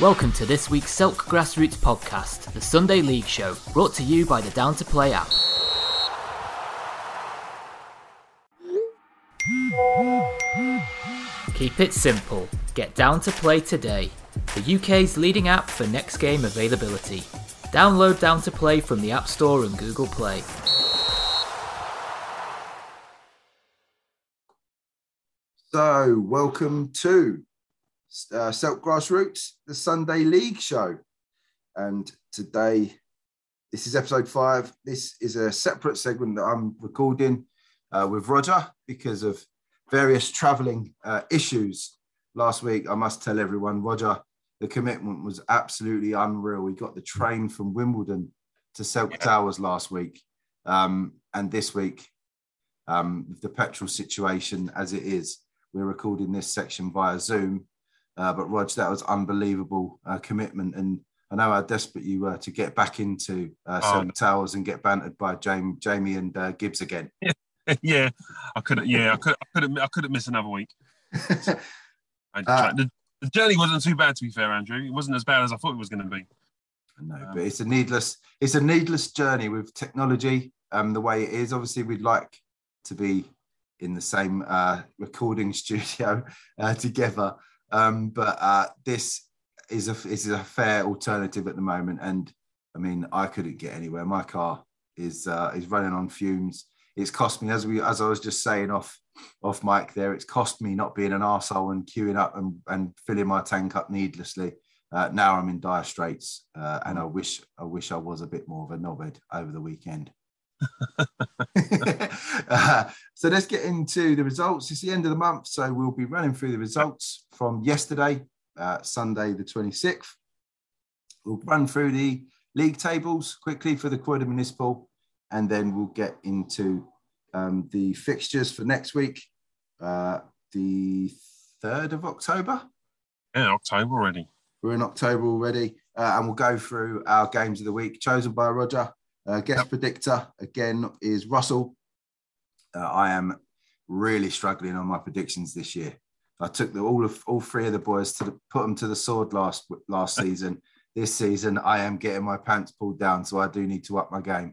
Welcome to this week's Silk Grassroots podcast, the Sunday League show, brought to you by the Down to Play app. Keep it simple. Get Down to Play today, the UK's leading app for next game availability. Download Down to Play from the App Store and Google Play. So, welcome to uh, Selk Grassroots, the Sunday League show. And today, this is episode five. This is a separate segment that I'm recording uh, with Roger because of various travelling uh, issues last week. I must tell everyone, Roger, the commitment was absolutely unreal. We got the train from Wimbledon to Selk Towers last week. Um, and this week, um, the petrol situation as it is, we're recording this section via Zoom. Uh, but Rog, that was unbelievable uh, commitment, and I know how desperate you were to get back into uh, oh, no. Towers and get bantered by Jamie, Jamie and uh, Gibbs again. Yeah, I couldn't. Yeah, I could. I couldn't. I couldn't miss another week. Uh, the, the, journey wasn't too bad, to be fair, Andrew. It wasn't as bad as I thought it was going to be. No, um, but it's a needless. It's a needless journey with technology. Um, the way it is. Obviously, we'd like to be in the same uh, recording studio uh, together. Um, but uh, this is a is a fair alternative at the moment, and I mean I couldn't get anywhere. My car is uh, is running on fumes. It's cost me as we as I was just saying off off mic there. It's cost me not being an arsehole and queuing up and, and filling my tank up needlessly. Uh, now I'm in dire straits, uh, and I wish I wish I was a bit more of a knobhead over the weekend. Uh, so let's get into the results. It's the end of the month, so we'll be running through the results from yesterday, uh, Sunday the 26th. We'll run through the league tables quickly for the Croydon Municipal, and then we'll get into um, the fixtures for next week, uh, the 3rd of October. Yeah, October already. We're in October already, uh, and we'll go through our games of the week chosen by Roger. Uh, guest yep. predictor again is Russell. Uh, I am really struggling on my predictions this year. I took the, all of all three of the boys to the, put them to the sword last last season. This season, I am getting my pants pulled down, so I do need to up my game.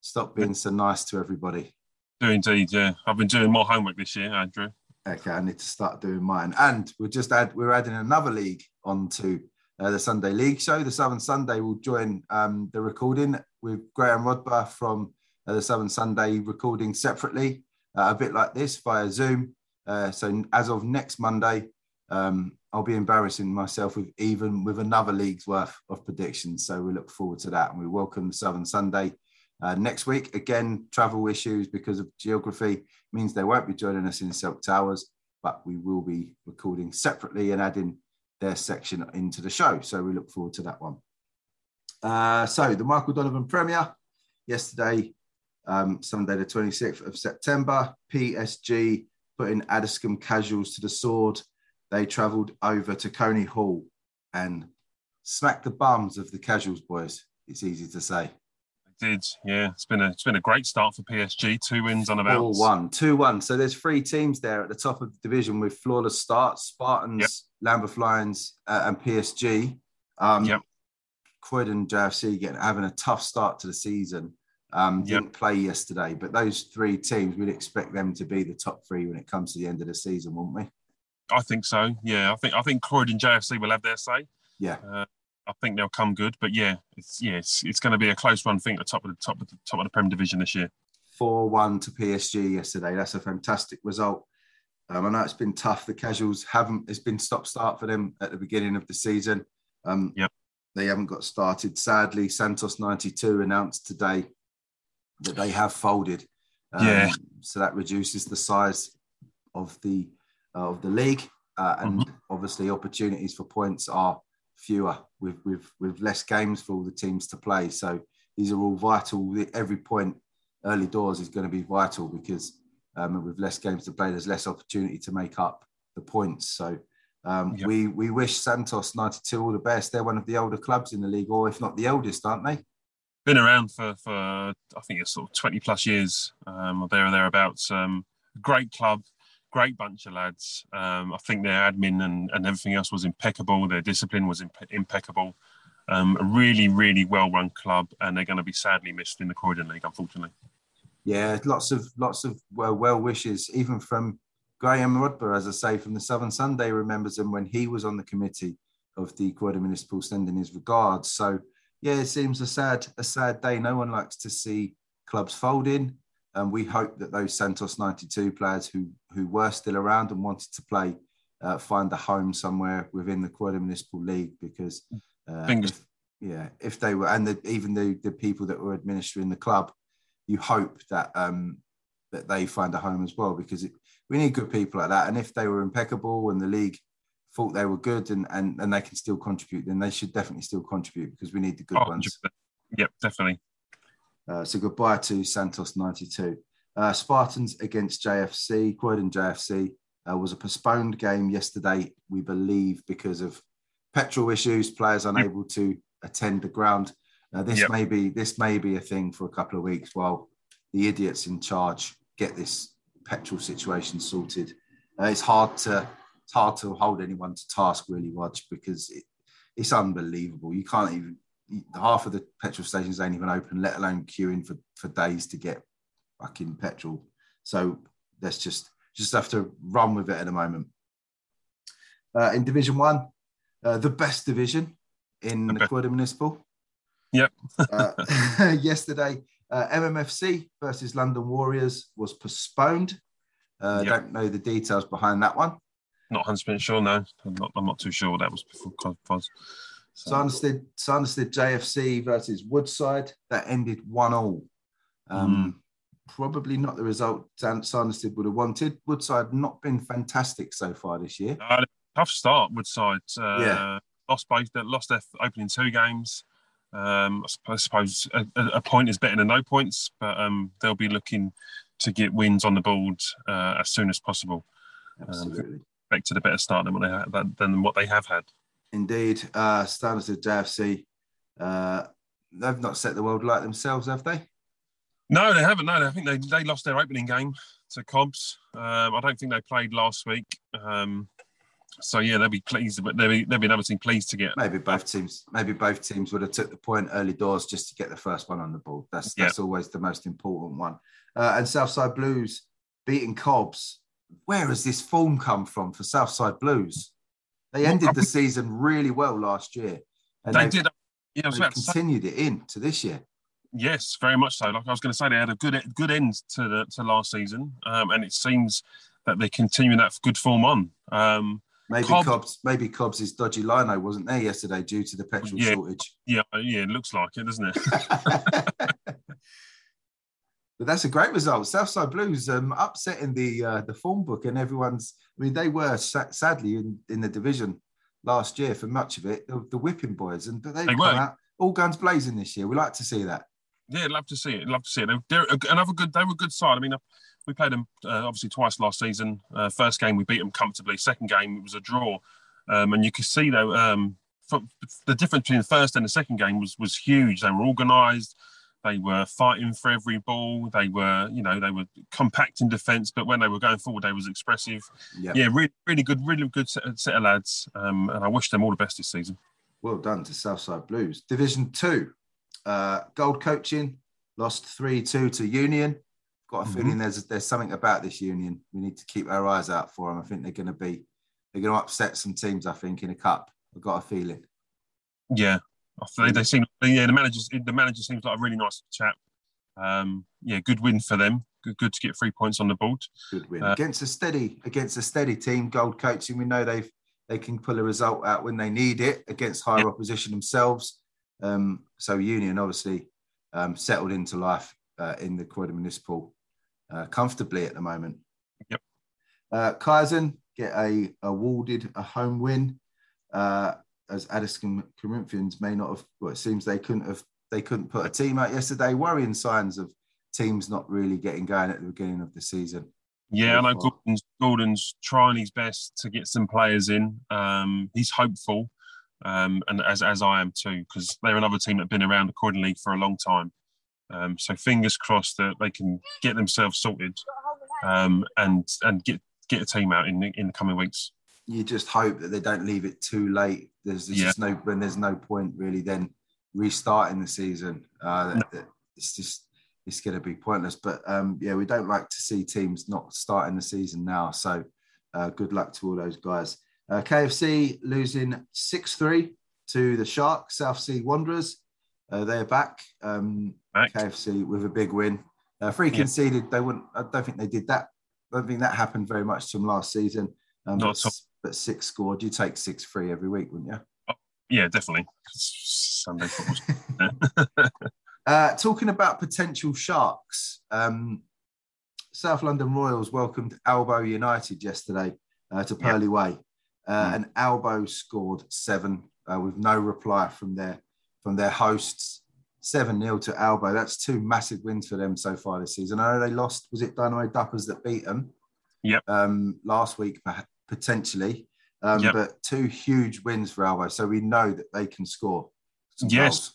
Stop being so nice to everybody. Do indeed, yeah. I've been doing more homework this year, Andrew. Okay, I need to start doing mine. And we're just add we're adding another league onto uh, the Sunday League show. The Southern Sunday will join um, the recording with Graham Rodber from uh, the Southern Sunday recording separately, uh, a bit like this via Zoom. Uh, so as of next Monday, um, I'll be embarrassing myself with even with another league's worth of predictions. So we look forward to that, and we welcome Southern Sunday. Uh, next week, again, travel issues because of geography means they won't be joining us in Silk Towers, but we will be recording separately and adding their section into the show. So we look forward to that one. Uh, so the Michael Donovan Premier yesterday, um, Sunday the 26th of September, PSG putting Addiscombe Casuals to the sword. They travelled over to Coney Hall and smacked the bums of the Casuals boys. It's easy to say. I did yeah, it's been a it's been a great start for PSG. Two wins on about one, two one. So there's three teams there at the top of the division with flawless starts: Spartans, yep. Lambeth Lions, uh, and PSG. Um, yep. Croydon JFC getting having a tough start to the season. Um, didn't yep. play yesterday, but those three teams, we'd expect them to be the top three when it comes to the end of the season, wouldn't we? I think so. Yeah, I think I think Croydon JFC will have their say. Yeah, uh, I think they'll come good. But yeah, it's yeah, it's, it's going to be a close run. I think the top of the top of the top of the Prem Division this year. Four one to PSG yesterday. That's a fantastic result. Um, I know it's been tough. The casuals haven't. It's been stop start for them at the beginning of the season. Um, yep. They haven't got started. Sadly, Santos 92 announced today that they have folded. Um, yeah. So that reduces the size of the uh, of the league, uh, and mm-hmm. obviously opportunities for points are fewer with with with less games for all the teams to play. So these are all vital. Every point early doors is going to be vital because um, with less games to play, there's less opportunity to make up the points. So um, yep. We we wish Santos 92 all the best. They're one of the older clubs in the league, or if not the oldest, aren't they? Been around for, for I think it's sort of 20 plus years, um, or there or thereabouts. Um, great club, great bunch of lads. Um, I think their admin and, and everything else was impeccable. Their discipline was impe- impeccable. Um, a really, really well run club, and they're going to be sadly missed in the Croydon League, unfortunately. Yeah, lots of lots of well, well wishes, even from Graham Rodber, as I say, from the Southern Sunday, remembers him when he was on the committee of the Croydon Municipal, sending his regards. So yeah, it seems a sad a sad day. No one likes to see clubs folding. And we hope that those Santos 92 players who who were still around and wanted to play uh, find a home somewhere within the Croydon Municipal League because uh, if, yeah, if they were and the, even the the people that were administering the club, you hope that um, that they find a home as well because it, we need good people like that. And if they were impeccable and the league thought they were good and, and, and they can still contribute, then they should definitely still contribute because we need the good oh, ones. Yep, definitely. Uh, so goodbye to Santos 92. Uh, Spartans against JFC, Croydon JFC uh, was a postponed game yesterday, we believe, because of petrol issues, players unable to attend the ground. Uh, this yep. may be this may be a thing for a couple of weeks while the idiots in charge get this petrol situation sorted. Uh, it's hard to it's hard to hold anyone to task really, Watch because it, it's unbelievable. You can't even half of the petrol stations ain't even open, let alone queuing for, for days to get fucking petrol. So let's just just have to run with it at the moment. Uh, in Division One, uh, the best division in the Croydon Municipal. Yep. uh, yesterday, uh, MMFC versus London Warriors was postponed. Uh, yep. Don't know the details behind that one. Not 100% sure, no. I'm not, I'm not too sure what that was before. Was. So, I understood, so understood JFC versus Woodside. That ended one all. Um, mm. Probably not the result Sanderstead would have wanted. Woodside not been fantastic so far this year. Uh, tough start, Woodside. Uh, yeah. Lost both. Lost their opening two games. Um, I suppose a, a, point is better than no points, but um, they'll be looking to get wins on the board uh, as soon as possible. Um, Absolutely. Um, expected a better start than what they have, than what they have had. Indeed, uh, standards of JFC, uh, they've not set the world light themselves, have they? No, they haven't. No, I think they, they lost their opening game to Cobbs. Um, I don't think they played last week. Um, so yeah, they'll be pleased, but they'll be, they'll be another team pleased to get. Maybe both teams, maybe both teams would have took the point early doors just to get the first one on the board. That's that's yeah. always the most important one. Uh, and Southside Blues beating Cobbs. Where has this form come from for Southside Blues? They ended the season really well last year. And they did. Yeah, about continued it in to this year. Yes, very much so. Like I was going to say, they had a good good end to the to last season, um, and it seems that they're continuing that good form on. Um, maybe Cobb, Cobbs, maybe Cobbs' dodgy lino wasn't there yesterday due to the petrol yeah, shortage. Yeah, yeah, it looks like it, doesn't it? But that's a great result. Southside Blues um, upsetting the uh, the form book, and everyone's. I mean, they were sa- sadly in, in the division last year for much of it. The, the whipping boys, and they, they come out all guns blazing this year. We like to see that. Yeah, love to see it. Love to see it. They're, they're another good. They were a good side. I mean, uh, we played them uh, obviously twice last season. Uh, first game we beat them comfortably. Second game it was a draw, um, and you could see though um, the difference between the first and the second game was was huge. They were organised they were fighting for every ball. They were, you know, they were compact in defence, but when they were going forward, they was expressive. Yep. Yeah, really, really good, really good set, set of lads. Um, and I wish them all the best this season. Well done to Southside Blues. Division two, uh, Gold Coaching lost three two to Union. Got a mm-hmm. feeling there's there's something about this Union. We need to keep our eyes out for them. I think they're going to be they're going to upset some teams. I think in a cup. I've got a feeling. Yeah, they, they seem yeah the manager the manager seems like a really nice chap. Um, yeah, good win for them. Good, good to get three points on the board. Good win uh, against a steady against a steady team. Gold coaching. We know they've they can pull a result out when they need it against higher yeah. opposition themselves. Um, so Union obviously um, settled into life uh, in the Croydon Municipal uh, comfortably at the moment. Yep. Uh, Kaizen get a awarded a home win. Uh, as Addiscombe Corinthians may not have. Well, it seems they couldn't have. They couldn't put a team out yesterday. Worrying signs of teams not really getting going at the beginning of the season. Yeah, I know Gordon's, Gordon's trying his best to get some players in. Um, he's hopeful, um, and as as I am too, because they're another team that've been around accordingly for a long time. Um, so fingers crossed that they can get themselves sorted um, and and get get a team out in the, in the coming weeks. You just hope that they don't leave it too late. There's, there's Yeah. just no when there's no point really then restarting the season. Uh, that- it's just it's going to be pointless. But um, yeah, we don't like to see teams not starting the season now. So uh, good luck to all those guys. Uh, KFC losing six three to the Sharks, South Sea Wanderers. Uh, they're back. Um, Back. KFC with a big win. Uh, three Yeah. conceded. They wouldn't. I don't think they did that. I don't think that happened very much to them last season. Um, Not but, but six scored. You take six free every week, wouldn't you? Yeah, definitely. Sunday football. Uh, talking about potential sharks, um, South London Royals welcomed Albo United yesterday uh, to Yeah. Way, uh, Mm. and Albo scored seven uh, with no reply from their from their hosts. Seven 0 to Albo. That's two massive wins for them so far this season. I know they lost. Was it Dynamo Duppers that beat them? Yep. Um, last week potentially, um, Yep. but two huge wins for Albo. So we know that they can score. Yes. goals.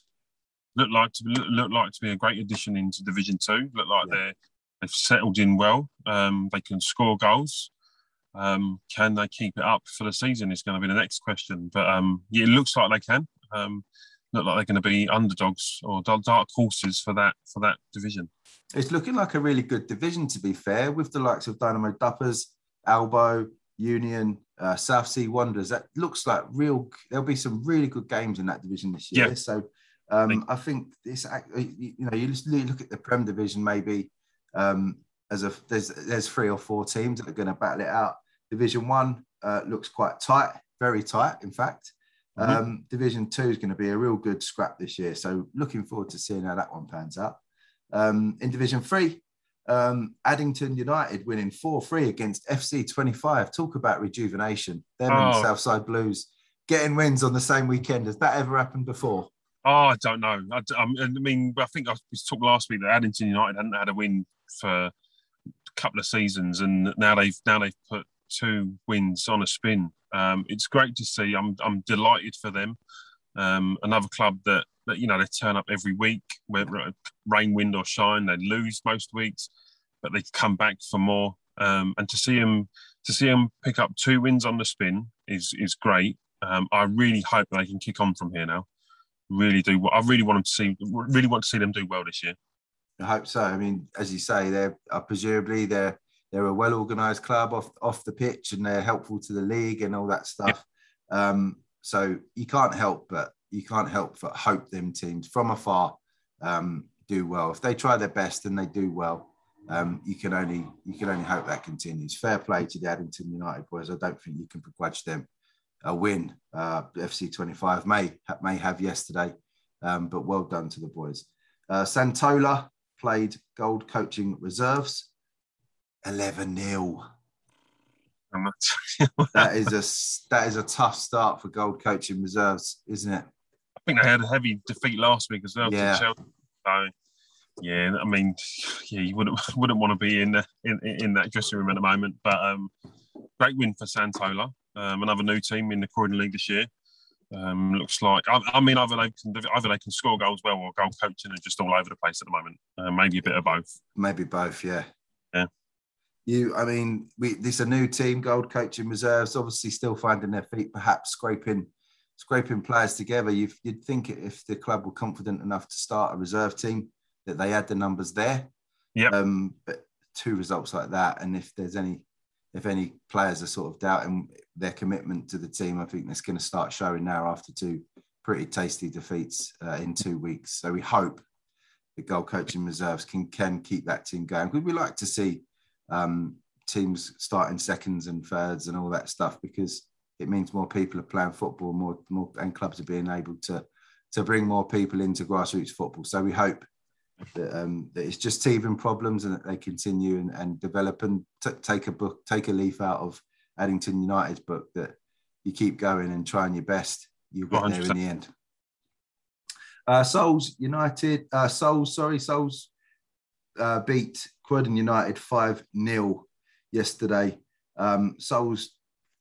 look like to look, look like to be a great addition into Division Two. Look like Yeah. they're they've settled in well. Um, they can score goals. Um, can they keep it up for the season? Is going to be the next question. But um, yeah, it looks like they can. Um, look like they're going to be underdogs or dark horses for that for that division. It's looking like a really good division, to be fair, with the likes of Dynamo Duppers, Albo, Union, uh, South Sea Wanderers. That looks like real. There'll be some really good games in that division this year. Yeah. So um, I think this, you you know, you just look at the Prem division maybe um, as a there's there's three or four teams that are going to battle it out. Division one uh, looks quite tight, very tight, in fact. Mhm. Um, Division two is going to be a real good scrap this year. So looking forward to seeing how that one pans out. Um, in Division three, um, Addington United winning 4 3 against FC 25. Talk about rejuvenation. Them and Oh. Southside Blues getting wins on the same weekend. Has that ever happened before? Oh, I don't know. I, um, I mean, I think I talked last week that Addington United hadn't had a win for a couple of seasons, and now they've now they've put two wins on a spin. Um, it's great to see. I'm I'm delighted for them. Um, another club that, that you know they turn up every week, whether rain, wind, or shine. They lose most weeks, but they come back for more. Um, and to see them to see them pick up two wins on the spin is is great. Um, I really hope they can kick on from here now really do. I really want them to see. Really want to see them do well this year. I hope so. I mean, as you say, they're uh, presumably they're they're a well organised club off off the pitch, and they're helpful to the league and all that stuff. Um, so you can't help but you can't help but hope them teams from afar um, do well. If they try their best and they do well, um, you can only you can only hope that continues. Fair play to the Addington United boys. I don't think you can begrudge them a win. Uh, FC 25 may may have yesterday, um, but well done to the boys. Uh, Santola played gold coaching reserves. 11 0. That's- That is a that is a tough start for gold coaching reserves, isn't it? I think they had a heavy defeat last week as well. to Yeah. Chelsham. So, yeah, I mean, yeah, you wouldn't wouldn't want to be in, the, in in that dressing room at the moment. But um, great win for Santola, um, another new team in the Croydon League this year. Um, looks like I, I mean either they can either they can score goals well or goal coaching are just all over the place at the moment. Uh, maybe a bit of both. Maybe both, yeah. Yeah. You, I mean, we this a new team, gold coaching reserves, obviously still finding their feet, perhaps scraping scraping players together. You'd, you'd think if the club were confident enough to start a reserve team that they had the numbers there. Yep. Um, but two results like that, and if there's any if any players are sort of doubting their commitment to the team, I think that's going to start showing now after two pretty tasty defeats uh, in two weeks. So we hope the goal coaching reserves can can keep that team going. We'd like to see um, teams starting seconds and thirds and all that stuff because it means more people are playing football, more more and clubs are being able to to bring more people into grassroots football. So we hope that, um, that it's just teething problems and that they continue and, and develop and t- take a book, take a leaf out of Addington United's book that you keep going and trying your best. You'll get there in the end. Uh, Souls United, uh, Souls, sorry, Souls uh, beat Croydon United 5 0 yesterday. Um, Souls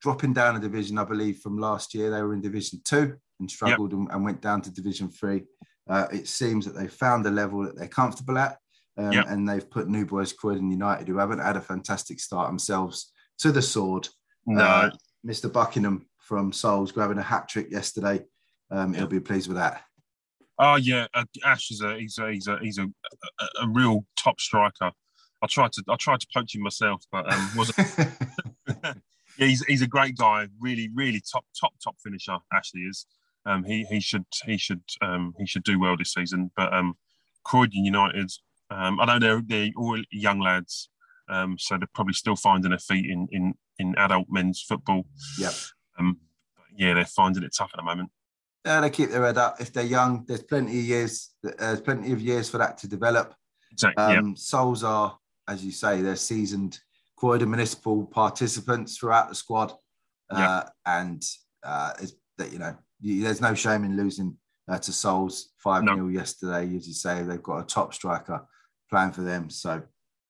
dropping down a division, I believe, from last year. They were in Division Two and struggled and, and went down to Division Three. Uh, it seems that they've found a level that they're comfortable at, um, Yep. and they've put New Boys Croydon United, who haven't had a fantastic start themselves, to the sword. No, Uh, Mr. Buckingham from Souls grabbing a hat trick yesterday. Um, he'll be pleased with that. Oh yeah, uh, Ash is a he's a he's a he's a, a, a real top striker. I tried to I tried to poach him myself, but um, wasn't. yeah, he's he's a great guy. Really, really top top top finisher. Ashley is. Um, he he should he should um, he should do well this season. But um, Croydon United, um, I know they're they're all young lads, um, so they're probably still finding their feet in in in adult men's football. Yep. Um, but yeah, they're finding it tough at the moment. Yeah, they keep their head up. If they're young, there's plenty of years. There's plenty of years for that to develop. Exactly. yeah. Um, Souls are, as you say, they're seasoned Croydon municipal participants throughout the squad, uh, Yeah. and uh, it's that you know there's no shame in losing uh, to Souls five 0 yesterday. As you say, they've got a top striker playing for them, so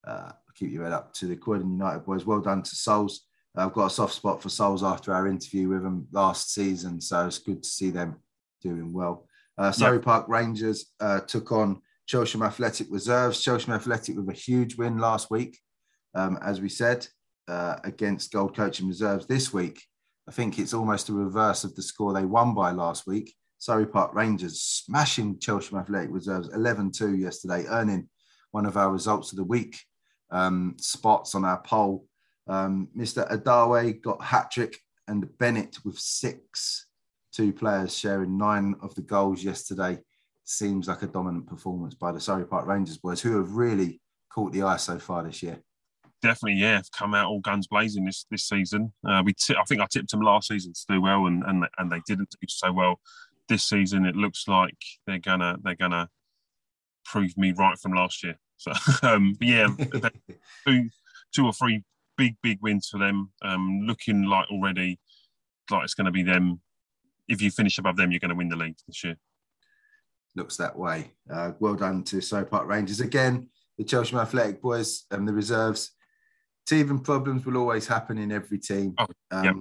uh, keep your head up to the Croydon United boys. Well done to Souls. I've got a soft spot for Souls after our interview with them last season, so it's good to see them doing well. Uh, Surrey Park Rangers uh, took on Chelsham Athletic Reserves. Chelsham Athletic with a huge win last week, um, as we said, uh, against Gold Coaching Reserves this week. I think it's almost a reverse of the score they won by last week. Surrey Park Rangers smashing Chelsham Athletic Reserves 11 2 yesterday, earning one of our results of the week um, spots on our poll. Um, Mr. Adawe got hat trick, and Bennett with six. Two players sharing nine of the goals yesterday. Seems like a dominant performance by the Surrey Park Rangers boys, who have really caught the eye so far this year. definitely, yeah, have come out all guns blazing this this season. Uh, we, t- I think I tipped them last season to do well, and and and they didn't do so well this season. It looks like they're gonna they're gonna prove me right from last year. So, um, yeah, two two or three big big wins for them. Um, looking like already like it's going to be them. If you finish above them, you're going to win the league this year. Looks that way. Uh, well done to Surrey Park Rangers again. The Chelsham Athletic boys and the reserves. Teething problems will always happen in every team. Oh, um, yep.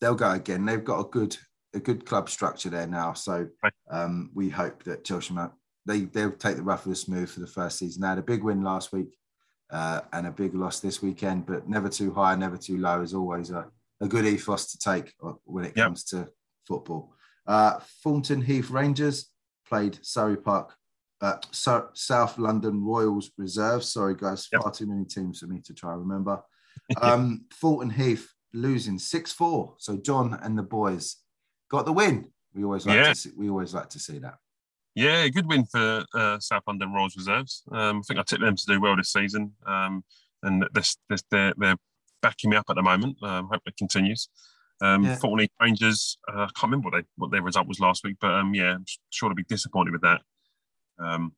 They'll go again. They've got a good a good club structure there now. So um, we hope that Chelsham they they'll take the rough with the smooth for the first season. They had a big win last week uh, and a big loss this weekend, but never too high, never too low is always a, a good ethos to take uh, when it Yep. comes to football. Uh, Thornton Heath Rangers played Surrey Park, uh, South London Royals Reserve. Sorry, guys, Yep. far too many teams for me to try and remember. Um, Thornton Heath losing six four. So John and the boys got the win. We always like Yeah. to see, we always like to see that. Yeah, good win for uh, South London Royals reserves. Um, I think I tipped them to do well this season, um, and this, this, they're, they're backing me up at the moment. Um, hope it continues. Um, Yeah. Thornton Heath Rangers, uh, I can't remember what, they, what their result was last week, but um, yeah, I'm sure to be disappointed with that. Um,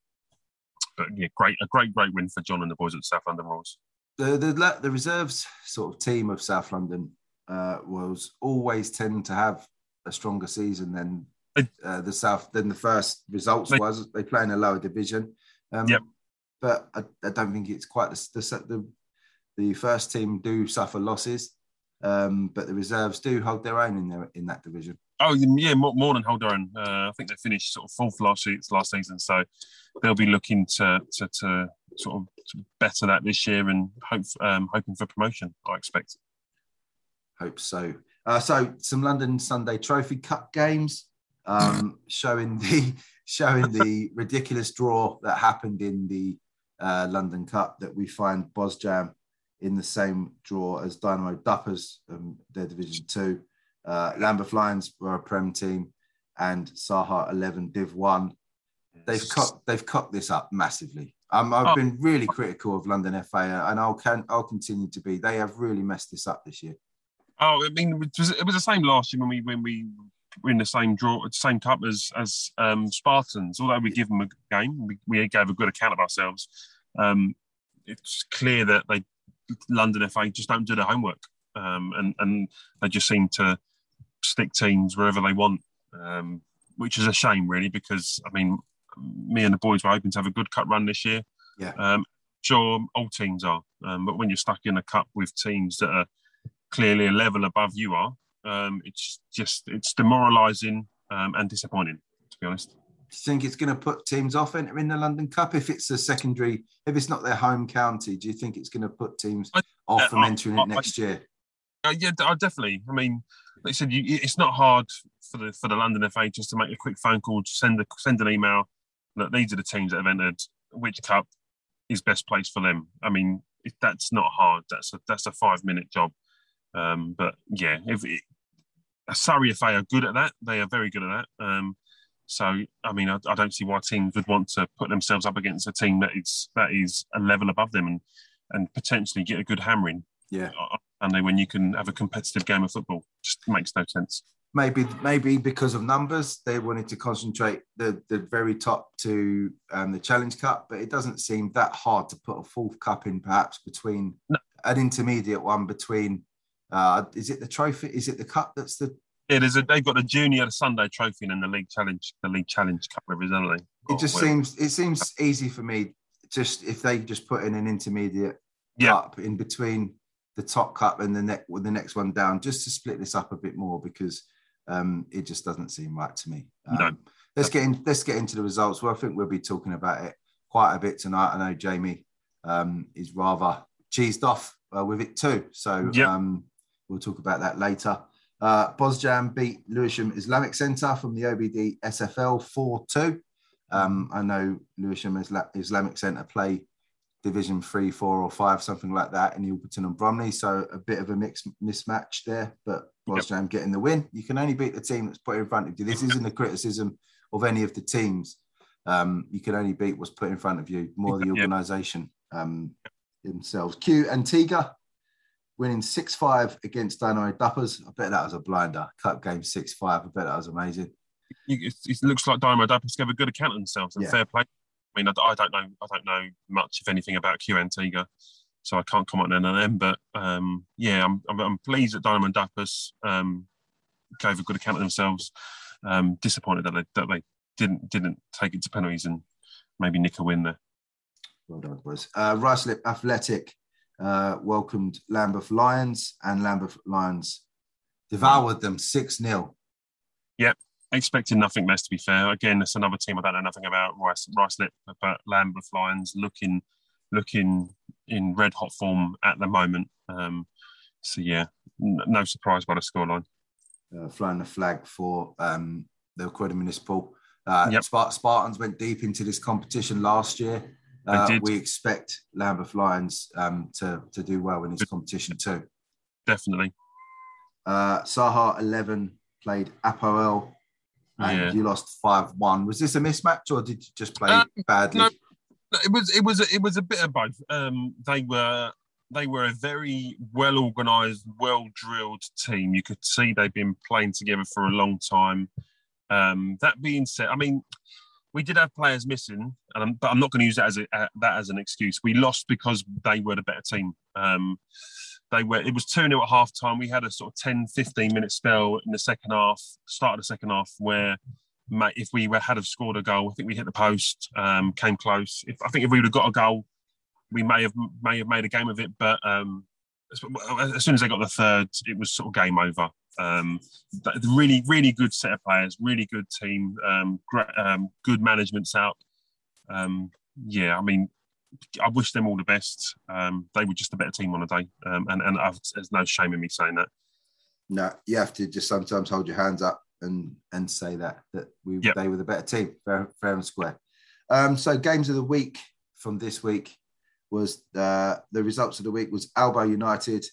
but yeah, great, a great, great win for John and the boys at South London Royals. The the the reserves sort of team of South London uh, was always tend to have a stronger season than uh, the South than the first results They- was. They play in a lower division. Um, Yep. But I, I don't think it's quite the, the the the first team do suffer losses, um, but the reserves do hold their own in their in that division. Oh yeah, more, more than hold their own. Uh, I think they finished sort of fourth last last season, so they'll be looking to to, to sort of to better that this year and hope um, hoping for promotion. I expect. Hope so. Uh, so some London Sunday Trophy Cup games um, showing the showing the ridiculous draw that happened in the uh, London Cup that we find Bosjam in the same draw as Dynamo Duppers, um, their Division Two. Uh, Lambeth Lions were a Prem team, and Saha Eleven Div One. They've cut they've cut this up massively. Um, I've Oh. been really critical of London FA, and I'll can I'll continue to be. They have really messed this up this year. Oh, I mean, it was, it was the same last year when we when we were in the same draw, same cup as as um, Spartans. Although we give them a game, we, we gave a good account of ourselves. Um, it's clear that they London FA just don't do their homework, um, and and they just seem to stick teams wherever they want, um, which is a shame, really, because I mean, me and the boys were hoping to have a good cup run this year. Yeah. Um, sure, all teams are, um, but when you're stuck in a cup with teams that are clearly a level above you are, um, it's just it's demoralising um, and disappointing, to be honest. Do you think it's going to put teams off entering the London Cup if it's a secondary, if it's not their home county? Do you think it's going to put teams I- off uh, from entering I- it next year? Uh, yeah, I definitely. I mean, like I said, you, it's not hard for the for the London FA just to make a quick phone call, send a send an email. That these are the teams that have entered. Which cup is best place for them? I mean, if that's not hard. That's a that's a five minute job. Um, but yeah, if it, Surrey FA are good at that, they are very good at that. Um, so I mean, I, I, don't see why teams would want to put themselves up against a team that is that is a level above them and and potentially get a good hammering. Yeah, and then when you can have a competitive game of football, just makes no sense. Maybe maybe because of numbers, they wanted to concentrate the the very top to um, the Challenge Cup, but it doesn't seem that hard to put a fourth cup in, perhaps between no. an intermediate one between. Uh, is it the trophy? Is it the cup that's the it is. A, they've got the junior Sunday trophy and the league challenge, the league challenge cup representative. It just seems it seems easy for me. Just if they just put in an intermediate yeah. cup in between the top cup and the next the next one down, just to split this up a bit more because um, it just doesn't seem right to me. Um, no. Let's get in. Let's get into the results. Well, I think we'll be talking about it quite a bit tonight. I know Jamie um, is rather cheesed off uh, with it too, so yep. um, we'll talk about that later. Uh, Bosjam beat Lewisham Islamic Centre from the OBD SFL 4 2. Um, I know Lewisham Islamic Centre play Division 3, 4, or 5, something like that in Orpington and Bromley. So a bit of a mixed mismatch there, but Bosjam yep. getting the win. You can only beat the team that's put in front of you. This isn't a criticism of any of the teams. Um, you can only beat what's put in front of you, more the organisation um, themselves. Q Antigua winning 6 5 against Dynamo Duppers. I bet that was a blinder. Cup game 6 5. I bet that was amazing. It, it looks like Dynamo Duppers gave a good account of themselves and yeah. fair play. I mean, I, I, don't know. I don't know much, if anything, about Q Antigua, so I can't comment on them. But um, yeah, I'm, I'm, I'm, pleased that Dynamo Duppers um, gave a good account of themselves. Um, disappointed that they, that they didn't didn't take it to penalties and maybe nick a win there. Well done, boys. Uh, Ruislip Athletic uh, welcomed Lambeth Lions, and Lambeth Lions devoured them 6 0. Yep, expecting nothing less, to be fair. Again, it's another team I don't know nothing about, Rice, Rice Lip, but Lambeth Lions looking looking in red hot form at the moment. Um, so, yeah, n- no surprise by the scoreline. Uh, flying the flag for um, the Croydon Municipal. Uh, yep. Spartans went deep into this competition last year. Uh, we expect Lambeth Lions um, to, to do well in this competition too. Definitely. Uh, Saha 11 played Apoel and yeah. you lost 5 1. Was this a mismatch or did you just play uh, badly? No, it was it was a, it was a bit of both. Um, they were they were a very well organised, well drilled team. You could see they've been playing together for a long time. Um, that being said, I mean, we did have players missing, I'm, but I'm not going to use that as a, uh, that as an excuse. We lost because they were the better team. Um, they were. It was two 0 at half time. We had a sort of 10, 15 minute spell in the second half, start of the second half, where if we were, had have scored a goal, I think we hit the post, um, came close. If I think if we would have got a goal, we may have may have made a game of it. But um, as soon as they got the third, it was sort of game over. Um, really, really good set of players, really good team, um, great, um, good management out. Um, yeah, I mean, I wish them all the best. Um, they were just a better team on a day, um, and and I've, there's no shame in me saying that. No, you have to just sometimes hold your hands up and and say that that we yep. they were the better team, fair, fair and square. so games of the week from this week was uh, the results of the week was Albo United,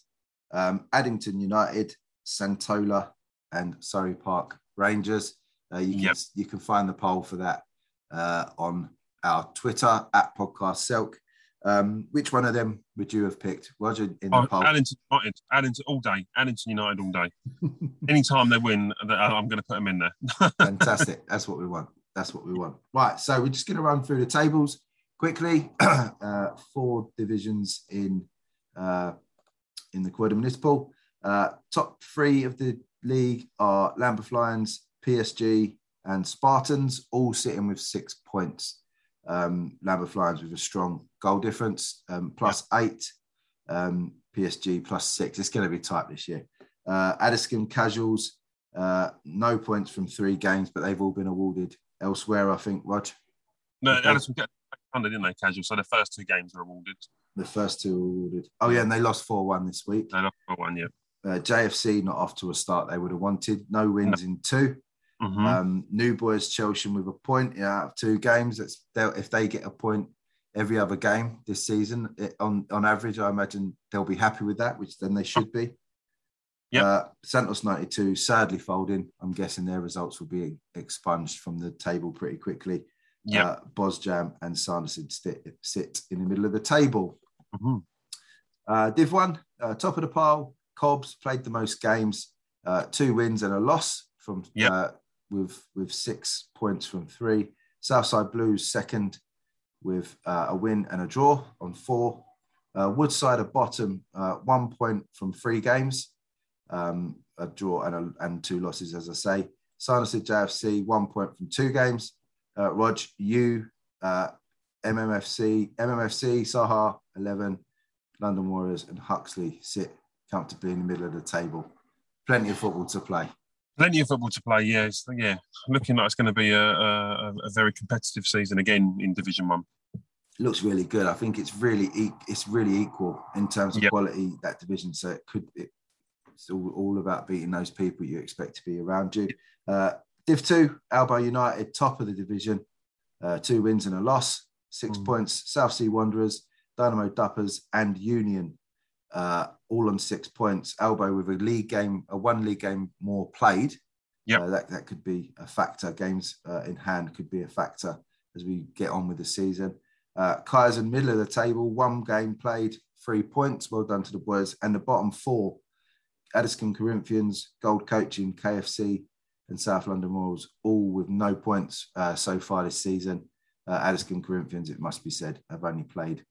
Addington United, Santola, and Surrey Park Rangers. Uh, you, can, yep. you can find the poll for that uh, on our Twitter at Podcast Selk. Um, which one of them would you have picked, Roger? In the oh, poll? Addington United, Addington all day, Addington United all day. Anytime they win, I'm going to put them in there. Fantastic. That's what we want. That's what we want. Right. So we're just going to run through the tables quickly. uh, four divisions in uh, in the Croydon Municipal. Uh, top three of the league are Lambeth Lions, PSG, and Spartans, all sitting with six points. Um, Lambeth Lions with a strong goal difference, um, plus eight. Um, PSG plus six. It's going to be tight this year. Uh, Addiscombe Casuals, uh, no points from three games, but they've all been awarded elsewhere, I think, Rog. No, okay. Addiscombe funded, didn't they, Casual? So the first two games are awarded. The first two awarded. Oh, yeah, and they lost 4 1 this week. They lost 4 1, yeah. Uh, JFC not off to a start they would have wanted. No wins in 2 mm-hmm. um, New Boys Chelsham with a point yeah, out of two games. That's if they get a point every other game this season, it, on on average, I imagine they'll be happy with that, which then they should be. Yeah. Uh, Santos 92 sadly folding. I'm guessing their results will be expunged from the table pretty quickly. Yeah. Uh, Bosjam and Sanderson sit, sit in the middle of the table. Mm-hmm. Uh, Div 1, uh, top of the pile. Cobbs played the most games, uh, two wins and a loss from yep. uh, with with six points from three. Southside Blues second with uh, a win and a draw on four. Uh, Woodside at bottom, uh, one point from three games, um, a draw and, a, and two losses, as I say. Sanderstead JFC, one point from two games. Uh, Rog, you, uh, MMFC, MMFC, Saha, 11, London Warriors, and Huxley sit comfortably in the middle of the table. Plenty of football to play. Plenty of football to play. Yeah, yeah. Looking like it's going to be a, a, a very competitive season again in Division One. Looks really good. I think it's really it's really equal in terms of yep. quality that division. So it could it, it's all, all about beating those people you expect to be around you. Uh, Div two, Albo United, top of the division, uh, two wins and a loss, six mm. points. South Sea Wanderers, Dynamo Duppers, and Union uh, all on six points. Albo with a league game, a one league game more played. Yeah, uh, that that could be a factor. Games uh, in hand could be a factor as we get on with the season. Uh, Kaizen middle of the table, one game played, three points. Well done to the boys. And the bottom four, Addiscombe Corinthians, Gold Coaching, KFC, and South London Royals, all with no points uh, so far this season. Uh, Addiscombe Corinthians, it must be said, have only played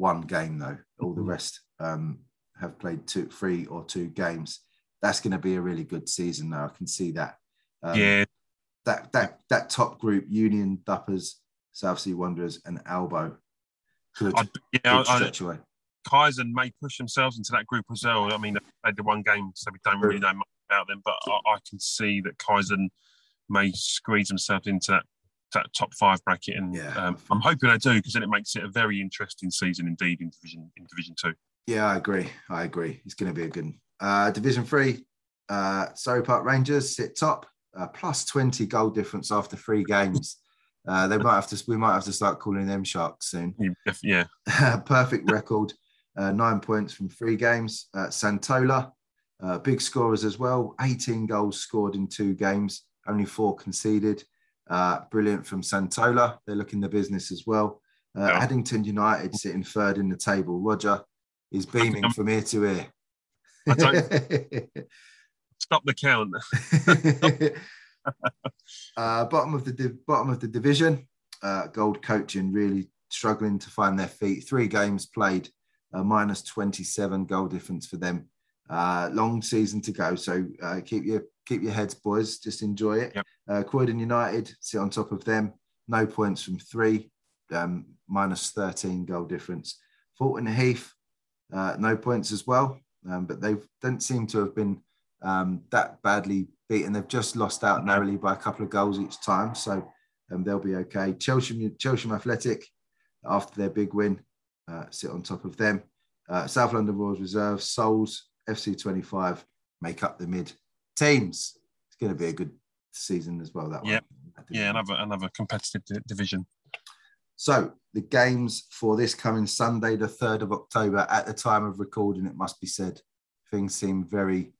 one game though. All the mm-hmm. rest um, have played two, three or two games. That's going to be a really good season now. I can see that. Um, yeah. That that that top group: Union, Duppers, South Sea Wanderers, and Albo. Could, I'd, yeah, stretch I, away. Kaizen may push themselves into that group as well. I mean, they had the one game, so we don't really know much about them, but I, I can see that Kaizen may squeeze themselves into that that top five bracket, and yeah. um, I'm hoping I do because then it makes it a very interesting season indeed in division in Division Two. Yeah, I agree. I agree. It's going to be a good uh, Division Three. Uh, Surrey Park Rangers sit top, uh, plus twenty goal difference after three games. Uh, they might have to. We might have to start calling them sharks soon. Yeah. Perfect record. Uh, nine points from three games. Uh, Santola, uh, big scorers as well. 18 goals scored in two games, only four conceded. Uh, brilliant from Santola. They're looking the business as well. Uh, yeah. Addington United sitting third in the table. Roger is beaming from ear to ear. Stop the count. uh, bottom of the div- bottom of the division. Uh, gold coaching really struggling to find their feet. Three games played, uh, minus 27 goal difference for them. Uh, long season to go, so uh, keep your keep your heads, boys. Just enjoy it. Yep. Uh, Croydon United sit on top of them. No points from three, um, minus 13 goal difference. Thornton Heath, uh, no points as well, um, but they don't seem to have been um, that badly beaten. They've just lost out narrowly by a couple of goals each time, so um, they'll be okay. Chelsham, Chelsham Athletic, after their big win, uh, sit on top of them. Uh, South London Royals Reserve, Souls, FC25 make up the mid teams. It's going to be a good season as well. That yeah, one. yeah, another another competitive division. So the games for this coming Sunday, the third of October, at the time of recording, it must be said, things seem very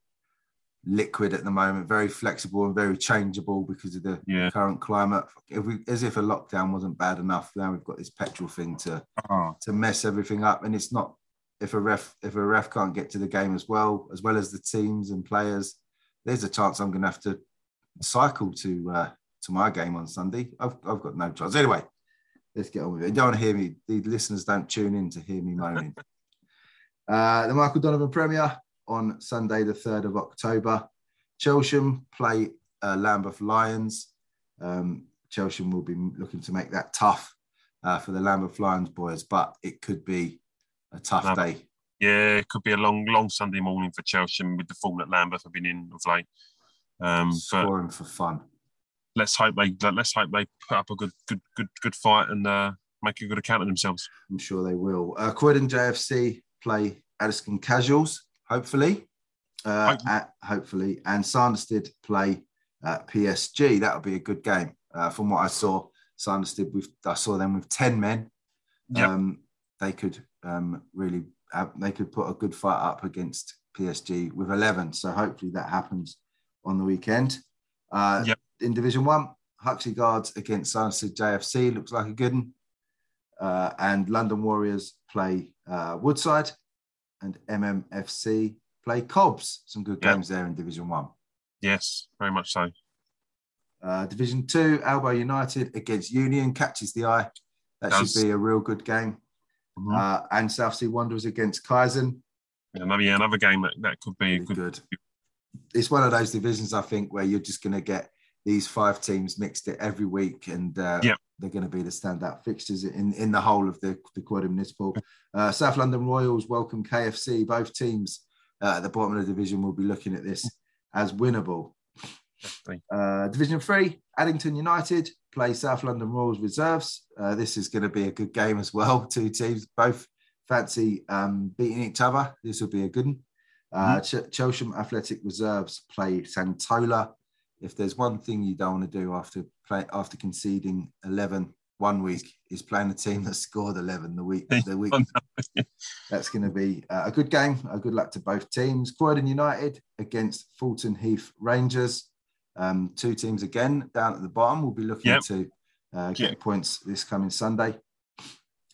liquid at the moment, very flexible and very changeable because of the yeah. current climate. If we, as if a lockdown wasn't bad enough, now we've got this petrol thing to oh. to mess everything up, and it's not. If a ref if a ref can't get to the game as well as well as the teams and players, there's a chance I'm going to have to cycle to uh, to my game on Sunday. I've, I've got no chance. Anyway, let's get on with it. You don't want to hear me. The listeners don't tune in to hear me moaning. uh, the Michael Donovan Premier on Sunday, the 3rd of October. Chelsham play uh, Lambeth Lions. Um, Chelsham will be looking to make that tough uh, for the Lambeth Lions boys, but it could be a tough day yeah, it could be a long, long Sunday morning for Chelsham with the form that Lambeth have been in of late. Um, Scoring for fun. Let's hope they let's hope they put up a good, good, good, good fight and uh, make a good account of themselves. I'm sure they will. Uh, Croydon JFC play Addiscombe Casuals, hopefully. uh, at, hopefully, and Sanderstead play at PSG. That would be a good game. Uh, from what I saw, Sanderstead, with I saw them with ten men. Yep. Um, they could um, really have, they could put a good fight up against PSG with eleven. So hopefully that happens on the weekend. Uh, Yep. In Division One, Huxley Guards against Sanderstead JFC looks like a good one. Uh, and London Warriors play uh, Woodside, and MMFC play Cobbs. Some good Yeah. games there in Division One. Yes, very much so. Uh, Division Two, Alba United against Union catches the eye. That Does. should be a real good game. Mhm. Uh, and South Sea Wanderers against Kaizen. Another, yeah, another game that, that could be good. good. It's one of those divisions, I think, where you're just going to get these five teams mixed it every week, and uh, Yeah. they're going to be the standout fixtures in, in the whole of the, the Croydon Municipal. Uh, South London Royals welcome KFC. Both teams uh, at the bottom of the division will be looking at this as winnable. Uh, division three, Addington United play South London Royals reserves. Uh, this is going to be a good game as well. Two teams both fancy um, beating each other. This will be a good one. Uh, Ch- Chelsham Athletic Reserves play Santola. If there's one thing you don't want to do after play after conceding 11 one week is playing a team that scored 11 the week the week that's going to be uh, a good game. A good luck to both teams. Croydon United against Thornton Heath Rangers. Um, two teams again down at the bottom. We'll be looking Yep. to uh, get Yeah. points this coming Sunday.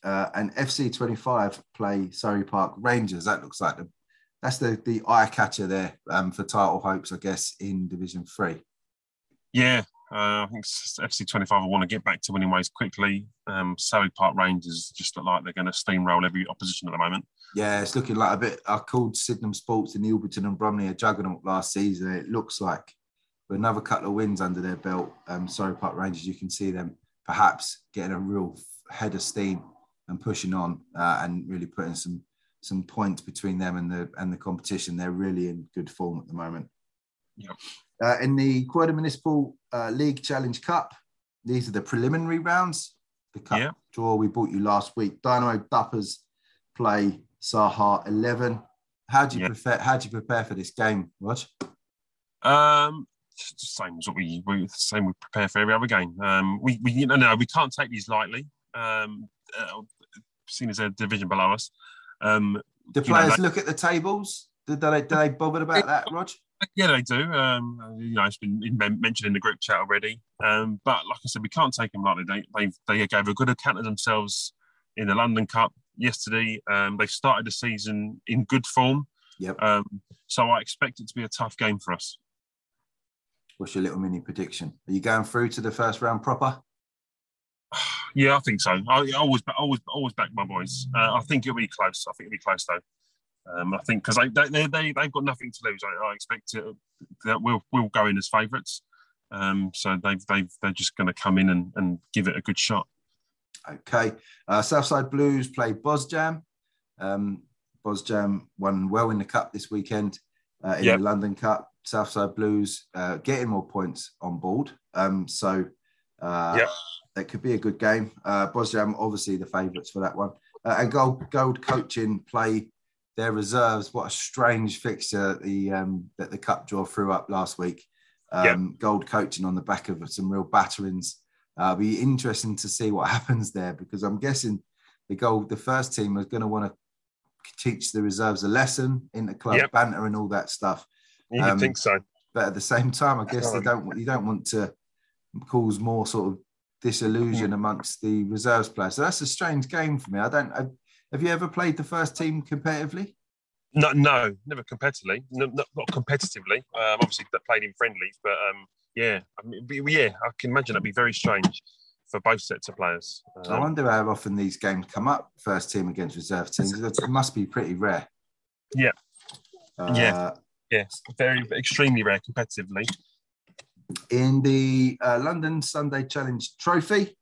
Uh, and FC 25 play Surrey Park Rangers. That looks like the that's the the eye catcher there um, for title hopes, I guess, in Division Three. Yeah, uh, I think FC 25 will want to get back to winning ways quickly. Um, Surrey Park Rangers just look like they're going to steamroll every opposition at the moment. Yeah, it's looking like a bit. I called Sydenham Sports and Orpington and Bromley a juggernaut last season. It looks like with another couple of wins under their belt, um, Surrey Park Rangers, you can see them perhaps getting a real head of steam and pushing on uh, and really putting some some points between them and the and the competition. They're really in good form at the moment. Yep. Uh, in the Croydon Municipal uh, League Challenge Cup, these are the preliminary rounds. The cup Yeah. draw we bought you last week. Dynamo Duppers play Sahar 11. How do you Yeah. prepare? How do you prepare for this game, Rog? Um, same as what we, we same we prepare for every other game. Um, we, we you know no, we can't take these lightly. Um, uh, seen as a division below us. Um, Do You know, players look at the tables? Did they, do they bother about that, Rog? yeah, they do. Um, you know, it's been men- mentioned in the group chat already. Um, but like I said, we can't take them lightly. They they they gave a good account of themselves in the London Cup yesterday. Um, they started the season in good form. Yep. Um, so I expect it to be a tough game for us. What's your little mini prediction? Are you going through to the first round proper? Yeah, I think so. I I always, always, always back my boys. Uh, I think it'll be close. I think it'll be close though. Um, I think because they, they, they, they, they've got nothing to lose. I, I expect it, that we'll, we'll go in as favourites. Um, so they've, they've, they're just going to come in and, and give it a good shot. Okay. Uh, Southside Blues play Bosjam. Um, Bosjam won well in the cup this weekend uh, in Yep. the London Cup. Southside Blues uh, getting more points on board. Um, so uh, Yep. that could be a good game. Uh, Bosjam, obviously, the favourites for that one. Uh, and Gold, Gold Coaching play their reserves. What a strange fixture the um, that the cup draw threw up last week. Um, Gold Coaching on the back of some real batterings. Uh, be interesting to see what happens there because I'm guessing the gold, the first team is going to want to teach the reserves a lesson in the club Yep. banter and all that stuff. You Um, think so? But at the same time, I guess they don't you don't want to cause more sort of disillusion amongst the reserves players. So that's a strange game for me. I don't. I, have you ever played the first team competitively? No, no, never competitively. No, not, not competitively. Um, obviously, played in friendlies, but um, yeah, I mean, be- yeah, I can imagine it'd be very strange for both sets of players. I Um, wonder how often these games come up. First team against reserve teams. It must be pretty rare. Yeah. Uh, Yeah. Yeah, very extremely rare competitively. in the uh, London Sunday Challenge Trophy,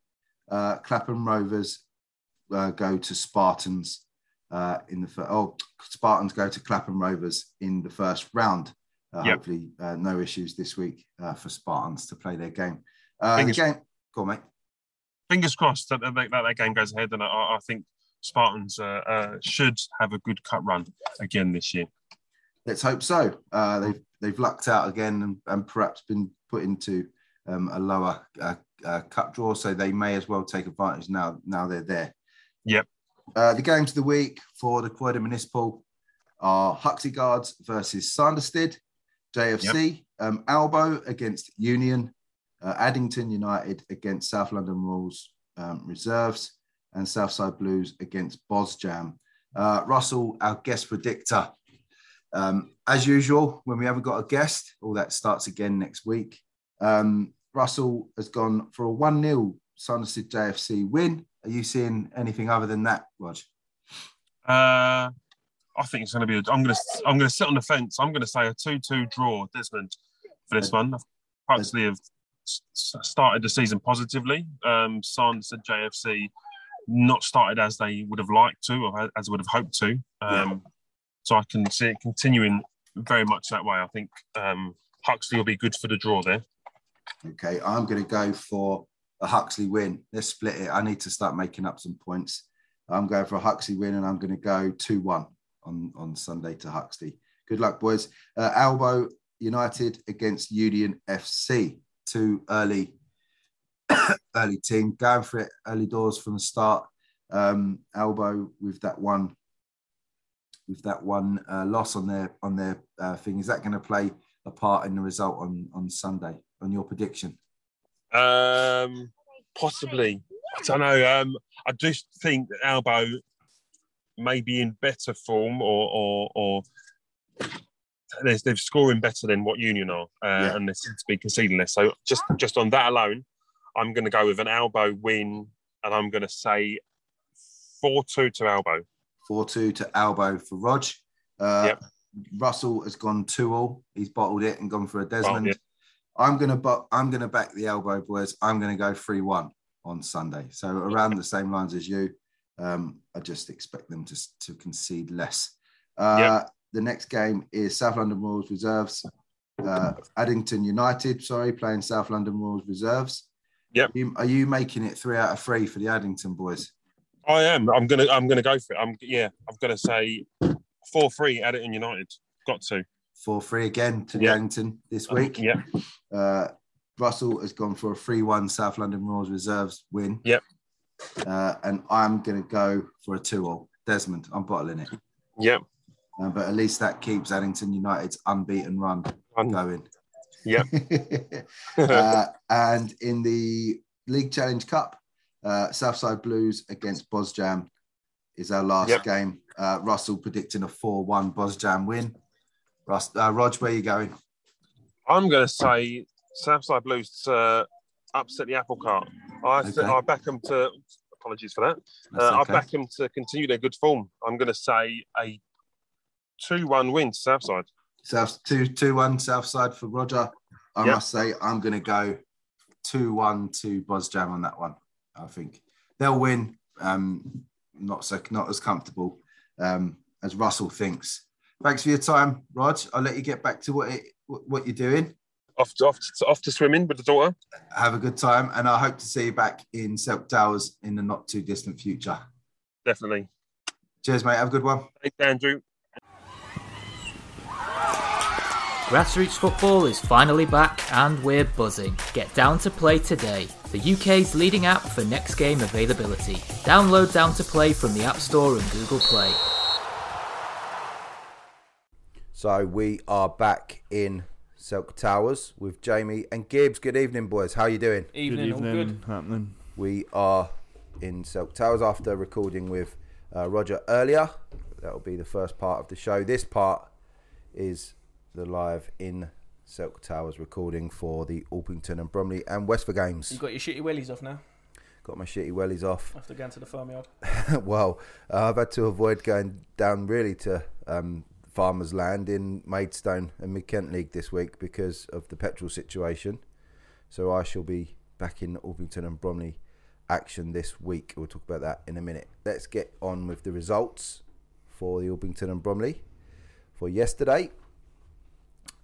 uh, Clapham Rovers uh, go to Spartans uh, in the fir- oh Spartans go to Clapham Rovers in the first round. Uh, Yep. Hopefully, uh, no issues this week uh, for Spartans to play their game. Uh, the game, go on, mate. fingers crossed that that, that, game goes ahead, and I, I think Spartans should have a good cut run again this year. Let's hope so. Uh, they've they've lucked out again and, and perhaps been put into um, a lower uh, uh, cut draw, so they may as well take advantage now. Now they're there. Yep. Uh, the games of the week for the Croydon Municipal are Huxley Guards versus Sanderstead, JFC, um, Albo against Union, uh, Addington United against South London Royals um, Reserves, and Southside Blues against Bosjam. Uh, Russell, our guest predictor. Um, as usual, when we haven't got a guest, all that starts again next week. Um, Russell has gone for a 1 0 Sanderstead JFC win. Are you seeing anything other than that, Rog? Uh, I think it's going to be. A, I'm going to. I'm going to sit on the fence. I'm going to say a two-two draw, Desmond, for this one. Huxley have started the season positively. Um, Sanderstead JFC not started as they would have liked to, or as would have hoped to. Um, yeah. So I can see it continuing very much that way. I think um, Huxley will be good for the draw there. Okay, I'm going to go for a Huxley win. Let's split it. I need to start making up some points. I'm going for a Huxley win, and I'm going to go two one on on Sunday to Huxley. Good luck, boys. Uh, Albo United against Union FC. Two early early team going for it early doors from the start. Um, with that one with that one uh, loss on their on their uh, thing. Is that going to play a part in the result on on Sunday? On your prediction? Um, possibly. I don't know. Um, I just think that Albo may be in better form, or or, or they're, they're scoring better than what Union are, uh, yeah. and they seem to be conceding less. So just just on that alone, I'm going to go with an Albo win, and I'm going to say four two to Albo. Four two to Albo for Rog. Uh, yep. Russell has gone two all. He's bottled it and gone for a Desmond. Oh, yeah. I'm gonna I'm gonna back the elbow boys. I'm gonna go three one on Sunday. So around the same lines as you. Um, I just expect them to, to concede less. Uh, yep. The next game is South London Royals Reserves, uh, Addington United. Sorry, playing South London Royals Reserves. Yep. Are you, are you making it three out of three for the Addington boys? I am. I'm gonna. I'm gonna go for it. I'm. Yeah. I've got to say, four three Addington United. Got to. Four three again to the yep. Addington this week. Um, yeah. Uh, Russell has gone for a 3 1 South London Royals Reserves win. Yep. Uh, and I'm going to go for a 2 0. Desmond, I'm bottling it. Yep. Uh, but at least that keeps Addington United's unbeaten run going. Yep. uh, and in the League Challenge Cup, uh, Southside Blues against Bosjam is our last yep. game. Uh, Russell predicting a 4 1 Bosjam win. Russ, uh, Rog, where are you going? I'm going to say Southside Blues to upset the apple cart. I, okay. I back them to. Apologies for that. Uh, okay. I back them to continue their good form. I'm going to say a two-one win to Southside. South two two one Southside for Roger. I yep. must say I'm going to go two one to Bosjam on that one. I think they'll win. Um, not so not as comfortable um, as Russell thinks. Thanks for your time, Rod. I'll let you get back to what it, what you're doing off to, off, to, off to swimming with the daughter. Have a good time, and I hope to see you back in Selk Towers in the not too distant future. Definitely. Cheers, mate. Have a good one. Thanks, Andrew. Grassroots football is finally back and we're buzzing. Get Down to Play today, the UK's leading app for next game availability. Download Down to Play from the App Store and Google Play. So we are back in Silk Towers with Jamie and Gibbs. Good evening, boys. How are you doing? Evening, good evening. Good. Happening. We are in Silk Towers after recording with uh, Roger earlier. That will be the first part of the show. This part is the live in Selk Towers recording for the Orpington and Bromley and Westford games. You've got your shitty wellies off now. Got my shitty wellies off. After going to the farmyard. well, uh, I've had to avoid going down really to um, farmers' land in Maidstone and Mid Kent League this week because of the petrol situation. So I shall be back in Orpington and Bromley action this week. We'll talk about that in a minute. Let's get on with the results for the Orpington and Bromley for yesterday.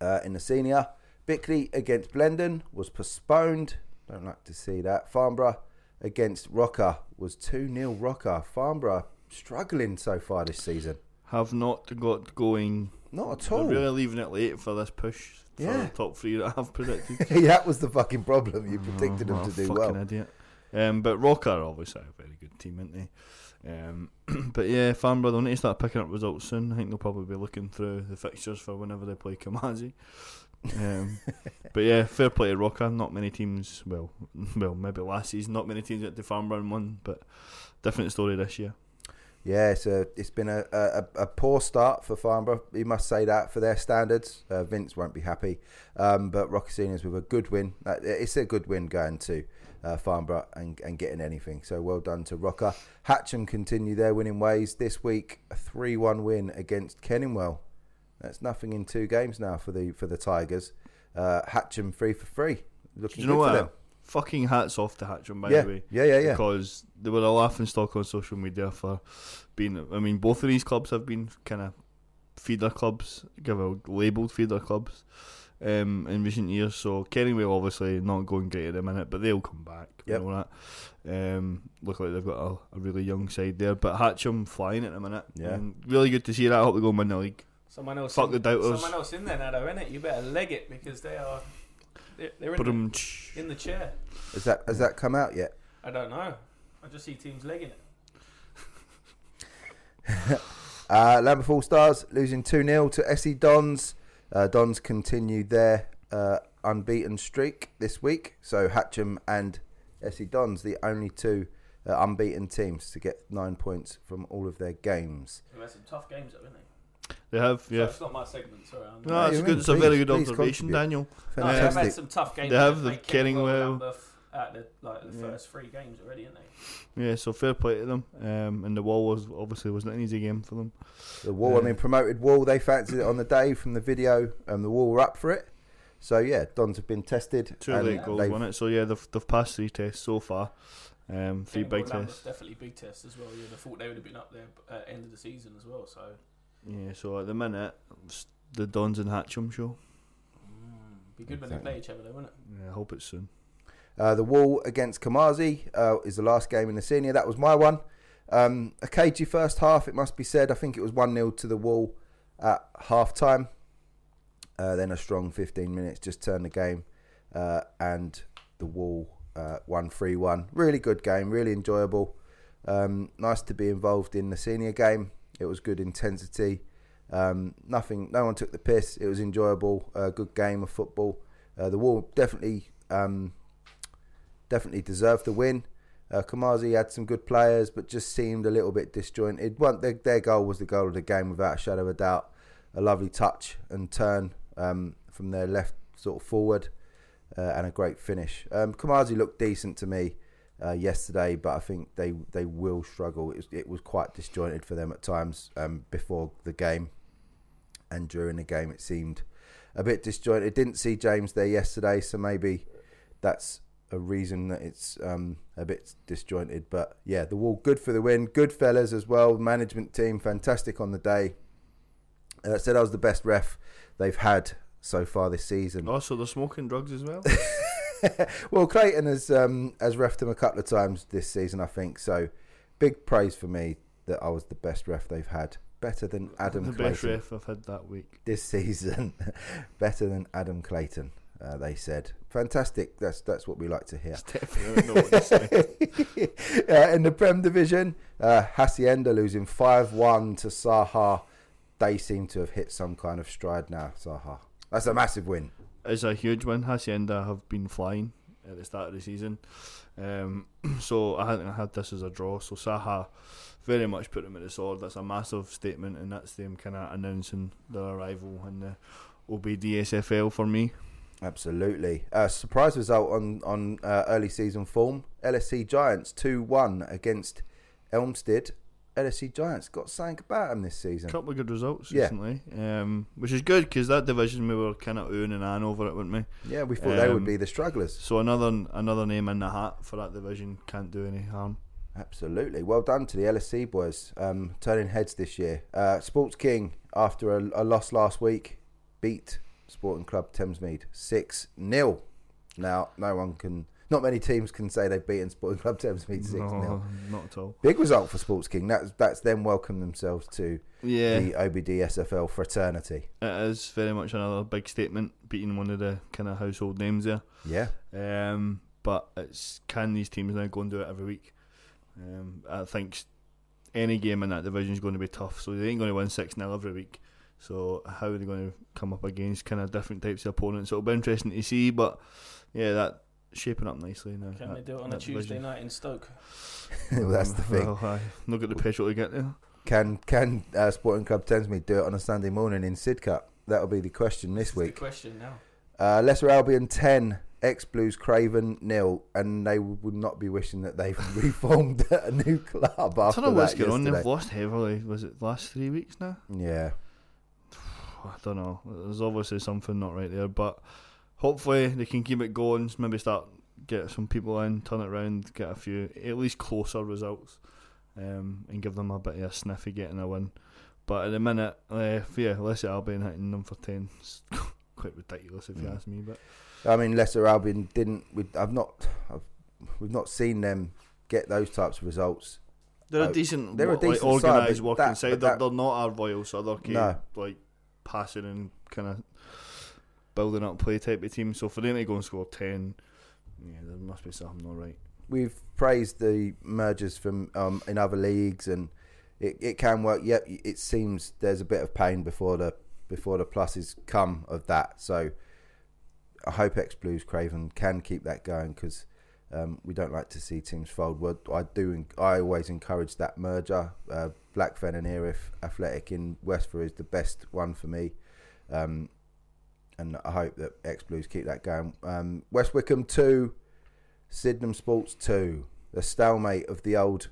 Uh, in the senior, Bickley against Blendon was postponed. Don't like to see that. Farnborough against Rocker was 2 0 Rocker. Farnborough struggling so far this season have not got going Not at They're all. really leaving it late for this push for Yeah. the top three that I've predicted. that was the fucking problem. You predicted Oh, them to do fucking well. Idiot. Um, but Rocker obviously a very good team, aren't they? Um, but yeah, Farnborough they'll need to start picking up results soon. I think they'll probably be looking through the fixtures for whenever they play Kamazi. Um, but yeah, fair play to Rocker. Not many teams, well, well, maybe last season, not many teams at the Farnborough won, but different story this year. Yeah, it's, a, it's been a, a, a poor start for Farnborough. You must say that for their standards. Uh, Vince won't be happy. Um, but Rockasinas with a good win. Uh, it's a good win going to uh, Farnborough and, and getting anything. So well done to Rocker. Hatcham continue their winning ways. This week, a 3 1 win against Kenningwell. That's nothing in two games now for the for the Tigers. Uh, Hatcham free for free. Looking Do you know good for what? them. Fucking hats off to Hatcham, by Yeah, the way. yeah, yeah, yeah. Because they were a laughing stock on social media for being. I mean, both of these clubs have been kind of feeder clubs, give a labelled feeder clubs um, in recent years. So Kenningwell obviously not going great at the minute, but they'll come back. Yep. You know that. Um, look like they've got a, a really young side there, but Hatcham flying at the minute. Yeah. And really good to see that. I hope they go and win the league. Someone else. Fuck in, the doubters. Someone else in there now, though, innit? You better leg it because they are. They're, they're in, But the, um, in the chair. Has that has that come out yet? I don't know. I just see teams legging it. Uh, Lambeth All Stars losing 2 0 to SE Dons. Uh, Dons continued their uh, unbeaten streak this week. So Hatcham and SE Dons, the only two uh, unbeaten teams to get nine points from all of their games. They've had some tough games, though, haven't they? they have, So yeah. it's not my segment, sorry. I'm No, it's you good. mean, It's a very good observation, contribute. Daniel. No, they've had some tough games. They have They've the made Kenningwell. Lambeth At the like the Yeah. first three games already, isn't they? Yeah, so fair play to them. Um, and the wall was obviously wasn't an easy game for them. The Wall, I mean, promoted Wall, they fancied it on the day from the video, and the Wall were up for it. So, yeah, Dons have been tested. Two and late goals, they've- won it. So yeah, they've they've passed three tests so far. Um, three big tests. Definitely big tests as well. Yeah, they thought they would have been up there at end of the season as well. So Yeah, so at the minute, the Dons and Hatcham show. mm, be good when they play each other, though, wouldn't it? Yeah, I hope it's soon. Uh, the Wall against Kamazi uh, is the last game in the senior. That was my one. Um, a cagey first half, it must be said. I think it was 1 0 to the Wall at half time. Uh, then a strong 15 minutes just turned the game. Uh, and the Wall uh, won 3 1. Really good game, really enjoyable. Um, nice to be involved in the senior game. It was good intensity. Um, nothing, no one took the piss. It was enjoyable. A good game of football. Uh, the Wall definitely. Um, definitely deserved the win. Uh, Kamazi had some good players, but just seemed a little bit disjointed. One, their, their goal was the goal of the game, without a shadow of a doubt. A lovely touch and turn um, from their left sort of forward, uh, and a great finish. Um, Kamazi looked decent to me uh, yesterday, but I think they they will struggle. It was, it was quite disjointed for them at times um, before the game, and during the game it seemed a bit disjointed. Didn't see James there yesterday, so maybe that's a reason that it's um, a bit disjointed. But yeah, the wall good for the win. Good fellas as well. Management team fantastic on the day. Uh, said I was the best ref they've had so far this season. Also, they're smoking drugs as well. well, Clayton has um, has refed him a couple of times this season, I think. So big praise for me that I was the best ref they've had. Better than Adam the Clayton best ref I've had that week. this season. Better than Adam Clayton. Uh, they said, "Fantastic! That's that's what we like to hear." It's definitely not what they say. uh, in the Prem division, uh, Hacienda losing 5 1 to Saha. They seem to have hit some kind of stride now, Saha. That's a massive win. It's a huge win. Hacienda have been flying at the start of the season. Um, so I had, I had this as a draw. So Saha very much put them at the sword. That's a massive statement, and that's them kind of announcing their arrival in the OBDSFL for me. Absolutely. Uh, surprise result on, on uh, early season form. LSC Giants 2 1 against Elmstead. LSC Giants got something about them this season. A couple of good results Yeah. recently, um, which is good because that division we were kind of oohing and ahhing over it, weren't we? Yeah, we thought they would Um, be the strugglers. So another another name in the hat for that division can't do any harm. Absolutely. Well done to the LSC boys, um, turning heads this year. Uh, Sports King, after a, a loss last week, beat Sporting Club Thamesmead 6 0. Now, no one can not many teams can say they've beaten Sporting Club Thamesmead six 0 No, not at all. Big result for Sports King. That's that's them welcome themselves to Yeah, the OBD SFL fraternity. it is very much another big statement, beating one of the kind of household names there. Yeah, Um, but it's can these teams now go and do it every week? Um, I think any game in that division is going to be tough. So they ain't going to win six 0 every week. So how are they going to come up against kind of different types of opponents? So it'll be interesting to see. But yeah, that shaping up nicely now. Can that- they do it on a Tuesday division. night in Stoke? well, that's the thing. Well, aye. not got the petrol to get there. Can can uh, Sporting Club Thamesmead do it on a Sunday morning in Sidcup? That'll be the question this That's the week. question now. Uh, Lesser Albion ten, ex Blues Craven nil, and they would not be wishing that they've reformed a new club After I don't know what's that going on. They've lost heavily. Was it last three weeks now? Yeah, I don't know. There's obviously something not right there, but hopefully they can keep it going. Maybe start get some people in, turn it around, get a few at least closer results, um, and give them a bit of a sniff of getting a win. But at the minute, uh, yeah, Lesser Albion hitting them for ten. It's quite ridiculous if you Mm. ask me. But I mean Lesser Albion didn't. We, I've not. I've, we've not seen them get those types of results. they're a decent, they're a decent side, organised but working that- side. They're, that- they're not our Royal Southwark, No. like passing and kind of building up play type of team. So for them to go and score ten, yeah, there must be something not right. We've praised the mergers from um, in other leagues, and it, it can work. Yet it seems there's a bit of pain before the before the pluses come of that. So I hope Ex Blues Craven can keep that going because um, we don't like to see teams fold. Well, I do. I always encourage that merger. Uh, Blackfen and Erith Athletic in Westford is the best one for me. Um, and I hope that Ex Blues keep that going. Um, West Wickham two, Sydenham Sports two. The stalemate of the old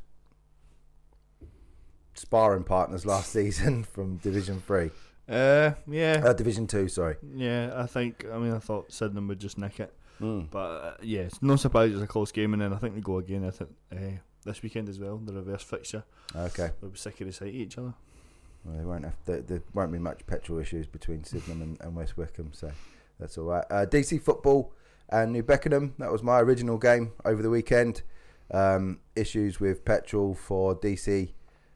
sparring partners last season from Division Three, Uh, yeah, uh, Division Two. Sorry. yeah. I think. I mean, I thought Sydenham would just nick it, Mm. but uh, yeah, it's no surprise it's a close game, and then I think they go again. I think uh, this weekend as well, the reverse fixture. Okay. We'll be sick of the sight of each other. Well, there won't have there, there won't be much petrol issues between Sydenham and, and West Wickham, so that's all right. Uh, DC football and New Beckenham. That was my original game over the weekend. Um, issues with petrol for DC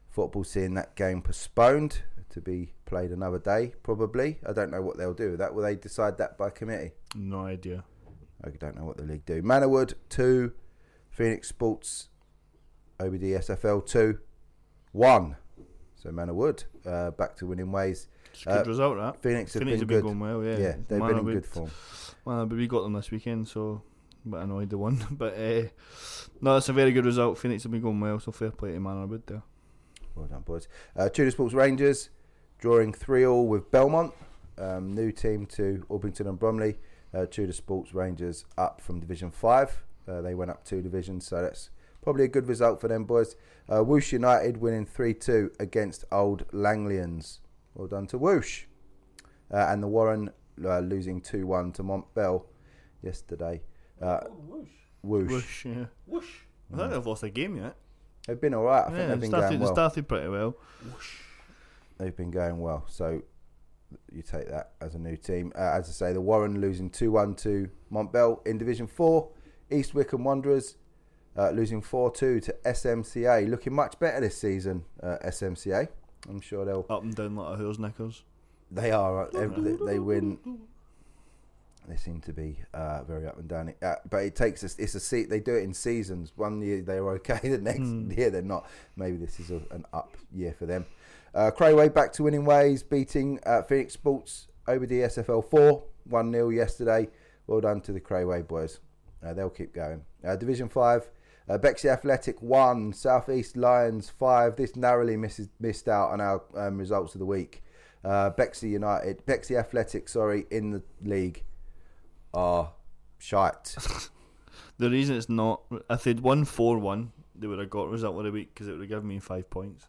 football, seeing that game postponed to be played another day. Probably, I don't know what they'll do with that. Will they decide that by committee? No idea. I don't know what the league do. Manorwood two, Phoenix Sports, OBD SFL two, one. So Manorwood uh, back to winning ways. It's a good Uh, result, that. Phoenix have Phoenix been have good. been going well, yeah. yeah, they've been in good form. Well, but we got them this weekend, so a bit annoyed they won. But uh, no, it's a very good result. Phoenix have been going well, so fair play to Manorwood there. Well done, boys. Uh, Tudor Sports Rangers drawing 3 all with Belmont. Um, new team to Orpington and Bromley. Uh, Tudor Sports Rangers up from Division 5. Uh, they went up two divisions, so that's probably a good result for them, boys. Uh, Whoosh United winning 3 2 against Old Langlians. Well done to Whoosh. Uh, and the Warren uh, losing 2 1 to Montbell yesterday. Uh, Oh, whoosh. Whoosh. Whoosh, yeah. Whoosh. I think they've lost a game yet. They've been alright. I think yeah, they've been started, going they well. started pretty well. they've been going well. So you take that as a new team. Uh, as I say, the Warren losing 2 1 to Montbell in Division 4. East Wickham Wanderers uh, losing 4 2 to SMCA. Looking much better this season, uh, SMCA. I'm sure they'll. Up and down like a hoo's knickers. They are. They, they, they win. They seem to be uh, very up and down. Uh, but it takes us. It's a se- They do it in seasons. One year they're okay. The next Hmm. year they're not. Maybe this is a, an up year for them. Uh, Crayway back to winning ways, beating uh, Phoenix Sports OBD SFL four one 0 yesterday. Well done to the Crayway boys. Uh, they'll keep going. Uh, Division five. Uh, Bexley Athletic one, Southeast Lions five. This narrowly misses, missed out on our um, results of the week. Uh, Bexley United, Bexley Athletic, sorry, in the league are shite. The reason it's not, if they'd won 4 1, they would have got result of the week because it would have given me five points.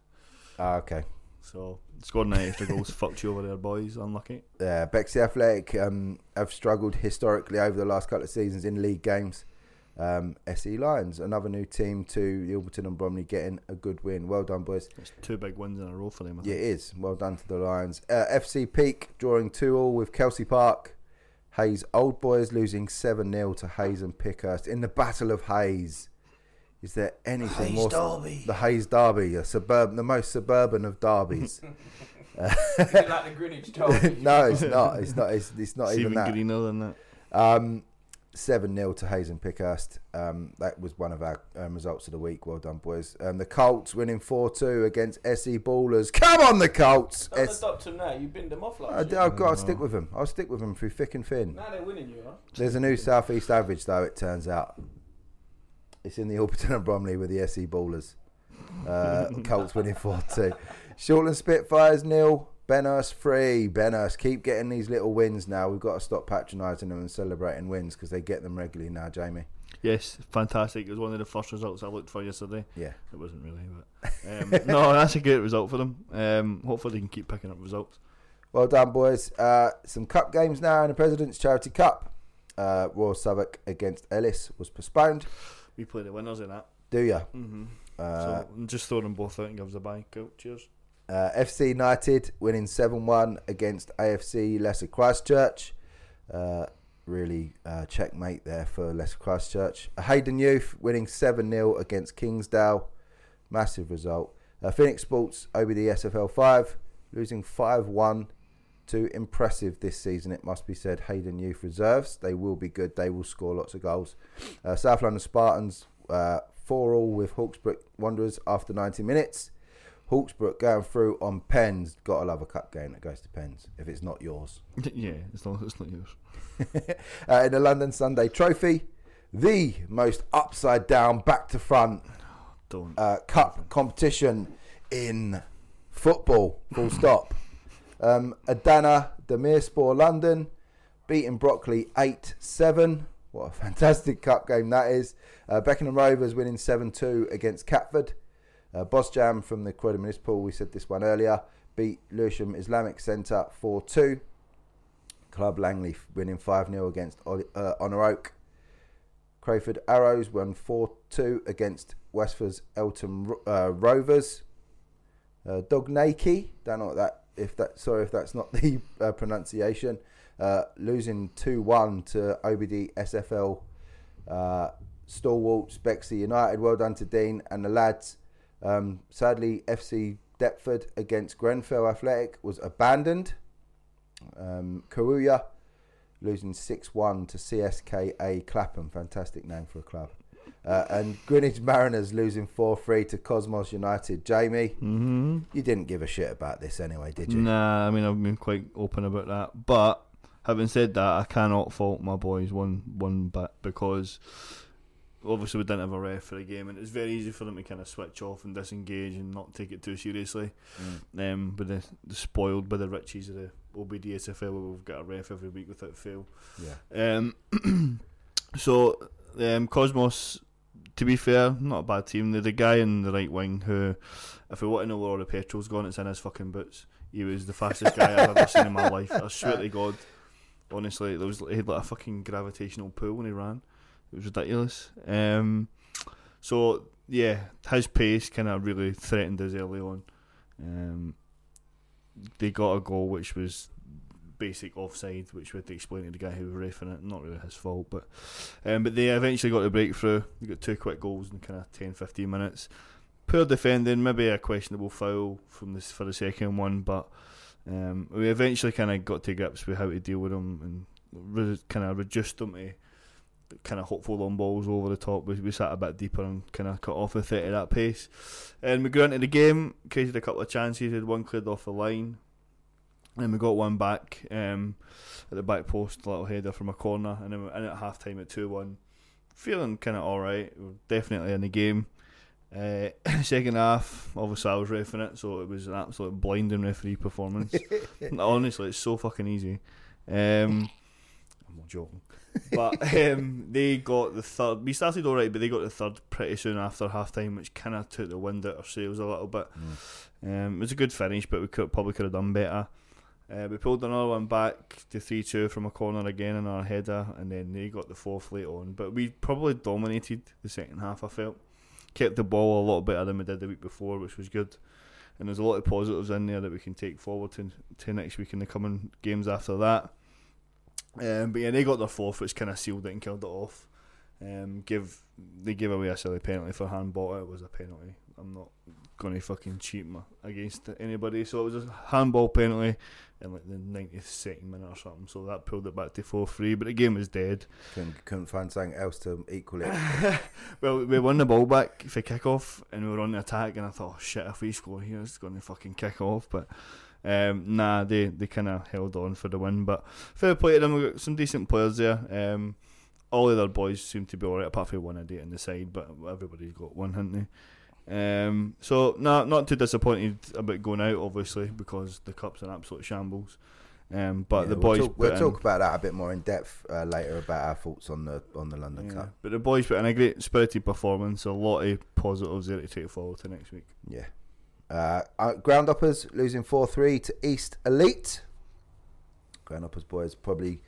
Ah, okay. So scoring nine extra goals fucked you over there, boys. Unlucky. Yeah, Bexley Athletic um, have struggled historically over the last couple of seasons in league games. Um, SE Lions, another new team to the and Bromley, getting a good win. Well done, boys. It's two big wins in a row for them. I Yeah, it is. Well done to the Lions. Uh, FC Peak drawing 2 all with Kelsey Park. Hayes Old Boys losing 7 0 to Hayes and Pickhurst in the Battle of Hayes. Is there anything more? The Hayes Derby, a suburb, the most suburban of derbies. Is it like the Greenwich Derby? no, it's not. It's not. It's, it's not It's even even that. greener than that. Um, 7 0 to Hayes and Pickhurst. Um, that was one of our um, results of the week. Well done, boys. Um, the Colts winning 4 2 against SE Ballers. Come on, the Colts! Don't S- adopt them now. You binned them off I, last year. have got to stick with them. I'll stick with them through thick and thin. Now they're winning you, huh? There's a new Southeast average, though, it turns out. It's in the Orpington and Bromley with the SE Ballers. Uh, Colts winning 4 2. Shortland Spitfires nil. Benhurst free. Benhurst keep getting these little wins now. We've got to stop patronising them and celebrating wins because they get them regularly now, Jamie. Yes, fantastic. It was one of the first results I looked for yesterday. Yeah. It wasn't really, but um, no, that's a great result for them. Um, hopefully, they can keep picking up results. Well done, boys. Uh, some cup games now in the President's Charity Cup. Uh, Royal Southwark against Ellis was postponed. We play the winners in that. Do ya? Mm-hmm. Uh, so just throw them both out and give us a bye. Cool. Cheers. Uh, FC United winning 7 1 against AFC Leicester Christchurch. Uh, really uh, checkmate there for Leicester Christchurch. Uh, Hayden Youth winning 7 0 against Kingsdale. Massive result. Uh, Phoenix Sports OBD SFL 5 losing 5 1 to impressive this season, it must be said. Hayden Youth reserves. They will be good. They will score lots of goals. Uh, South London Spartans 4 all with Hawksbrook Wanderers after 90 minutes. Hawksbrook going through on pens. Gotta love a cup game that goes to pens if it's not yours. yeah, it's not, it's not yours. uh, in the London Sunday Trophy, the most upside down, back to front uh, cup competition in football. Full stop. Um, Adana Demirspor London beating Broccoli 8 7. What a fantastic cup game that is. Uh, Beckenham Rovers winning 7 2 against Catford. Uh, Boss Jam from the Croydon Municipal, we said this one earlier, beat Lewisham Islamic Centre 4 2. Club Langley winning 5 0 against uh, Honour Oak. Crayford Arrows won 4 2 against Westford's Elton uh, Rovers. Uh, Dognaki, don't know what that, if that, sorry if that's not the uh, pronunciation, uh, losing 2 1 to OBD SFL uh, Stalwarts, Bexley United. Well done to Dean and the lads. Um, sadly, FC Deptford against Grenfell Athletic was abandoned. Um, Karuya losing 6 1 to CSKA Clapham. Fantastic name for a club. Uh, and Greenwich Mariners losing 4 3 to Cosmos United. Jamie, Mm-hmm. you didn't give a shit about this anyway, did you? Nah, I mean I've been quite open about that. But having said that, I cannot fault my boys one one bit because obviously we didn't have a ref for the game, and it's very easy for them to kind of switch off and disengage and not take it too seriously. Um, but the, the spoiled by the riches of the OBDSFL, where we've got a ref every week without fail. Yeah. Um, so um, Cosmos, to be fair, not a bad team. They're the guy in the right wing who, if we want to know where all the petrol's gone, it's in his fucking boots. He was the fastest guy I've ever seen in my life. I swear to God. Honestly, there was he had like a fucking gravitational pull when he ran. It was ridiculous. Um, so yeah, his pace kind of really threatened us early on. Um, they got a goal which was basic offside, which we had to explain to the guy who was refing it. Not really his fault, but um, but they eventually got the breakthrough. They got two quick goals in kind of 10, 15 minutes. Poor defending, maybe a questionable foul from this for the second one, but um, we eventually kind of got to grips with how to deal with them and re- kind of reduced them to kind of hopeful long balls over the top. We, we sat a bit deeper and kind of cut off the threat at that pace. And we grew into the game, created a couple of chances, had one cleared off the line. And we got one back um, at the back post, a little header from a corner, and then we're in at half time at 2 1. Feeling kind of alright, definitely in the game. Uh, second half, obviously I was refing it, so it was an absolute blinding referee performance. Honestly, it's so fucking easy. Um, I'm not joking. But um, they got the third. We started alright, but they got the third pretty soon after half time, which kind of took the wind out of our sails a little bit. Um, it was a good finish, but we could probably could have done better. Uh, we pulled another one back to 3 2 from a corner again in our header, and then they got the fourth late on. But we probably dominated the second half, I felt. Kept the ball a lot better than we did the week before, which was good. And there's a lot of positives in there that we can take forward to, to next week and the coming games after that. Um, but yeah, they got their fourth, which kind of sealed it and killed it off. Um, give they gave away a silly penalty for handball. It was a penalty. I'm not going to fucking cheat my, against anybody. So it was a handball penalty in like the 92nd minute or something. So that pulled it back to 4 3. But the game was dead. Couldn't, couldn't find something else to equal it. well, we won the ball back for kick off and we were on the attack. And I thought, oh, shit, if we score here, it's going to fucking kick off. But um, nah, they, they kind of held on for the win. But fair play to them. We've got some decent players there. Um, all the other boys seem to be alright, apart from one idiot on the side, but everybody's got one, haven't they? Um, so nah, not too disappointed about going out, obviously, because the cup's an absolute shambles. Um, but Yeah, the we'll boys, talk, we'll put in- talk about that a bit more in depth uh, later about our thoughts on the on the London yeah, Cup. but the boys put in a great spirited performance. A lot of positives there to take forward to next week. Yeah. Uh, uh, Groundhoppers losing 4 3 to East Elite. Groundhoppers boys probably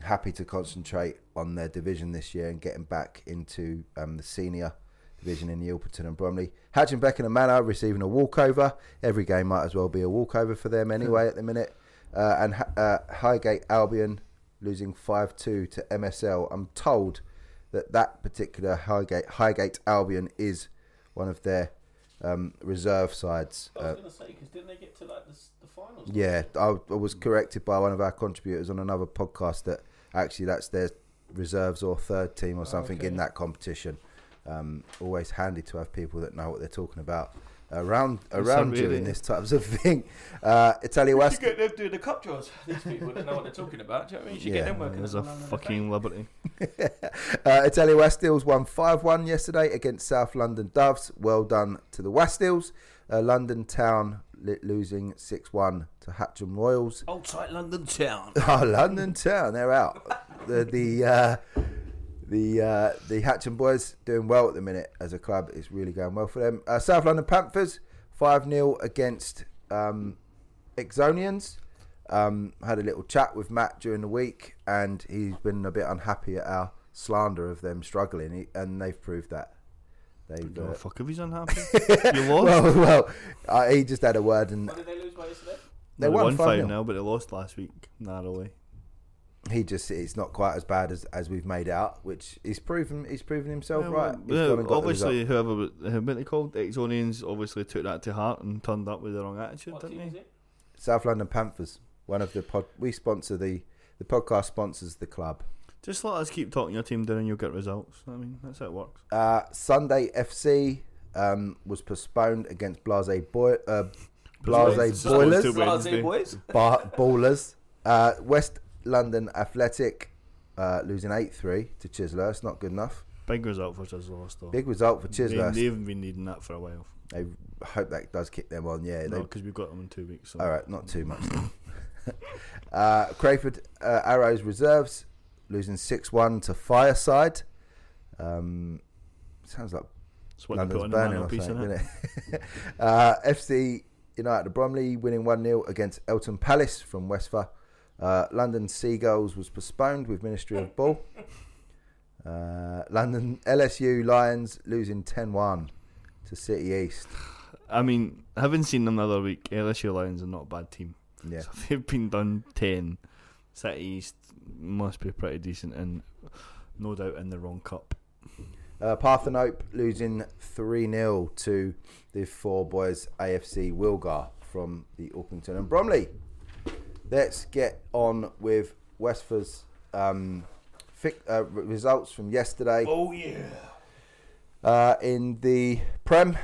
happy to concentrate on their division this year and getting back into um, the senior division in the Orpington and Bromley. Hatching Beckenham Manor receiving a walkover. Every game might as well be a walkover for them anyway at the minute. Uh, and uh, Highgate Albion losing 5 2 to MSL. I'm told that that particular Highgate, Highgate Albion is one of their um, reserve sides. I Uh, going to say because didn't they get to like the, the finals? yeah, I, I was corrected by one of our contributors on another podcast that actually that's their reserves or third team or something in okay. that competition. Um, always handy to have people that know what they're talking about around around really- during this types of thing. Uh, Italia You West. should get them doing the cup draws. These people don't know what they're talking about. Do you know what I mean? You should Yeah, get them working. There's a well on the fucking liberty. uh, Italia Westils won 5 1 yesterday against South London Doves. Well done to the Westils. Uh, London Town li- losing 6 1 to Hatcham Royals. Old tight London town. Oh, London Town, they're out. The the uh, the uh, the Hatcham boys doing well at the minute as a club. It's really going well for them. Uh, South London Panthers five 0 against um, Exonians. Um, had a little chat with Matt during the week, and he's been a bit unhappy at our slander of them struggling, he, and they've proved that. They've. Oh, Uh, fuck if he's unhappy. you lost. well, well, uh, he just had a word, and What did they lose by yesterday? they They won won 5 0 now, but they lost last week narrowly. He just it's not quite as bad as, as we've made out, which he's proven he's proven himself Yeah, right. well, He's yeah, got obviously, result. whoever what they called the Exonians obviously took that to heart and turned up with the wrong attitude, What didn't team is they? South London Panthers, one of the pod we sponsor the the podcast sponsors the club. Just let us keep talking your team down and you'll get results. I mean, that's how it works. Uh, Sunday FC um, was postponed against Blase Boy uh, Blase Boilers. Blase Wednesday. boys. Ballers. Uh, West London Athletic uh, losing eight three to Chislehurst. Not good enough. Big result for us though. Big result for They, Chislehurst. they've been needing that for a while. I hope that does kick them on. Yeah, No, because we've got them in two weeks. So. All right, not too much. uh, Crayford uh, Arrows reserves losing six one to Fireside. Um, sounds like what London's put on the burning or mantelpiece, something, isn't it? uh, FC United of Bromley winning one 0 against Elton Palace from Westford. Uh, London Seagulls was postponed with Ministry of Ball. Uh, London LSU Lions losing 10-1 to City East. I mean, having seen them the other week, LSU Lions are not a bad team. Yeah. So they've been done 10. City East must be pretty decent and no doubt in the wrong cup. Uh, Parthenope losing 3 0 to the four boys AFC Wilgar from the Orpington and Bromley. Let's get on with Westford's um, fic- uh, results from yesterday. Oh yeah. Uh, in the Prem,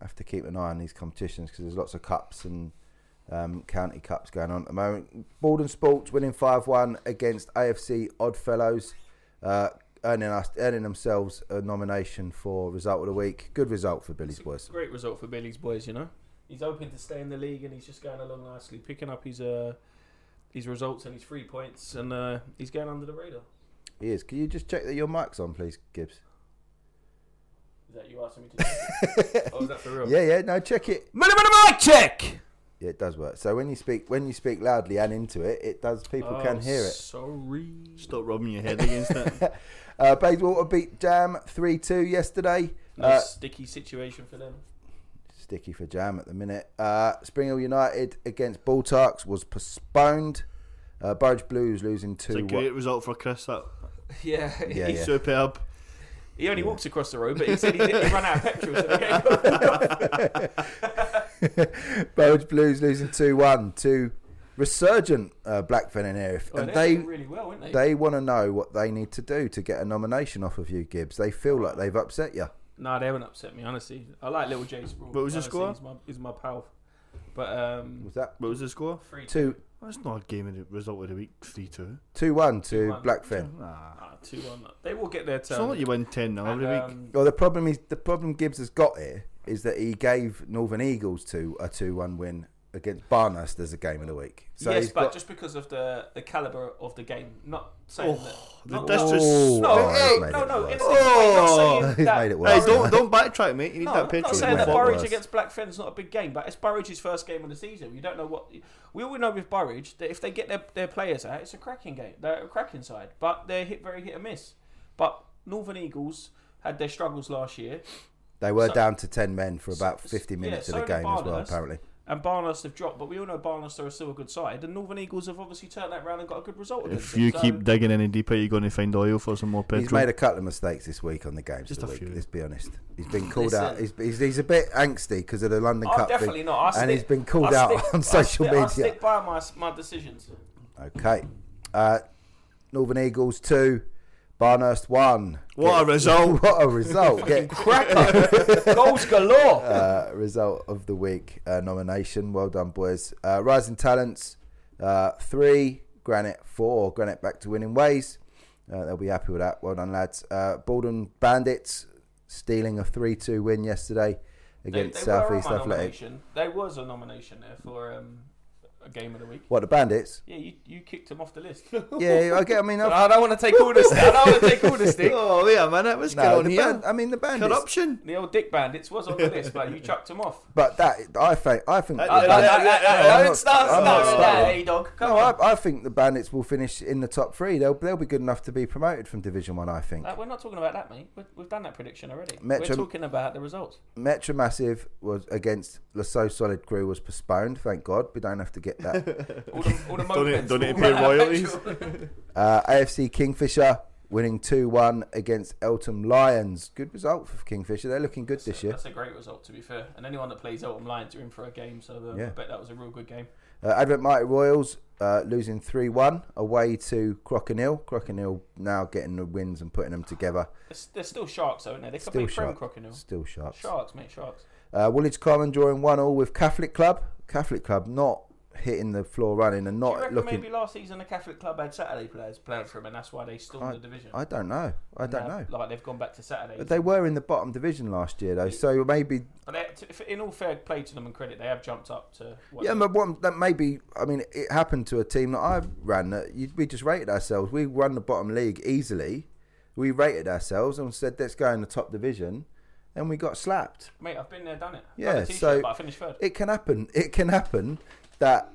I have to keep an eye on these competitions because there's lots of cups and um, county cups going on at the moment. Borden Sports winning 5 1 against AFC Oddfellows, uh, earning, us, earning themselves a nomination for Result of the Week. Good result for Billy's Boys. Great result for Billy's boys. You know, he's hoping to stay in the league, and he's just going along nicely, picking up his uh his results and his three points, and uh, he's going under the radar. He is. Can you just check that your mic's on, please, Gibbs? Is that you asking me to? check it? oh, is that for real? Yeah, yeah, no, check it. Minimum mic check. Yeah, it does work. So when you speak when you speak loudly and into it, it does people can Oh, hear it. Sorry. Stop rubbing your head against that. Uh, Bayswater beat Jam 3 2 yesterday. Nice Uh, sticky situation for them. Sticky for Jam at the minute. Uh, Spring Hill United against Bulltarks was postponed Uh, Burridge Blues losing two. It's a two. great result for Chris. That Yeah, Yeah, he, yeah. superb. he only walks across the road, but he said he, did, he ran out of petrol. So the game Burridge Blues losing two one to resurgent uh, Blackfen and Erith, well, and they're doing really well, aren't they? they want to know what they need to do to get a nomination off of you, Gibbs. They feel like they've upset you. No, they haven't upset me, honestly. I like Little J Sprawl. What was the score? He's my, he's my pal. But um, Was that What was the score? three two That's not a game of the result of the week. Three two. two one to 2-1. Blackfen? Nah. ah, two one. They will get their It's not turn. like you win ten 0 And, every week. um, Well, the problem is the problem Gibbs has got here is that he gave Northern Eagles to a two one win against Barnehurst as a game of the week. So yes, but got, just because of the the caliber of the game, not saying that. the not- disres- Oh, No, oh, he's no, no, it no. worse. In the same way, not saying He's that- made it Hey, don't don't backtrack, mate. You need No, that I'm petrol. not saying went that far Burridge worse. against Blackfen's not a big game, but it's Burridge's first game of the season. You don't know what. We all know with Burridge that if they get their, their players out, it's a cracking game. They're a cracking side, but they're hit very hit and miss. But Northern Eagles had their struggles last year, They were So- down to ten men for about so- fifty yeah, minutes so of the did game as well. Apparently, and Barnehurst have dropped. But we all know Barnehurst are still a good side, and Northern Eagles have obviously turned that round and got a good result. against If them. you So- keep digging any deeper, you're going to find oil for some more petrol. he's made a couple of mistakes this week on the games. Just a week, few. Let's be honest. He's been called out. He's, he's, he's a bit angsty because of the London Oh, Cup definitely thing, not. I and stick- he's been called I out stick- on I social stick- I media. stick by my my decisions. Okay, uh, Northern Eagles two, Barnehurst one. What a result. what a result! Get Cracker, goals galore. uh, result of the week uh, nomination. Well done, boys. Uh, Rising Talents uh, three, Granite four. Granite back to winning ways. Uh, they'll be happy with that. Well done, lads. Uh, Borden Bandits stealing a three-two win yesterday against they were on South East my Athletic. nomination. There was a nomination there for um, a game of the week. What the Bandits? Yeah, you, you kicked them off the list. Yeah, I get. I mean, I've, I don't want to take all the stick. I don't want to take all the stick. Oh yeah, man, that was no, going on the band, I mean the Bandits. Corruption. The old Dick Bandits was on the list, but you chucked them off. But that I think I think. Uh, the Bandits- I'm not- Don't start starting hey dog. No. I, I think the Bandits will finish in the top three. They'll they'll be good enough to be promoted from Division One. I think. Uh, we're not talking about that, mate. we we've done that prediction already. Metro- We're talking about the results. Metro Massive was against the So Solid Crew was postponed. Thank God, we don't have to get that. All the, all the Don't need- mopeds don't need pay royalties. uh, AFC Kingfisher winning two one against Eltham Lions. Good result for Kingfisher. They're looking good That's this a, year. That's a great result, to be fair. And anyone that plays Eltham Lions are in for a game, so um, Yeah. I bet that was a real good game. Uh, Advent Mighty Royals uh, losing three one away to Crocodile. Crocodile now getting the wins and putting them together. They're, they're still Sharks, aren't they? They could Still be Prem Shark. Crocodile. Still sharps. Sharks, mate, Sharks. Uh, Woolwich Common drawing one all with Catholic Club. Catholic Club not hitting the floor running and Do you not reckon looking. maybe last season the Catholic Club had Saturday players playing for them, and that's why they stormed the division? I don't know. I don't Now, know. Like they've gone back to Saturday. But they were in the bottom division last year though, so maybe But they, in all fair play to them and credit, they have jumped up to. What Yeah, but what, that maybe I mean it happened to a team that I ran. That you, we just rated ourselves. We won the bottom league easily. We rated ourselves and said let's go in the top division, and we got slapped. Mate, I've been there, done it. Yeah, Done a t-shirt, so- but I finished third. It can happen. It can happen that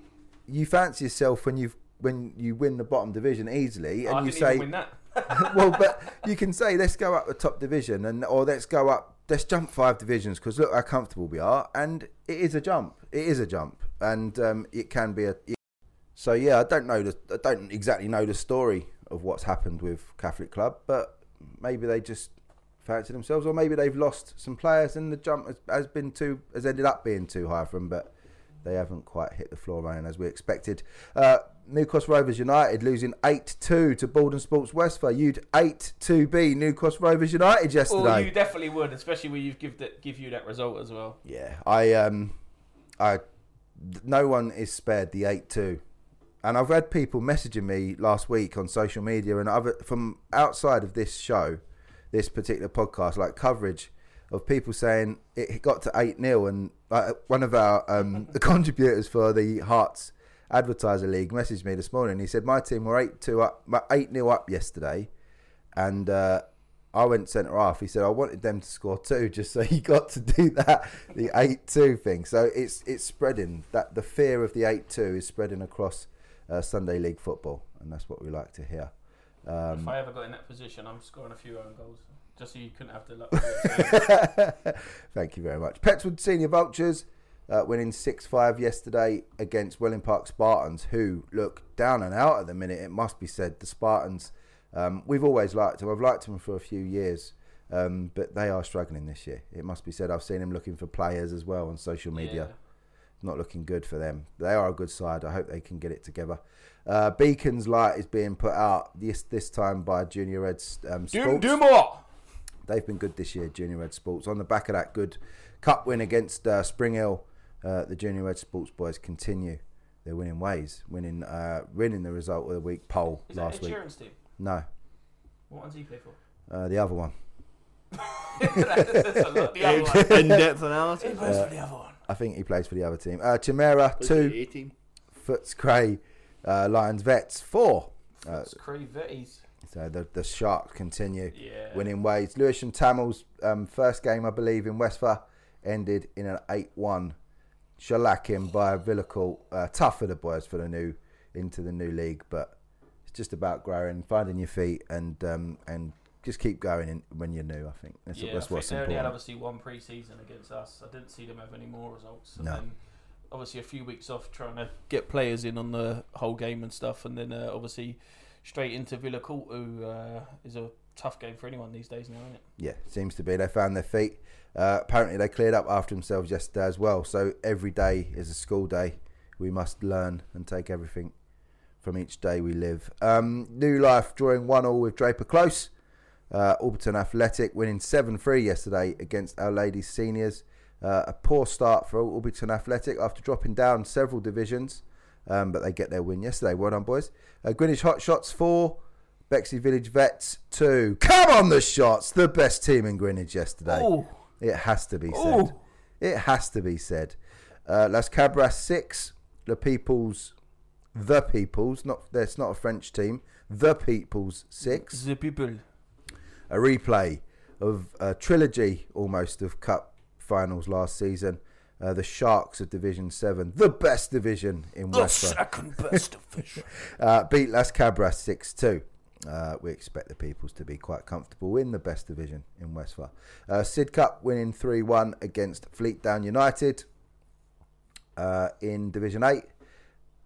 you fancy yourself when you when you win the bottom division easily, Oh, I and you say, well, but you can say let's go up the top division, and or let's go up, let's jump five divisions because look how comfortable we are, and it is a jump. It is a jump, and um, it can be a. So yeah, I don't know. The, I don't exactly know the story of what's happened with Catholic Club, but maybe they just fancy themselves, or maybe they've lost some players, and the jump has, has been too has ended up being too high for them, but they haven't quite hit the floor running as we expected. Uh, New Cross Rovers United losing 8 2 to Baldon Sports Westphal. You'd 8 2 be New Cross Rovers United Oh, yesterday. you definitely would, especially when you give that give you that result as well. Yeah, I um, I no one is spared the eight two, and I've had people messaging me last week on social media and other from outside of this show, this particular podcast, like coverage of people saying it got to eight 0 and uh, one of our um, the contributors for the Herts Advertiser League messaged me this morning. He said my team were eight two up, eight 0 up yesterday, and. Uh, I went centre half. He said I wanted them to score two, just so he got to do that, the eight two thing. So it's it's spreading. That the fear of the eight two is spreading across uh, Sunday League football, and that's what we like to hear. if Um, I ever got in that position, I'm scoring a few own goals, just so you couldn't have the luck. Thank you very much. Petts Wood Senior Vultures uh, winning 6 5 yesterday against Welling Park Spartans, who look down and out at the minute. It must be said, the Spartans, um, we've always liked them. I've liked them for a few years, um, but they are struggling this year. It must be said. I've seen them looking for players as well on social media. Yeah. Not looking good for them. They are a good side. I hope they can get it together. Uh, Beacon's light is being put out this this time by Junior Reds um, Do, Sports. do more. They've been good this year, Junior Red Sports. On the back of that good cup win against uh, Spring Hill, uh, the Junior Red Sports boys continue their winning ways, winning uh, winning the result of the week poll Is last Ed week. Sheeran's team? No, What one's he play for? uh, the other one. That's a lot. The other one. In depth analysis. He plays for the other one. I think he plays for the other team. Uh, Chimera two, 18. Footscray, uh, Lions Vets four. Uh, It's Crevettis. So the the Sharks continue. Yeah. winning ways. Lewisham Tamil's um, first game, I believe, in Westford ended in an 8 1 shellacking by Villacourt. Uh, tough for the boys for the new into the new league, but it's just about growing, finding your feet, and um, and just keep going in, when you're new. I think that's, yeah, that's I think what's they only had obviously one pre-season against us. I didn't see them have any more results. And No. then obviously a few weeks off trying to get players in on the whole game and stuff, and then uh, obviously straight into Villa Court, who uh, is a tough game for anyone these days now, isn't it? Yeah, seems to be. They found their feet. Uh, apparently, they cleared up after themselves yesterday as well. So every day is a school day. We must learn and take everything from each day we live. Um, New Life drawing one all with Draper Close. Uh, Alberton Athletic winning 7 3 yesterday against Our Ladies Seniors. Uh, a poor start for Alberton Athletic after dropping down several divisions, um, but they get their win yesterday. Well done, boys. Uh, Greenwich Hot Shots 4. Bexley Village Vets 2. Come on, the shots! The best team in Greenwich yesterday. Oh, It has to be said. It has to be said. Uh, Las Cabras six. The People's, the People's. Not that's not a French team. The People's six. the people. A replay of a trilogy almost of cup finals last season. Uh, the Sharks of Division Seven, the best division in The Western, second best division. uh, beat Las Cabras six two. Uh, we expect the Peoples to be quite comfortable in the best division in Westford. Uh, Sidcup winning 3 1 against Fleetdown United uh, in Division 8.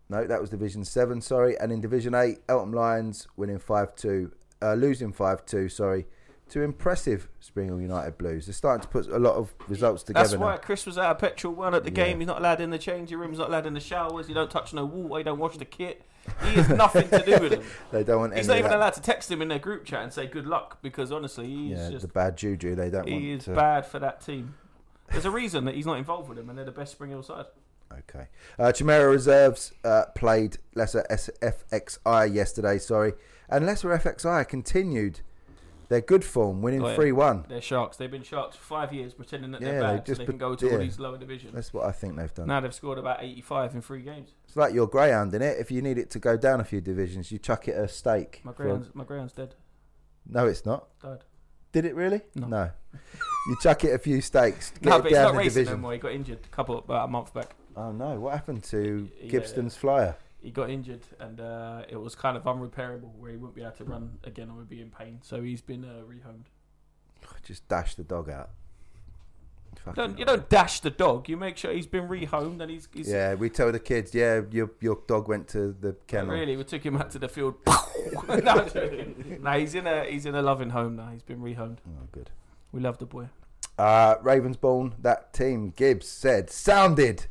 No, that was Division 7, sorry. And in Division 8, Eltham Lions winning 5 2, uh, losing 5 2, sorry, to impressive Spring Hill United Blues. They're starting to put a lot of results together That's why now. Chris was out of petrol one at the Yeah. game. He's not allowed in the changing room. He's not allowed in the showers. You don't touch no water. You don't wash the kit. He has nothing to do with them. They don't want He's not even that. allowed to text him in their group chat and say good luck because honestly, he's Yeah, just the bad juju. They don't he want is to. bad for that team. There's a reason that he's not involved with them, and they're the best Spring Hill side. Okay. Uh, Chimera Reserves uh, played Lesser FXI yesterday, sorry. And Lesser FXI continued their good form, winning Oh, yeah. 3 1. They're sharks. They've been sharks for five years, pretending that Yeah, they're they bad, so they can go to yeah. all these lower divisions. That's what I think they've done. Now they've scored about 85 in three games. It's like your greyhound, in it? If you need it to go down a few divisions, you chuck it a stake. My for- greyhound's, my greyhound's dead. No, it's not. Died. Did it really? No. you chuck it a few stakes. Get No, it but it's down not the racing no division. more. He got injured a couple about a month back. Oh no! What happened to Yeah. Gibston's flyer? He got injured, and uh, it was kind of unrepairable, where he wouldn't be able to run again and would be in pain. So he's been uh, rehomed. Just dash the dog out. Fucking Don't, you don't dash the dog. You make sure he's been rehomed and he's. he's Yeah, we tell the kids. Yeah, your your dog went to the kennel. really, we took him out to the field. no, he's in a he's in a loving home now. He's been rehomed. Oh, good. We love the boy. Uh, Ravensbourne, that team, Gibbs said, sounded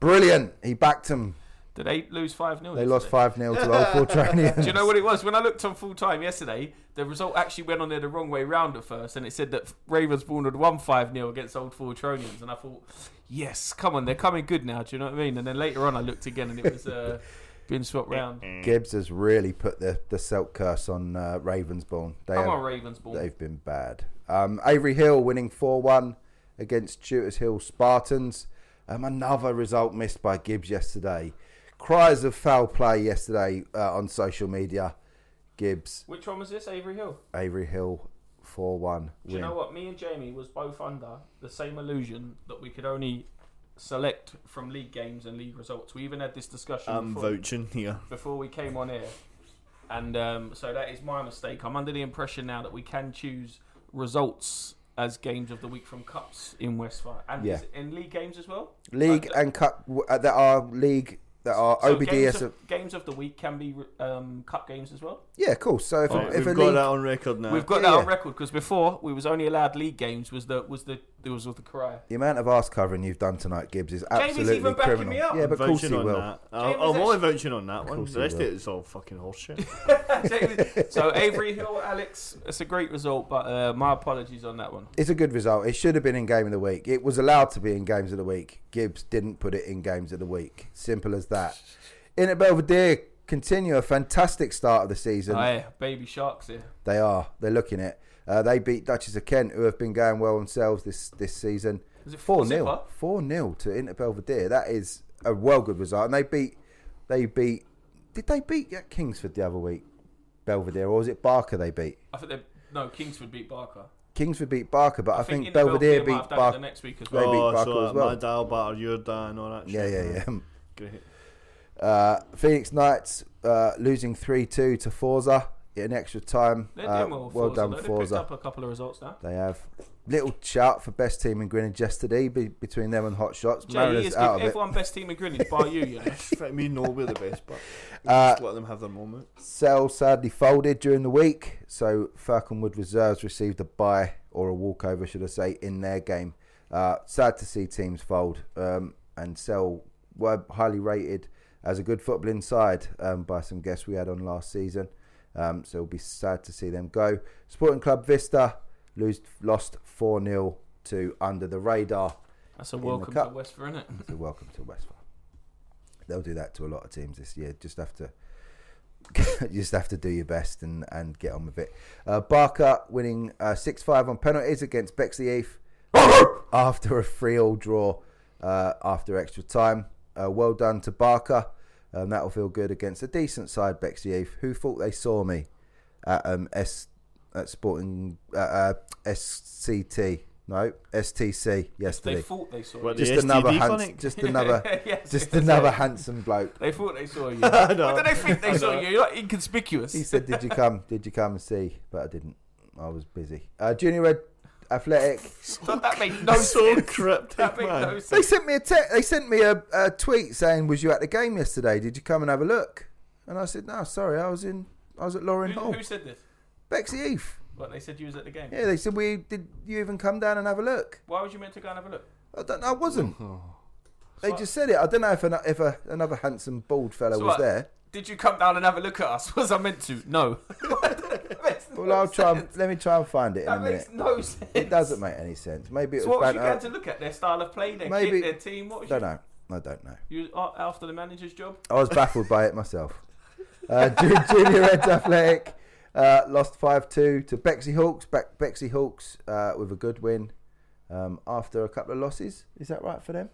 brilliant. He backed them. Did they lose five 0 They lost 5 0 to Old Fort Training. Do you know what it was? When I looked on full time yesterday, the result actually went on there the wrong way round at first, and it said that Ravensbourne had won 5 0 against Old Fortronians. And I thought, yes, come on, they're coming good now. Do you know what I mean? And then later on, I looked again, and it was uh, been swapped round. Gibbs has really put the, the Celt curse on uh, Ravensbourne. They Come have, on, Ravensbourne. They've been bad. Um, Avery Hill winning 4 1 against Shooters Hill Spartans. Um, another result missed by Gibbs yesterday. Cries of foul play yesterday uh, on social media. Gibbs, Which one was this? Avery Hill. Avery Hill 4 1 Do you know what? Me and Jamie was both under the same illusion that we could only select from league games and league results. We even had this discussion I'm before, vouching here. before we came on here, and um, so that is my mistake. I'm under the impression now that we can choose results as games of the week from cups in Westford and Yeah. in league games as well. League Uh, and cup w- uh, that are league that are So OBDS. games of- of, games of the week can be um, cup games as well. yeah, cool. So if, Oh, a, if we've a got league, that on record now. We've got Yeah, that on record because before we was only allowed league games. Was the was the there was with the cry. the amount of arse covering you've done tonight, Gibbs, is absolutely even backing criminal. me up. Yeah, but of course he on will. that. I'll, James I'm is only actually- vouching on that one. course The he rest of will. it is all fucking horseshit. so Avery Hill, Alex, it's a great result, but uh, my apologies on that one. It's a good result. It should have been in game of the week. It was allowed to be in games of the week. Gibbs didn't put it in games of the week. Simple as that. Inter Belvedere, continue a fantastic start of the season. Aye, baby sharks here. They are. They're looking it. Uh, they beat Duchess of Kent, who have been going well themselves this this season. Was it Four four 0? Four 0 to Inter Belvedere. That is a well good result. And they beat. They beat. Did they beat Kingsford the other week? Belvedere, or was it Barker they beat? I think they no Kingsford beat Barker. Kingsford beat Barker, but I, think, Inter Belvedere might beat have done it Barker. the next week as They well. beat oh, Barker so as well. my dal batter your dad and all that Yeah, shit. yeah, yeah. Great. Uh, Phoenix Knights uh, losing 3 2 to Forza in extra time. They're Uh, doing well. well Forza, done, though. They picked Forza. up a couple of results now. They have. Little shout for best team in Greenwich yesterday be, between them and Hot Shots. Jay Mariners is out give of it. everyone best team in Greenwich, bar you, you know. Me know we're the best, but Uh, just let them have their moment. Cell sadly folded during the week, so Falconwood Reserves received a bye or a walkover, should I say, in their game. Uh, sad to see teams fold, um, and Cell were highly rated as a good footballing side um, by some guests we had on last season. Um, so it'll be sad to see them go. Sporting Club Vista lose, lost 4 0 to Under the Radar. That's a welcome to. Westford, isn't it? So welcome to Westford. They'll do that to a lot of teams this year. Just have to, just have to do your best and, and get on with it. Uh, Barker winning uh, six five on penalties against Bexley Heath after a three all draw uh, after extra time. Uh, well done to Barker. Um, that'll feel good against a decent side Bexley Heath, who thought they saw me at um, S at Sporting uh, uh, SCT no STC yesterday. They thought they saw What, you. the just another STD hands, just another Yes, just yes, another yes. handsome bloke. They thought they saw you. I know. What do they think they saw you? You're like inconspicuous. He said, "Did you come? Did you come and see?" But I didn't. I was busy. Uh, Junior Red Athletic. That, that made no so sense. cryptic, That made man. no They sent me a te- they sent me a, a tweet saying, "Was you at the game yesterday? Did you come and have a look?" And I said, "No, sorry, I was in. I was at Lauren Who, Hall, who said this? Bexley Heath." What they said you was at the game. Yeah, they said, "We did. You even come down and have a look?" Why was you meant to go and have a look? I don't. I wasn't. Oh. They So- just said it. I don't know if an, if a, another handsome bald fellow So was what? there. Did you come down and have a look at us? Was I meant to? No. Well, I'll try. And, let me try and find it in a That makes no sense. It doesn't make any sense. Maybe it So was what was you going to look at? Their style of play, their Maybe- kit, their team. What was I don't know. I don't know. You uh, after the manager's job? I was baffled by it myself. Uh, Junior Reds Athletic uh, lost 5 2 to Bexley Hawks. Be- Bexley Hawks uh, with a good win um, after a couple of losses. Is that right for them?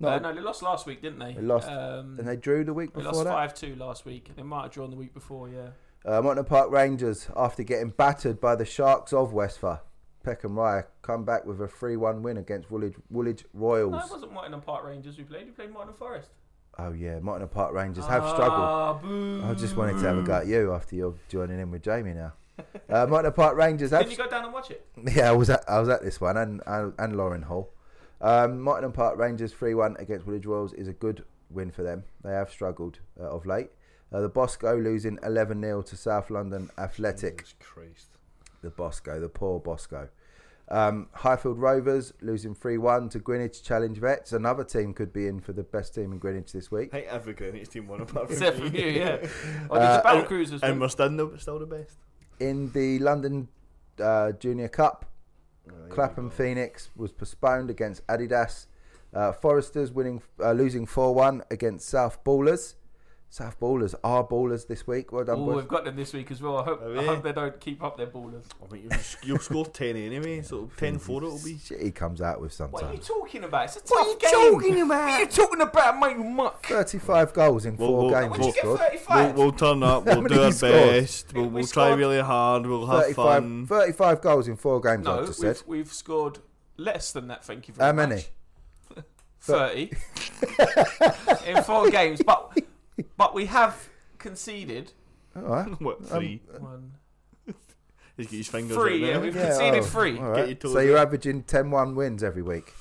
No. Uh, no, they lost last week, didn't they? They lost, Um, And they drew the week before. they lost five two last week. They might have drawn the week before. Yeah. Uh, Park Rangers, after getting battered by the Sharks of Westford, Peckham Rye come back with a 3 1 win against Woolwich, Woolwich Royals. No, it wasn't Morton Park Rangers we played. We played Morton Forest. Oh, yeah, Monton Park Rangers have struggled. Ah, boo. I just wanted to have a go at you after you're joining in with Jamie now. Uh, Monton Park Rangers have Did you go down and watch it? Yeah, I was at I was at this one and and, and Lauren Hall. Um, Martin Park Rangers three one against Woolwich Royals is a good win for them. They have struggled uh, of late. Uh, the Bosco losing eleven 0 to South London Athletic. Jesus Christ. The Bosco, the poor Bosco. Um, Highfield Rovers losing three one to Greenwich Challenge Vets. Another team could be in for the best team in Greenwich this week. I think every Greenwich team won apart from Except from you, yeah. Oh, Uh, did the Battle and- Cruisers And win? we're still the, still the best. In the London uh, Junior Cup, Oh, Clapham. Phoenix was postponed against Adidas. Uh, Foresters winning, uh, losing four one against South Ballers. South Ballers are ballers this week. Well done, Oh, boys. we've got them this week as well. I hope, I hope they don't keep up their ballers. I mean, you'll, you'll score 10 anyway, so 10 4 it'll be. Shit, he comes out with something. What are you talking about? It's a tough What are you game. talking about? What are you talking about, mate? You muck. Thirty-five goals in Well, four well, games. When he did you scored. get 35? We'll, we'll turn up, we'll many do our he scored? best, we'll, We we'll try scored- really hard, we'll have 35, fun. 35 goals in four games. no, I've just we've, said. we've scored less than that, thank you very How much. many? 30 in four games. But but we have conceded All right. What, three? one. He's got his fingers Three, yeah, we've Yeah, conceded oh, three. all Get right. your toes So you're out. averaging 10-1 wins every week.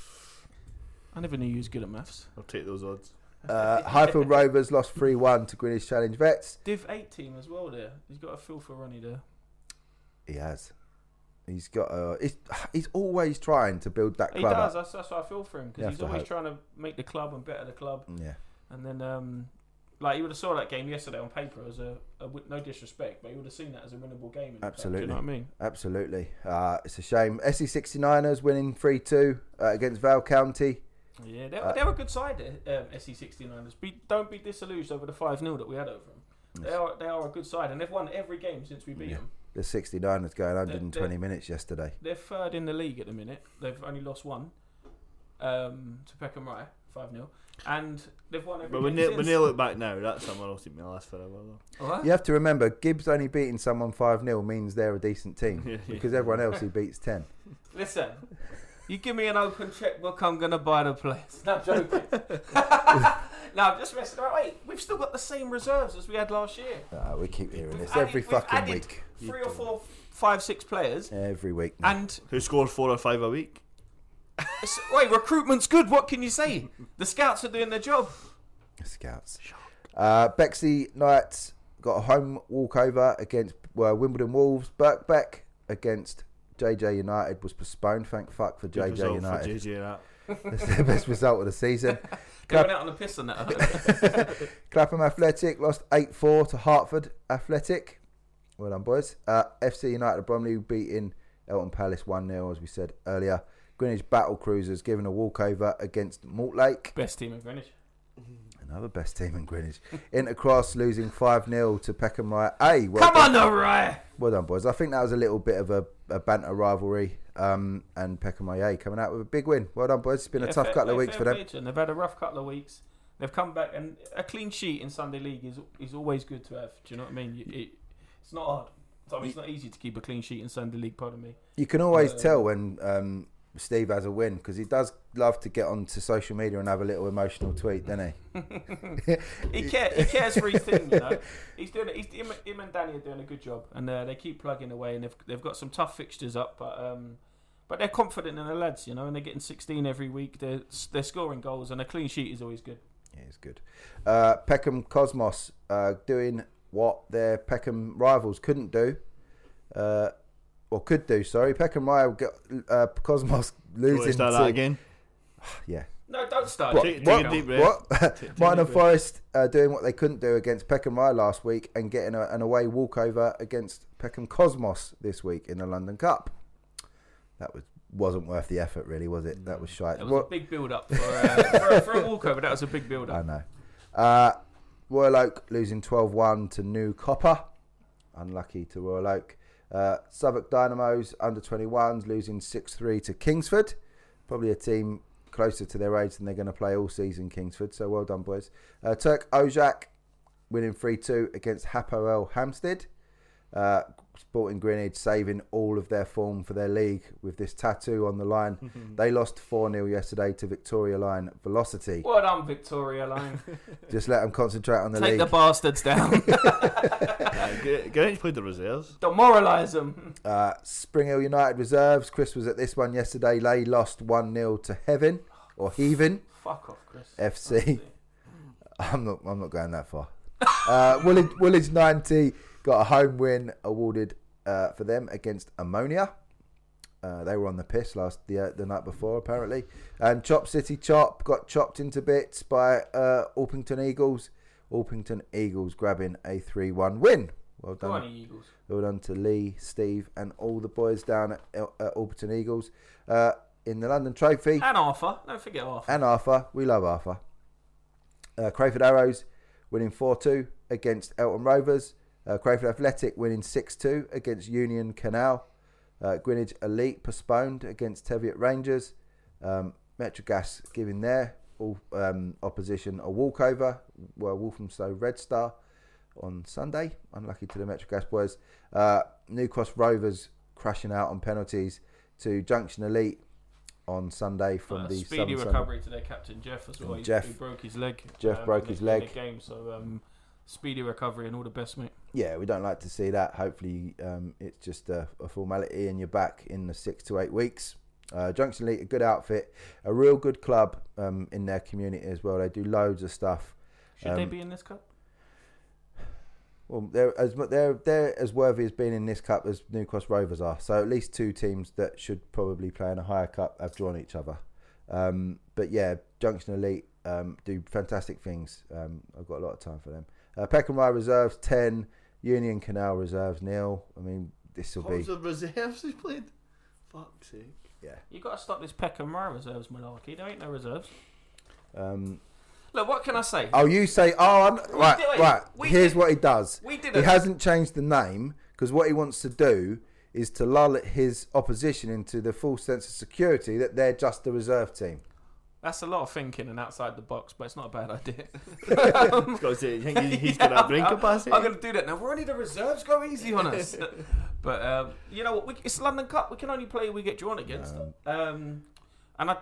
I never knew you was good at maths. I'll take those odds. Uh, Highfield Rovers lost 3-1 to Greenwich Challenge Vets. Div 8 team as well there. He's got a feel for Ronnie there. He has. He's got a. He's, he's always trying to build that club. He club does. up. That's, that's what I feel for him You because have he's to always hope. trying to make the club and better the club. Yeah. And then, um, like you would have saw that game yesterday on paper as a, a no disrespect, but you would have seen that as a winnable game. In the club, do Absolutely. you know what I mean? Absolutely. Uh, it's a shame. SE 69ers winning 3 2 uh, against Vale County. Yeah, they're, Uh, they're a good side. there, Um, SE 69ers. Be, don't be disillusioned over the five 0 that we had over them. They are they are a good side, and they've won every game since we beat Yeah. them. The 69ers going 120 They're- minutes yesterday. They're third in the league at the minute. They've only lost one um, to Peckham Rye, five 0 and they've won every But when game they, since. when they look back now, that's someone else in my last forever. Though. What? You have to remember, Gibbs only beating someone 5 0 means they're a decent team Yeah, yeah. because everyone else he beats 10. Listen, you give me an open checkbook, I'm gonna buy the place. No, I'm joking. no, I'm just messing around. Wait, we've still got the same reserves as we had last year. Uh, we keep hearing We've this added- every we've fucking added week. Three or four, five, six players, Every week. now. and Who scores four or five a week? It's, wait, recruitment's good. What can you say? The scouts are doing their job. Scouts. Uh, Bexley Knights got a home walkover against uh, Wimbledon Wolves. Birkbeck against JJ United was postponed. Thank fuck for Good JJ United. For JJ that. That's the best result of the season. They went out on the piss on that. Clapham Athletic lost 8 4 to Hartford Athletic. Well done, boys. Uh, FC United of Bromley beating Eltham Palace 1 0, as we said earlier. Greenwich Battle Cruisers given a walkover against Mortlake. Best team in Greenwich. Another best team in Greenwich. Intercross losing 5 0 to Peckham Rye. Hey, well Come done. on, O'Reilly. Well done, boys. I think that was a little bit of a, a banter rivalry. Um, and Peckham Rye coming out with a big win. Well done, boys. It's been a tough fair couple of weeks for them. They've had a rough couple of weeks. They've come back, and a clean sheet in Sunday League is is always good to have. Do you know what I mean? It, it's not hard. I mean, it's not easy to keep a clean sheet in Sunday League. Pardon me. You can always Uh, tell when um, Steve has a win because he does love to get onto social media and have a little emotional tweet, doesn't he? He, care, he cares for his team, you know. He's doing it. He's, him, him and Danny are doing a good job, and uh, they keep plugging away. And they've they've got some tough fixtures up, but um, but they're confident in the lads, you know. And they're getting 16 every week. They're they're scoring goals, and a clean sheet is always good. Yeah, it's good. Uh, Peckham Cosmos uh, doing what their Peckham rivals couldn't do, uh, or could do. Sorry, Peckham Rye got uh, Cosmos Do you want losing start to that again? yeah. No, don't start. What? Take- what? take a deep breath. What? take Minor a breath. Forest uh, doing what they couldn't do against Peckham Rye last week and getting a, an away walkover against Peckham Cosmos this week in the London Cup. That was wasn't worth the effort, really, was it? That was shite. That was What- a big build up for, uh, for, a- for a walkover. That was a big build up. I up. know. Uh, Royal Oak losing 12 1 to New Copper. Unlucky to Royal Oak. Uh, Southwark Dynamos under 21s losing 6 3 to Kingsford. Probably a team closer to their age than they're going to play all season, Kingsford. So well done, boys. Uh, Turk Ojak winning 3 2 against Hapoel Hampstead. Uh, Sporting Greenwich saving all of their form for their league with this tattoo on the line. they lost 4 0 yesterday to Victoria Line Velocity. Well done, Victoria Line. Just let them concentrate on the Take league. Take the bastards down. Gre- Greenwich played the reserves. Demoralise them. Uh, Spring Hill United reserves. Chris was at this one yesterday. They lost 1 0 to Heaven or Heaven Fuck off, Chris. FC. I'm not. I'm not going that far. Uh, Woolwich, Woolwich 90 got a home win awarded uh, for them against Ammonia. Uh, they were on the piss last the uh, the night before apparently, and Chop City Chop got chopped into bits by uh, Orpington Eagles. Orpington Eagles grabbing a 3-1 win. Well done, on, well done to Lee, Steve, and all the boys down at, El- at Orpington Eagles uh, in the London Trophy. And Arthur. Don't forget Arthur. And Arthur, we love Arthur. Uh, Crayford Arrows winning 4 2 against Elton Rovers. Uh, Crayford Athletic winning 6 2 against Union Canal. Uh, Greenwich Elite postponed against Teviot Rangers. Um, Metrogas giving their all, um, opposition a walkover. Well, Walthamstow Red Star on Sunday. Unlucky to the Metrogas boys. Uh, New Cross Rovers crashing out on penalties to Junction Elite on Sunday from Uh, the speedy Southern Sunday. recovery to their captain Jeff as well. He, Jeff- he broke his leg. Jeff um, broke his leg. game, so um, speedy recovery and all the best, mate. Yeah, we don't like to see that. Hopefully, um, it's just a, a formality and you're back in the six to eight weeks. Uh, Junction Elite, a good outfit, a real good club um, in their community as well. They do loads of stuff. Should they Um, be in this cup? Well, they're as they're they're as worthy as being in this cup as New Cross Rovers are. So at least two teams that should probably play in a higher cup have drawn each other. Um, but yeah, Junction Elite um, do fantastic things. Um, I've got a lot of time for them. Uh, Peckham Rye reserves ten, Union Canal reserves nil. I mean, this will be Tons of reserves he's played. Fuck's sake. yeah. You got to stop this Peckham Rye reserves malarkey. There ain't no reserves. Um, Look, what can I say? oh, you say oh I'm, right did- right. we Here's did- what he does. we did He a hasn't changed the name because what he wants to do is to lull his opposition into the full sense of security that they're just the reserve team. That's a lot of thinking and outside the box, but it's not a bad idea. He's got to say, you think he's, he's got that I'm- capacity? I'm going to do that now. We're only the reserves. Go easy on us. but um, you know what? We, it's London Cup. We can only play who we get drawn against. Um, and I,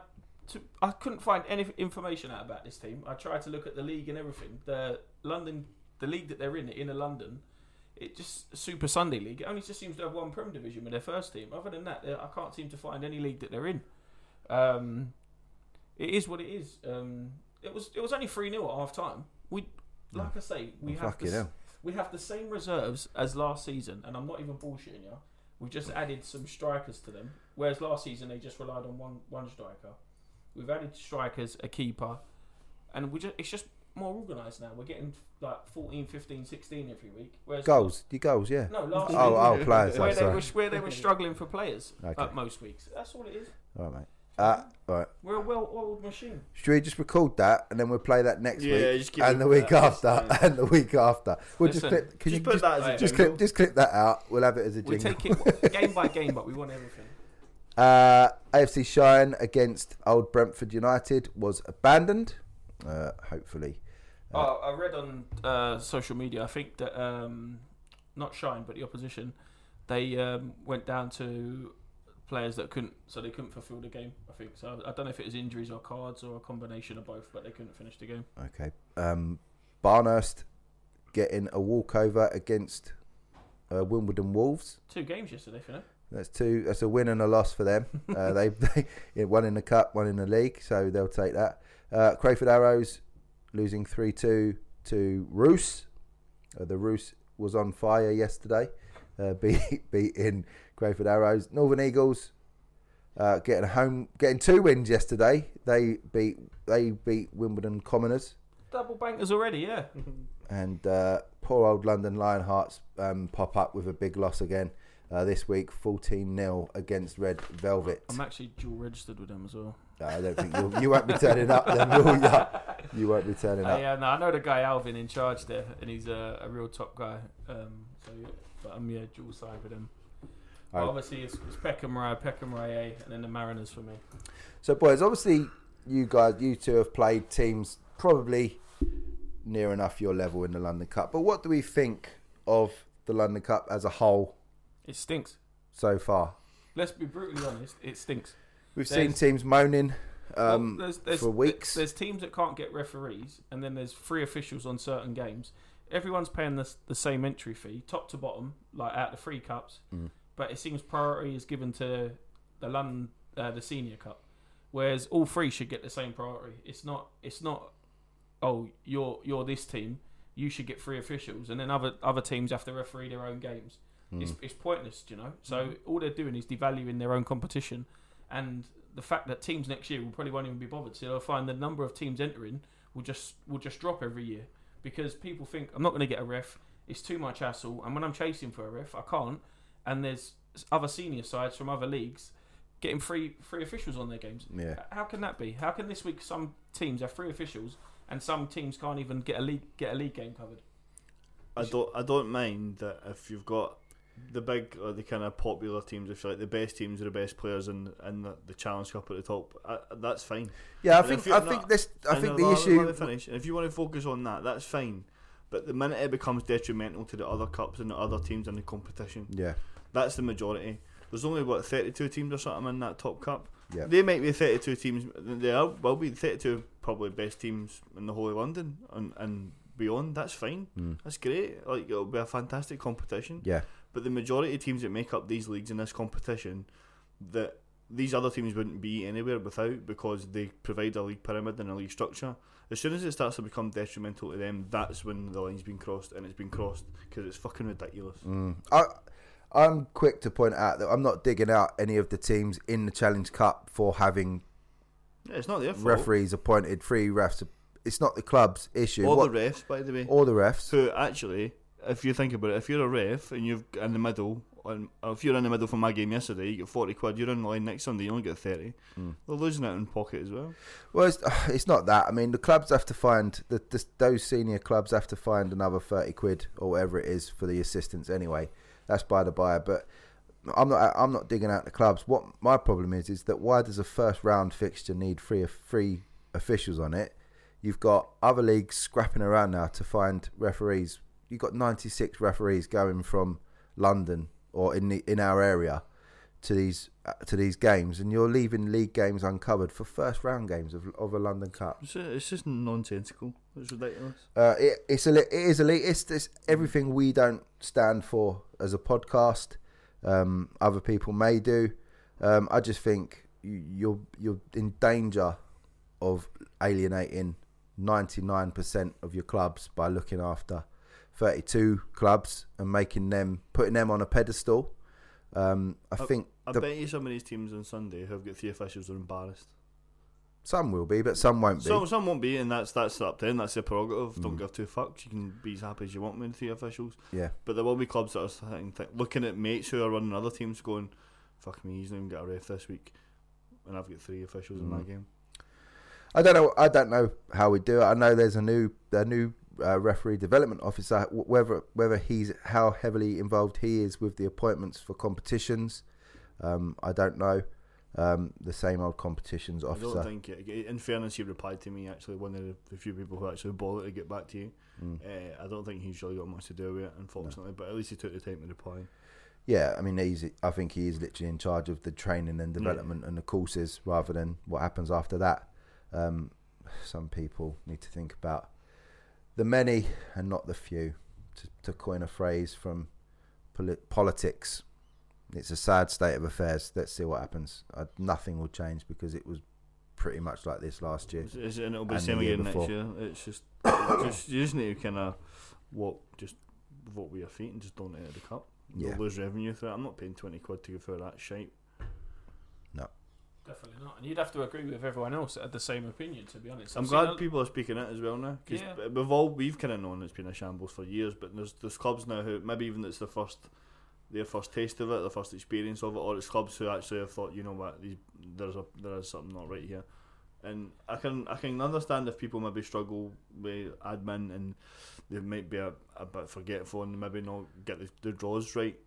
to, I couldn't find any information out about this team. I tried to look at the league and everything. The London, the league that they're in, inner London, it just Super Sunday League. It only just seems to have one Prem division with their first team. Other than that, I can't seem to find any league that they're in. Um, it is what it is. Um, it was it was only three 0 at half time. We, like I say, we Oh, have the, we have the same reserves as last season, and I'm not even bullshitting you. We've just added some strikers to them, whereas last season they just relied on one one striker. We've added strikers, a keeper, and we just it's just more organised now. We're getting like 14, 15, 16 every week. Whereas Goals, the goals, yeah. No, last Oh, week, oh, players. where, they were, where they were struggling for players Okay. most weeks. That's all it is. All right, mate. Uh, all right. We're a well-oiled machine. Should we just record that and then we'll play that next Yeah, week just give and it the week that. after Yeah. and the week after? We'll just Listen, clip. Can Just you put just, that as a Right. just jingle. clip? Just clip that out. We'll have it as a We jingle. take it game by game, but we want everything. Uh, AFC Shine against Old Brentford United was abandoned. Uh, hopefully, Oh, I read on uh, social media. I think that um, not Shine, but the opposition, they um, went down to players that couldn't, so they couldn't fulfil the game. I think so. I don't know if it was injuries or cards or a combination of both, but they couldn't finish the game. okay. Um, Barnehurst getting a walkover against uh, Wimbledon Wolves. Two games yesterday, you know. That's two. That's a win and a loss for them. Uh, they, they one in the cup, one in the league, so they'll take that. Uh, Crayford Arrows losing three two to Roos. Uh, the Roos was on fire yesterday, uh, beat beating Crayford Arrows. Northern Eagles uh, getting home, getting two wins yesterday. They beat they beat Wimbledon Commoners. Double bankers already, yeah. And uh, poor old London Lionhearts um, pop up with a big loss again uh, this week, 14 0 against Red Velvet. I'm actually dual registered with them as well. Uh, I don't think you'll, you won't be turning up then, will you? You won't be turning Uh, up. yeah, no, I know the guy Alvin in charge there, and he's a, a real top guy. Um, so, yeah, but I'm yeah dual side with him. Alright. obviously, it's, it's Peckham Rye, Peckham Rye A, and then the Mariners for me. So, boys, obviously, you guys, you two have played teams probably near enough your level in the London Cup. But what do we think of the London Cup as a whole It stinks. so far? Let's be brutally honest. It stinks. We've There's- seen teams moaning um, Well, there's, there's, for weeks. There's teams that can't get referees, and then there's free officials on certain games. Everyone's paying the, the same entry fee, top to bottom, like out the free cups. Mm. But it seems priority is given to the London, uh, the senior cup, whereas all three should get the same priority. It's not. It's not. Oh, you're you're this team. You should get three officials, and then other other teams have to referee their own games. It's, Mm. it's pointless, you know. So all they're doing is devaluing their own competition, and the fact that teams next year will probably won't even be bothered. So they'll find the number of teams entering will just will just drop every year because people think I'm not going to get a ref. It's too much hassle, and when I'm chasing for a ref, I can't. And there's other senior sides from other leagues getting free free officials on their games. Yeah. How can that be? How can this week some teams have free officials and some teams can't even get a league get a league game covered? I don't I don't mind that if you've got the big or the kind of popular teams, if you like the best teams are the best players in in the, the Challenge Cup at the top, I, that's fine. Yeah, I And think I not- think this. I And think the issue. let finish. And if you want to focus on that, that's fine. But the minute it becomes detrimental to the other cups and the other teams in the competition, Yeah, that's the majority. There's only what 32 teams or something in that top cup. yeah. They might be 32 teams. They are, will be 32 probably best teams in the whole of London, and, and beyond, that's fine. Mm. That's great. Like it'll be a fantastic competition. Yeah. But the majority of teams that make up these leagues in this competition, that these other teams wouldn't be anywhere without because they provide a league pyramid and a league structure. As soon as it starts to become detrimental to them, that's when the line's been crossed, and it's been crossed because it's fucking ridiculous. Mm. I, I'm quick to point out that I'm not digging out any of the teams in the Challenge Cup for having Yeah, it's not their fault. referees appointed, three refs. It's not the club's issue. Or What- the refs, by the way. or the refs. So actually, if you think about it, if you're a ref and you've in the middle, and or if you're in the middle for my game yesterday, you get forty quid. You're in the line next Sunday, you only get thirty. Mm. They're losing it in pocket as well. Well, it's, it's not that. I mean, the clubs have to find the, the those senior clubs have to find another thirty quid or whatever it is for the assistants. Anyway, that's by the by. But I'm not. I'm not digging out the clubs. What my problem is is that why does a first round fixture need three three officials on it? You've got other leagues scrapping around now to find referees. You've got 96 referees going from London or in the in our area to these uh, to these games, and you're leaving league games uncovered for first round games of, of a London Cup. It's, it's just nonsensical. It's ridiculous. Uh, it, it's a, it is elitist. It's everything we don't stand for as a podcast. Um, other people may do. Um, I just think you, you're you're in danger of alienating 99% of your clubs by looking after 32 clubs and making them putting them on a pedestal. Um, I Uh, think I the- bet you some of these teams on Sunday who've got three officials are embarrassed. some will be, but some won't be. Some some won't be, and that's that's up to them. That's their prerogative. Don't Mm. give two fucks. You can be as happy as you want with three officials. yeah. But there will be clubs that are sitting, th- looking at mates who are running other teams, going, "Fuck me, he's not even got a ref this week," and I've got three officials in my Mm. game. I don't know. I don't know how we do it. I know there's a new a new uh, referee development officer. Whether whether he's how heavily involved he is with the appointments for competitions, um, I don't know. Um, the same old competitions I officer. don't think. It, in fairness, he replied to me actually. One of the, few people who actually bothered to get back to you. Mm. Uh, I don't think he's really got much to do with it, unfortunately. But at least he took the time to reply. Yeah, I mean, he's. I think he is literally in charge of the training and development and the courses rather than what happens after that. Um, some people need to think about the many and not the few. To, to coin a phrase from polit- politics, it's a sad state of affairs. Let's see what happens. Uh, nothing will change because it was pretty much like this last year. It's, it's, and it'll be the same again next year. It's just, it's just you just need to kind of walk, just vote with your feet and just don't enter the cup. Yeah. You'll lose revenue through it. I'm not paying twenty quid to go through that shite. Definitely not. And you'd have to agree with everyone else that had the same opinion, to be honest. I'm I've glad people are speaking it as well now because Yeah. we've all we've kind of known it's been a shambles for years, but there's there's clubs now who maybe even it's the first their first taste of it, their first experience of it, or it's clubs who actually have thought, you know what, these, there's a there is something not right here, and I can I can understand if people maybe struggle with admin and they might be a, a bit forgetful and maybe not get the, the draws right.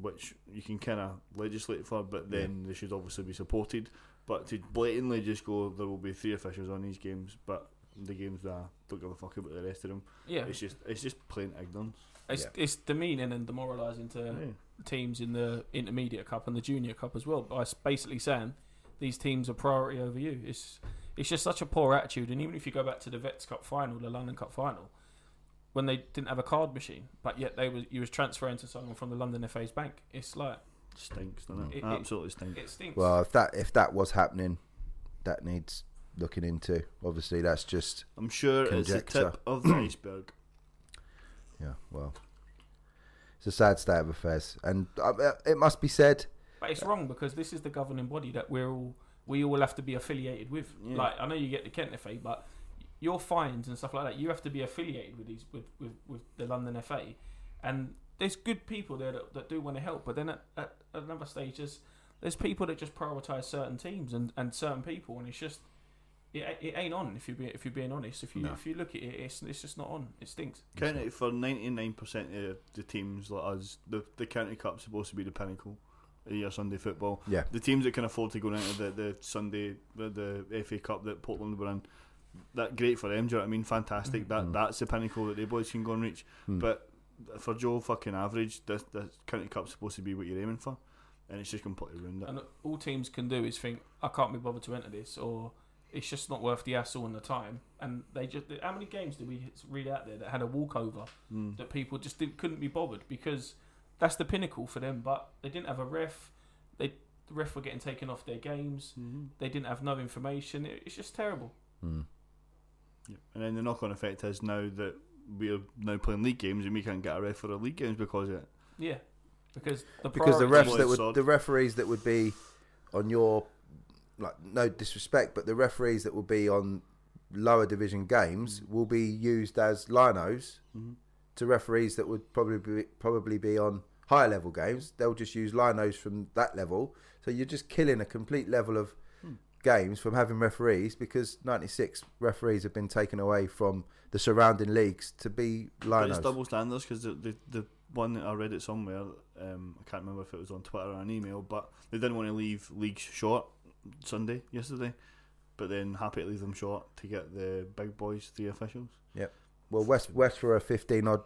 Which you can kind of legislate for, but then they should obviously be supported. But to blatantly just go, there will be three officials on these games, but the games that don't give a fuck about the rest of them. yeah, It's just it's just plain ignorance. it's, Yeah. it's demeaning and demoralising to Yeah. teams in the intermediate cup and the junior cup as well. By basically saying these teams are priority over you. It's it's just such a poor attitude. And even if you go back to the Vets Cup final, the London Cup final, when they didn't have a card machine, but yet they was you was transferring to someone from the London FA's bank. It's like Stinks, doesn't it? It- it- Absolutely stinks. it stinks. Well, if that if that was happening, that needs looking into. Obviously, that's just I'm sure it's the Conjecture. tip of the iceberg. yeah. Well, it's a sad state of affairs, and uh, it must be said. But it's wrong because this is the governing body that we're all we all have to be affiliated with. Yeah. Like I know you get the Kent FA, but your fines and stuff like that, you have to be affiliated with these with, with, with the London FA. And there's good people there that, that do want to help, but then at, at another stage there's there's people that just prioritise certain teams and, and certain people and it's just it, it ain't on if you be if you're being honest. If you No. if you look at it, it's it's just not on. It stinks. County for ninety nine percent of the teams like us, the the county cup's supposed to be the pinnacle of your Sunday football. Yeah, The teams that can afford to go into the, the Sunday the, the FA Cup that Portland were in, that great for them. Do you know what I mean? Fantastic. That Mm. that's the pinnacle that they boys can go and reach. Mm. But for Joe fucking average, this the county cup's supposed to be what you're aiming for, and it's just completely ruined it. And all teams can do is think, I can't be bothered to enter this, or it's just not worth the hassle and the time. And they just how many games did we read out there that had a walkover Mm. that people just didn't, couldn't be bothered because that's the pinnacle for them. But they didn't have a ref. They the ref were getting taken off their games. Mhm. They didn't have no information. It, it's just terrible. Hmm. Yeah. And then the knock-on effect is now that we're now playing league games and we can't get a ref for the league games because of it. Yeah, because the because the refs that would Sod. the referees that would be on your like no disrespect, but the referees that will be on lower division games will be used as linos Mhm. to referees that would probably be, probably be on higher level games. They'll just use linos from that level. So you're just killing a complete level of. Games from having referees because 96 referees have been taken away from the surrounding leagues to be But it's double standards because the, the the one that I read it somewhere, um, I can't remember if it was on Twitter or an email, but they didn't want to leave leagues short Sunday yesterday, but then happy to leave them short to get the big boys three officials. Yep. Well, West West for a 15 odd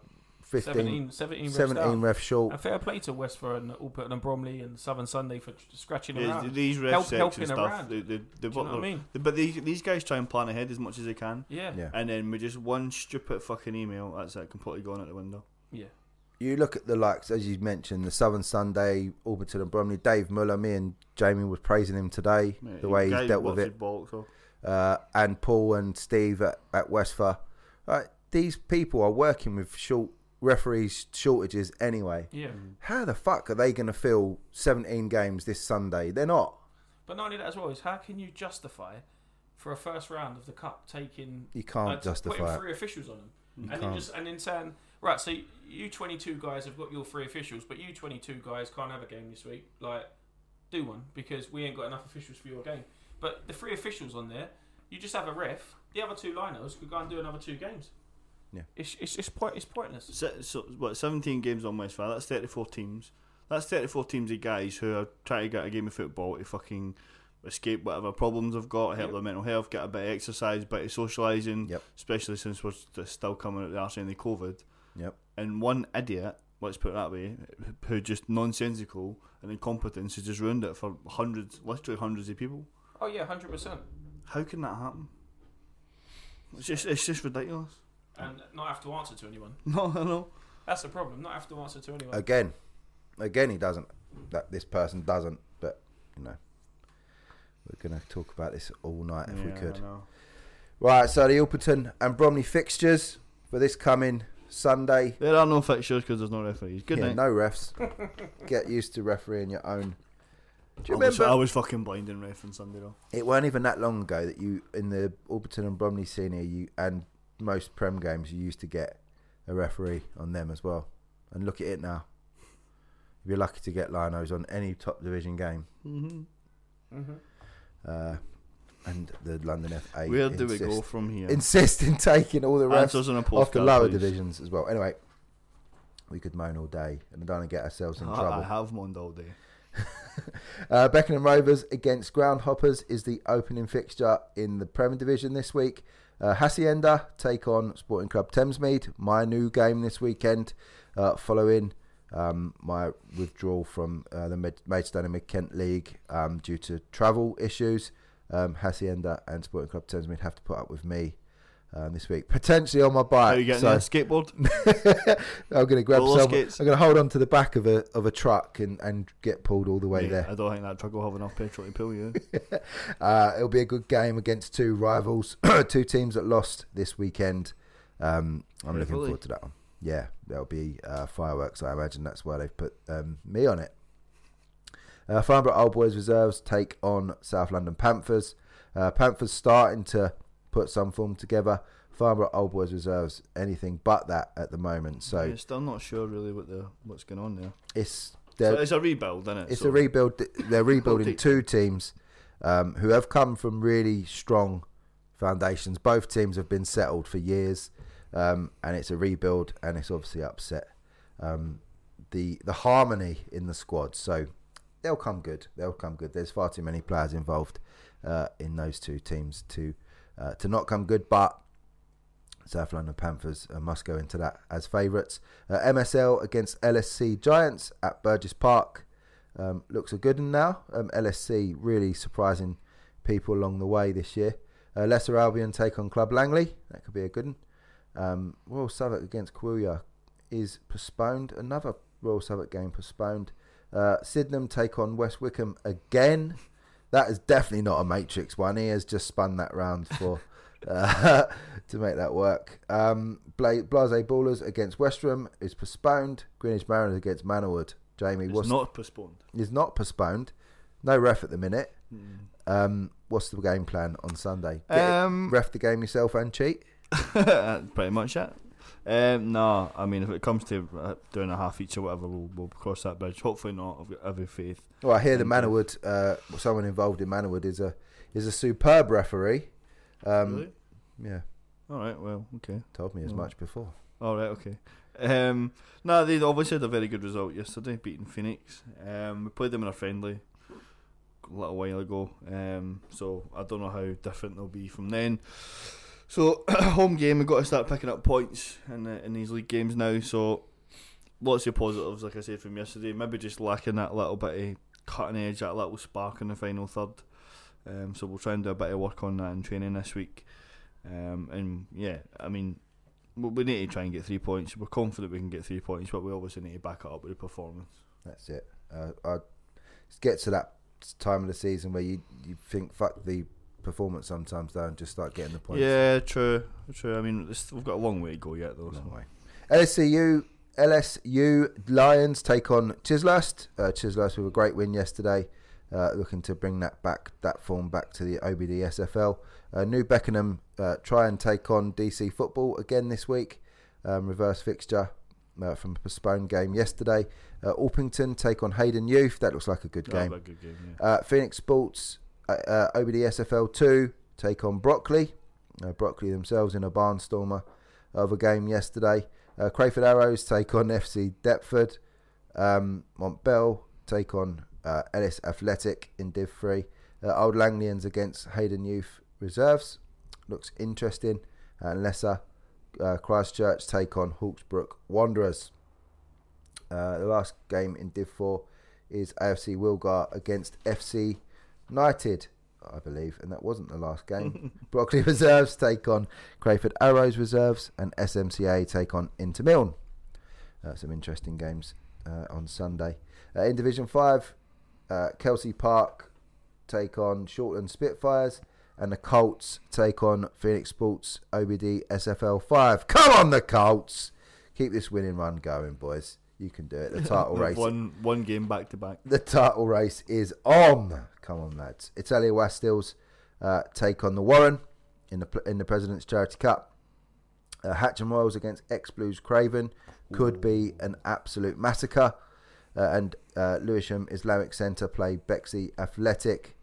15 17, 17, refs 17 down. ref short. And fair play to Westford and Orpington and Bromley and Southern Sunday for scratching Yeah, around. these ref Help- section helping stuff, around. they, they, they, Do you know what I mean? but these these guys try and plan ahead as much as they can, Yeah. Yeah. and then with just one stupid fucking email, that's it, completely gone out the window. Yeah. You look at the likes, as you mentioned, the Southern Sunday, Orpington and Bromley, Dave Muller, me and Jamie was praising him today, Mate, the way guy he's dealt with it. his bollocks off. Uh, and Paul and Steve at, at Westford. Right, these people are working with short referees shortages anyway. Yeah. How the fuck are they going to fill 17 games this Sunday? They're not. But not only that as well is how can you justify for a first round of the cup taking You can't uh, putting justify it. three officials on them, You and then can't. just and then turn right, so you twenty two guys have got your three officials, but you twenty two guys can't have a game this week. Like, do one because we ain't got enough officials for your game. But the three officials on there, you just have a ref. The other two linos could go and do another two games. Yeah. it's it's it's, point, it's pointless. Se- So, what, 17 games on Westford, that's 34 teams. That's 34 teams of guys who are trying to get a game of football to fucking escape whatever problems they've got, help Yep. their mental health, get a bit of exercise, bit of socialising, Yep. especially since we're still coming at the arse end of COVID. Yep. And one idiot, let's put it that way, who just nonsensical and incompetence has just ruined it for hundreds, literally hundreds of people. Oh yeah, hundred percent. How can that happen? It's just, it's just ridiculous. And not have to answer to anyone. No, I know. That's the problem. Not have to answer to anyone. Again, again, he doesn't. That this person doesn't. But you know, we're going to talk about this all night if we could. Right, so the Orpington and Bromley fixtures for this coming Sunday. There are no fixtures because there's no referees. Good yeah, night. no refs. Get used to refereeing your own. Do you I was, remember? I was fucking blind in ref on Sunday though. It weren't even that long ago that you in the Orpington and Bromley senior you and most Prem games you used to get a referee on them as well. And look at it now. You'd be lucky to get linos on any top division game. Mm-hmm. Mm-hmm. Uh, and the London FA. Where do we go from here? Insist in taking all the refs Answers on a off the lower please. divisions as well. Anyway, we could moan all day and don't get ourselves in I, trouble. I have moaned all day. Uh, Beckenham Rovers against Groundhoppers is the opening fixture in the Premier Division this week. Uh, Hacienda take on Sporting Club Thamesmead. My new game this weekend, uh, following um, my withdrawal from uh, the Mid- Maidstone and Mid Kent League um, due to travel issues. Um, Hacienda and Sporting Club Thamesmead have to put up with me um, this week, potentially on my bike. you getting so- there? Skateboard? I'm going to grab Roller some. skates? I'm going to hold on to the back of a of a truck and, and get pulled all the way Mate, there. I don't think that truck will have enough petrol to pull you. Uh, it'll be a good game against two rivals, two teams that lost this weekend. Um, I'm Yeah, looking forward to that one. Yeah, there'll be uh, fireworks. I imagine that's why they've put um, me on it. Uh, Farnborough Old Boys Reserves take on South London Panthers. Uh, Panthers starting to put some form together. Farnborough Old Boys Reserves anything but that at the moment. So yeah, still not sure really what the what's going on there. it's So it's a rebuild, isn't it? it's So- a rebuild. They're rebuilding two teams um, who have come from really strong foundations. Both teams have been settled for years, um, and it's a rebuild, and it's obviously upset um, the the harmony in the squad. So they'll come good. They'll come good. There's far too many players involved uh, in those two teams to uh, to not come good, but. South London Panthers uh, must go into that as favourites. Uh, MSL against LSC Giants at Burgess Park um, looks a good one now. Um, LSC really surprising people along the way this year. Uh, Lesser Albion take on Club Langley. That could be a good one. Um, Royal Southwark against Quillia is postponed. Another Royal Southwark game postponed. Uh, Sydenham take on West Wickham again. That is definitely not a Matrix one. He has just spun that round for uh, to make that work. Um, Blase Ballers against Westram is postponed. Greenwich Mariners against Manorwood. Jamie, It's what's not postponed. is not postponed. No ref at the minute. Mm. Um, what's the game plan on Sunday? Um, ref the game yourself and cheat. pretty much it. Um, no, I mean, if it comes to uh, doing a half each or whatever, we'll, we'll cross that bridge. Hopefully not. I've got every faith. Well, I hear the Okay. Manorwood, uh, someone involved in Manorwood is a is a superb referee. Um, really? Yeah, All right. Well, okay. told me as much before. All right. Okay. Um, no, they obviously had a very good result yesterday, beating Phoenix. Um, we played them in a friendly a little while ago. Um, so I don't know how different they'll be from then. So home game, we've got to start picking up points in the, in these league games now. So lots of positives, like I said from yesterday. Maybe just lacking that little bit of cutting edge, that little spark in the final third. Um, so we'll try and do a bit of work on that in training this week. Um, and yeah, I mean, we need to try and get three points. We're confident we can get three points, but we obviously need to back it up with a performance. That's it. Uh, I get to that time of the season where you you think fuck the performance sometimes though and just start getting the points. Yeah, true, true. I mean, it's, we've got a long way to go yet, though. Long So. way. LSU LSU Lions take on Chislehurst. Uh, Chislehurst with a great win yesterday, uh, looking to bring that back, that form back to the OBD SFL. Uh, New Beckenham uh, try and take on DC football again this week. Um, reverse fixture uh, from a postponed game yesterday. Uh, Orpington take on Hayden Youth. That looks like a good Oh, game. but good game, yeah. Uh, Phoenix Sports, uh, uh, OBD SFL 2 take on Brockley. Uh, Brockley themselves in a barnstormer of a game yesterday. Uh, Crayford Arrows take on FC Deptford. Um, Montbell take on uh, Ellis Athletic in Div 3. Uh, Old Langlians against Hayden Youth Reserves. Looks interesting. And Lesser uh, Christchurch take on Hawksbrook Wanderers. Uh, the last game in Div 4 is AFC Wilgar against FC United, I believe, and that wasn't the last game. Brockley Reserves take on Crayford Arrows Reserves, and SMCA take on Intermilne. Uh, some interesting games uh, on Sunday. Uh, in Division 5, uh, Kelsey Park take on Shortland Spitfires, and the Colts take on Phoenix Sports OBD SFL 5. Come on, the Colts! Keep this winning run going, boys. You can do it. The title race One, one game back to back. the title race is on. Come on, lads. Italia Wastils uh, take on the Warren in the in the President's Charity Cup. Uh, Hatcham Royals against Ex Blues Craven could be an absolute massacre. Uh, and uh, Lewisham Islamic Centre play Bexley Athletic,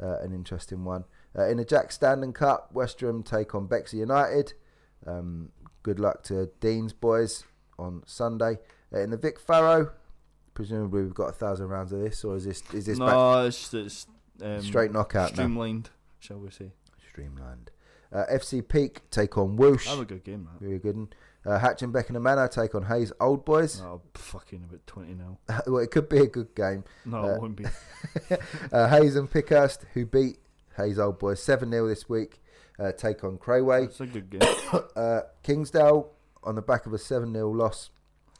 uh, an interesting one. Uh, in the Jack Standen Cup, Westram take on Bexley United. Um, good luck to Dean's boys on Sunday. Uh, in the Vic Farrow, presumably we've got a thousand rounds of this, or is this is this no, it's, it's um, straight knockout now? streamlined, shall we say? Streamlined. Uh, FC Peak take on Whoosh. Have a good game, man. Very good. one. Uh, Hatch and Beckenham Manor take on Hayes Old Boys. Oh, fucking about 20 now. well, it could be a good game. No, Uh, it won't be. uh, Hayes and Pickhurst, who beat Hayes Old Boys 7 0 this week, uh, take on Crayway. It's a good game. Uh, Kingsdale, on the back of a 7 0 loss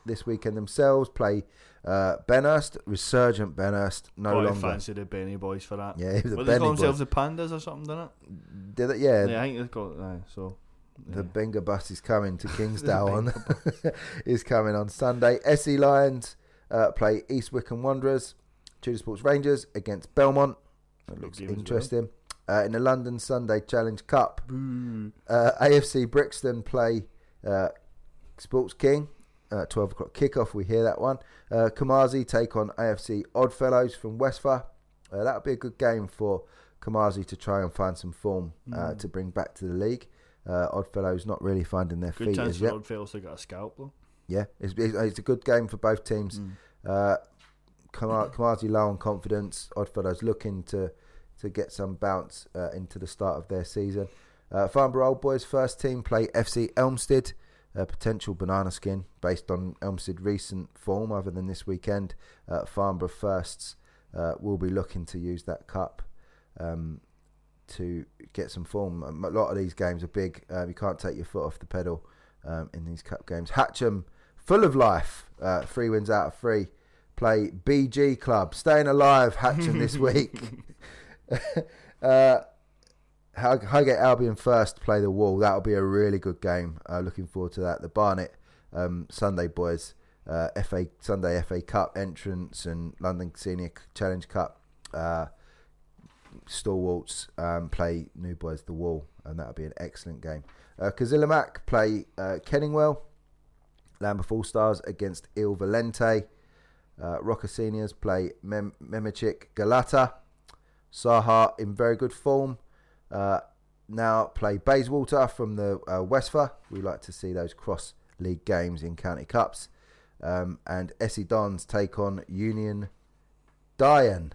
this weekend themselves, play uh, Benhurst, resurgent Benhurst, no Quite longer. fancy the Benny boys for that. Yeah, he was a What they Benny call boy. themselves the Pandas or something, didn't it? Did it? Yeah, Yeah, I think they call it that. So, The yeah. Benga bus is coming to Kingsdale on is coming on Sunday. SE Lions uh, play East Wickham Wanderers, Tudor Sports Rangers against Belmont. That looks as well. interesting. Uh, in the London Sunday Challenge Cup, uh, AFC Brixton play uh, Sports King. Uh, 12 o'clock kickoff, we hear that one. Uh, Kamazi take on AFC Oddfellows from Westford. Uh, that'll be a good game for Kamazi to try and find some form uh, Mm. to bring back to the league. Uh, Oddfellows not really finding their Good feet as yet. Oddfellows to get a scalp, though. Yeah, it's, it's, a good game for both teams. Mm. Uh, Kamazi low on confidence. Oddfellows looking to to get some bounce uh, into the start of their season. Uh, Farnborough Old Boys first team play FC Elmstead. A potential banana skin based on Elmstead recent form, other than this weekend. Uh, Farnborough firsts uh, will be looking to use that cup. Um, to get some form. Um, A lot of these games are big. Um, you can't take your foot off the pedal um, in these cup games. Hatcham, full of life. Uh, three wins out of three. Play BG Club, staying alive. Hatcham this week. Highgate Albion first play the Wall. That'll be a really good game. Uh, looking forward to that. The Barnet um, Sunday boys, uh, FA Sunday FA Cup entrance and London Senior Challenge Cup. Uh, stalwarts um, play New Boys the Wall, and that'll be an excellent game. Uh, play uh, Kenningwell. Lambeth All Stars against Il Valente. Uh, Rocker Seniors play Mem- Galata. Saha in very good form. Uh, now play Bayswater from the uh. We like to see those cross league games in county cups. Um, and SE Dons take on Union Dian.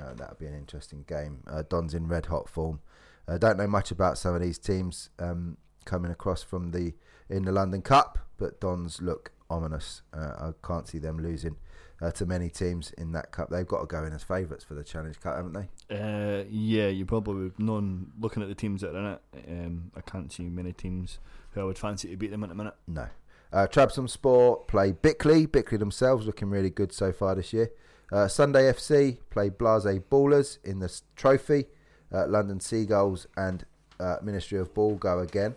Uh, that'll be an interesting game. Uh, Don's in red hot form. I don't know much about some of these teams um, coming across from the in the London Cup, but Dons look ominous. Uh, I can't see them losing uh, to many teams in that cup. They've got to go in as favourites for the Challenge Cup, haven't they? Uh, yeah, you probably would. None looking at the teams that are in it. Um, I can't see many teams who I would fancy to beat them at the minute. No. Uh, Trabzon Sport play Bickley. Bickley themselves looking really good so far this year. Uh, Sunday FC play Blase Ballers in the trophy. Uh, London Seagulls and uh, Ministry of Ball go again.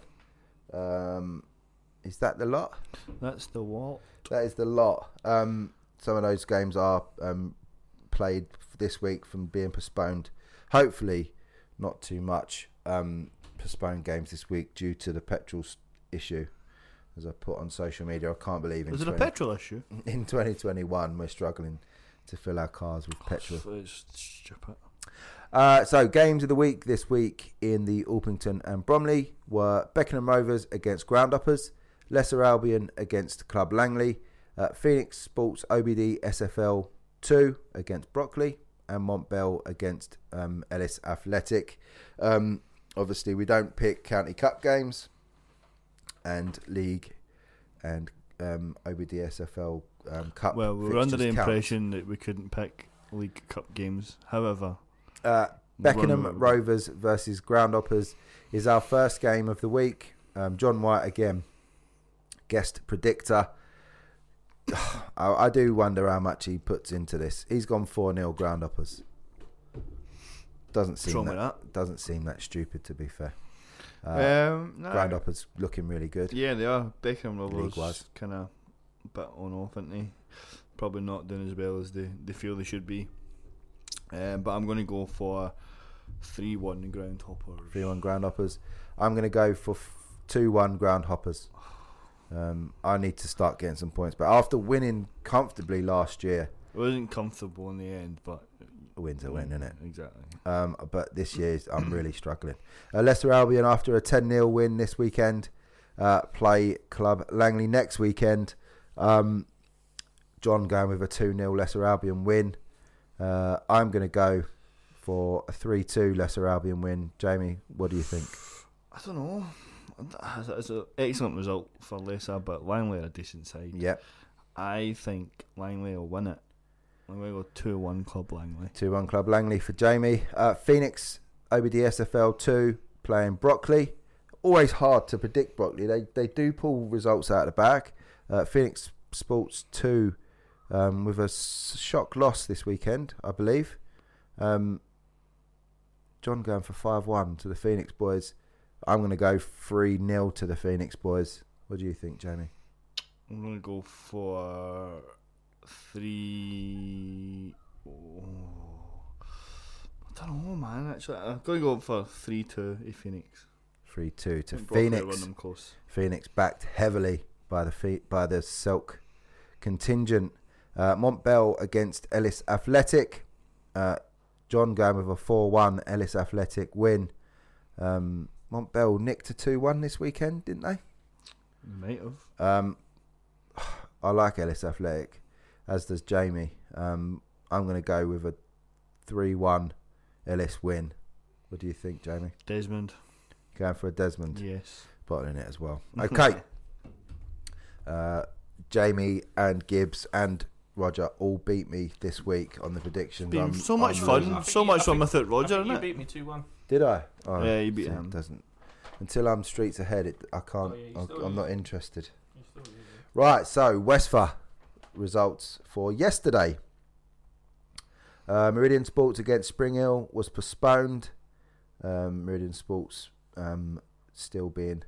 Um, is that the lot? That's the what? That is the lot. Um, some of those games are um, played this week from being postponed. Hopefully, not too much um, postponed games this week due to the petrol issue. As I put on social media, I can't believe in Is it a petrol issue? in 2021 we're struggling to fill our cars with petrol. It's stupid. Uh, so games of the week this week in the Orpington and Bromley were Beckenham Rovers against Groundhoppers, Lesser Albion against Club Langley, uh, Phoenix Sports OBD SFL 2 against Brockley, and Montbell against um, Ellis Athletic. Um, obviously, we don't pick county cup games and league and um, OBD SFL um, cup. Well, we were under the count. impression that we couldn't pick League Cup games. However, Uh, Beckenham Run- Rovers versus Groundhoppers is our first game of the week. Um, John White again, guest predictor. I, I do wonder how much he puts into this. He's gone four 0 Groundhoppers. Doesn't seem wrong that, doesn't seem that stupid to be fair. Uh, um, no. Groundhoppers looking really good. Yeah, they are. Beckham League-wise. kind of bit on off, aren't they? Probably not doing as well as they, they feel they should be. Um, but I'm going to go for 3 1 Groundhoppers. Three one Groundhoppers. I'm going to go for two one Groundhoppers. Um, I need to start getting some points, but after winning comfortably last year, It wasn't comfortable in the end, but. a win's a win, isn't it? Exactly. Um, but this year I'm really struggling. Uh, Leicester Albion, after a 10 0 win this weekend, uh, play Club Langley next weekend. Um, John going with a 2 0 Leicester Albion win. Uh, I'm going to go for a 3 2 Leicester Albion win. Jamie, what do you think? I don't know. It's an excellent result for Leicester, but Langley are a decent side. Yep, I think Langley will win it. I'm going to go 2 1 Club Langley. 2 1 Club Langley for Jamie. Uh, Phoenix, OBD SFL 2, playing Brockley. Always hard to predict Brockley. They, they do pull results out of the back. Uh, Phoenix Sports 2 um, with a shock loss this weekend, I believe. Um, John going for 5 1 to the Phoenix boys. I'm going to go 3 0 to the Phoenix boys. What do you think, Jamie? I'm going to go for 3. Oh. I don't know, man. Actually, I'm going to go for 3 2 A Phoenix. 3 2 to I think Brockley will Phoenix. Phoenix backed heavily by the feet by the Silk contingent. Uh, Montbell against Ellis Athletic. Uh, John going with a 4 1 Ellis Athletic win. Um, Montbell nicked a 2 1 this weekend, didn't they? Might have. Um, I like Ellis Athletic, as does Jamie. Um, I'm going to go with a 3 1 Ellis win. What do you think, Jamie? Desmond. Going for a Desmond. Yes. bottling it as well. Okay. uh, Jamie and Gibbs and Roger all beat me this week on the predictions. Been I'm- so much I'm fun, losing. So much fun think- with it, Roger, I think isn't you it? beat me two one. Did I? Oh, Yeah, you beat so it him. Doesn't until I'm streets ahead. It, I can't. Oh, yeah, I, I'm lose. not interested. You still lose, yeah. Right, so Westford results for yesterday. Uh, Meridian Sports against Spring Hill was postponed. Um, Meridian Sports um, still being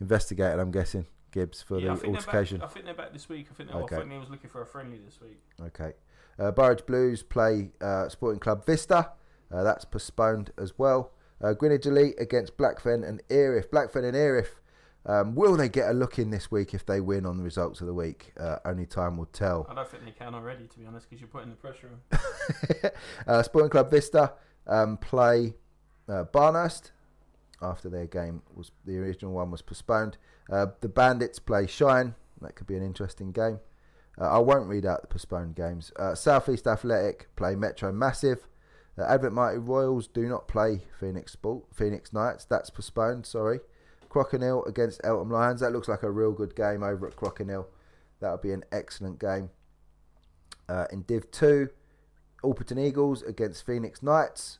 investigated, I'm guessing, Gibbs, for Yeah, the think they're back- altercation. I think they're back this week. I think, they're Okay. I think they was looking for a friendly this week. Okay. Uh, Burridge Blues play uh, Sporting Club Vista. Uh, that's postponed as well. Uh, Greenwich Elite against Blackfen and Erith. Blackfen and Erith. Um, will they get a look in this week if they win on the results of the week? Uh, only time will tell. I don't think they can already, to be honest, because you're putting the pressure on. uh, Sporting Club Vista um, play uh, Barnehurst after their game was the original one was postponed. Uh, the Bandits play Shine. That could be an interesting game. Uh, I won't read out the postponed games. Uh, Southeast Athletic play Metro Massive. Uh, Advent Mighty Royals do not play Phoenix Sport, Phoenix Knights. That's postponed. Sorry. Crocodile against Eltham Lions. That looks like a real good game over at Crocodile. That would be an excellent game. Uh, in Div 2, Alperton Eagles against Phoenix Knights.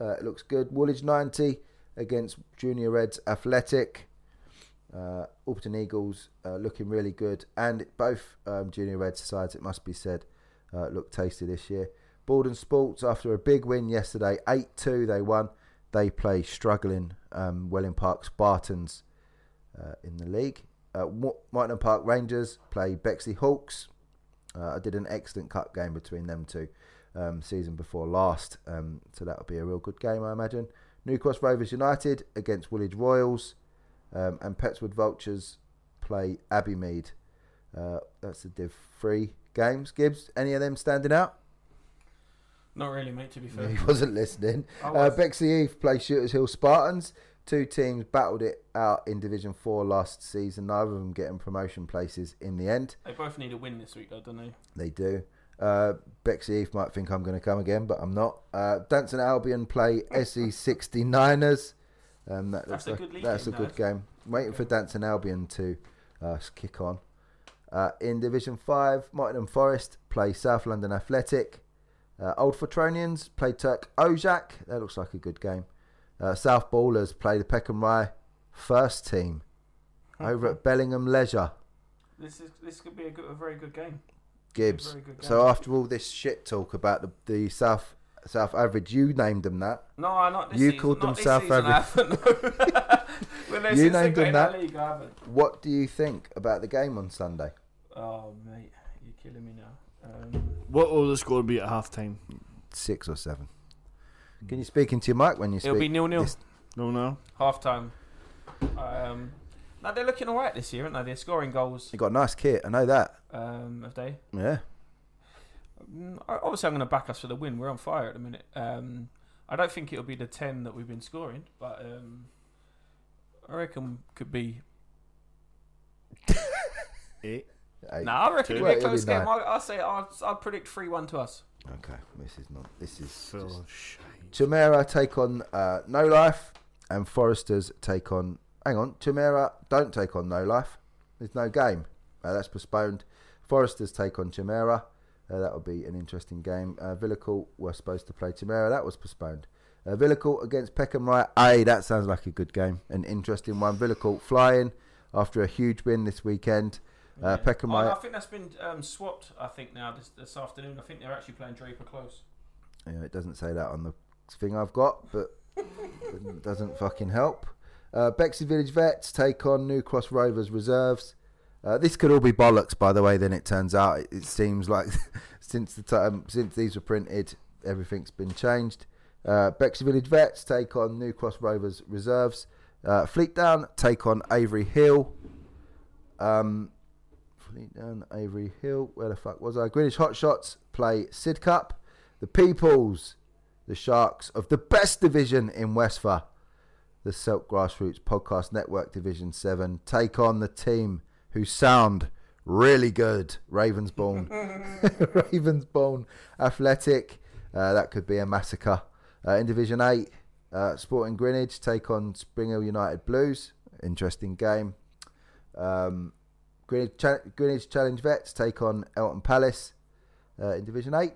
Uh, it looks good. Woolwich 90 against Junior Reds Athletic. Uh, Alperton Eagles uh, looking really good. And both um, Junior Reds sides, it must be said, uh, look tasty this year. Borden Sports, after a big win yesterday, 8 2 they won. They play struggling um, Welling Park Spartans uh, in the league. Uh, Whiteland Park Rangers play Bexley Hawks. Uh, I did an excellent cup game between them two um, season before last, um, so that'll be a real good game, I imagine. New Cross Rovers United against Woolwich Royals, um, and Petts Wood Vultures play Abbey Mead. Uh, that's the Div 3 games. Gibbs, any of them standing out? Not really, mate, to be fair. He wasn't listening. I Uh. Bexley Heath play Shooters Hill Spartans. Two teams battled it out in Division 4 last season, neither of them getting promotion places in the end. They both need a win this week, though, don't they? They do. Uh, Bexley Heath might think I'm going to come again, but I'm not. Uh, Danson Albion play SE 69ers. Um, that That's a good league That's game, a good game. Waiting for Danson Albion to uh, kick on. Uh, in Division 5, Nottingham Forest play South London Athletic. Uh, Old Fortronians play Turk Ojak. That looks like a good game. Uh, South Ballers play the Peckham Rye first team over at Bellingham Leisure. This is this could be a, good, a very good game. Gibbs. Good So after all this shit talk about the, the South South Average, you named them that. No, I not this You season. called not them South season, I haven't, no. When they- You named them that. League, What do you think about the game on Sunday? Oh, mate, you're killing me now. Um, What will the score be at half time? Six or seven? Can you speak into your mic when you speak? it'll be nil nil. This- No, no. Half time. Um, now they're looking alright this year, aren't they? They're scoring goals. You got a nice kit, I know that. Um, have they? Yeah. Mm, Obviously, I'm going to back us for the win. We're on fire at the minute. Um, I don't think it'll be the ten that we've been scoring, but um, I reckon could be. Eight. Eight. Nah, I reckon Two. it'll be a close game. I'll, I'll say I'll, I'll predict three one to us. Okay, this is not. This is. Full just- of shite. Chimera take on uh, No Life, and Foresters take on. Hang on, Chimera don't take on No Life. There's no game. Uh, that's postponed. Foresters take on Chimera. Uh, that will be an interesting game. Uh, Villacourt were supposed to play Chimera. That was postponed. Uh, Villacourt against Peckham Rye. Hey, that sounds like a good game. An interesting one. Villacourt flying after a huge win this weekend. Uh, Peckham Oh, I think that's been um, swapped. I think now this, this afternoon. I think they're actually playing Draper close. Yeah, it doesn't say that on the thing I've got, but it doesn't fucking help. Uh, Bexley Village Vets take on New Cross Rovers Reserves. Uh, this could all be bollocks, by the way. Then it turns out it, it seems like since the time since these were printed, everything's been changed. Uh, Bexley Village Vets take on New Cross Rovers Reserves. Uh, Fleetdown take on Avery Hill. Um, Fleetdown, Avery Hill. Where the fuck was I? Greenwich Hotshots play Sidcup. The Peoples, the Sharks of the best division in Westford, the Silk Grassroots Podcast Network Division 7, take on the team who sound really good. Ravensbourne. Ravensbourne Athletic. Uh, that could be a massacre. Uh, in Division 8, uh, Sporting Greenwich take on Spring Hill United Blues. Interesting game. Um, Greenwich, Cha- Greenwich Challenge Vets take on Eltham Palace. uh, in Division 8.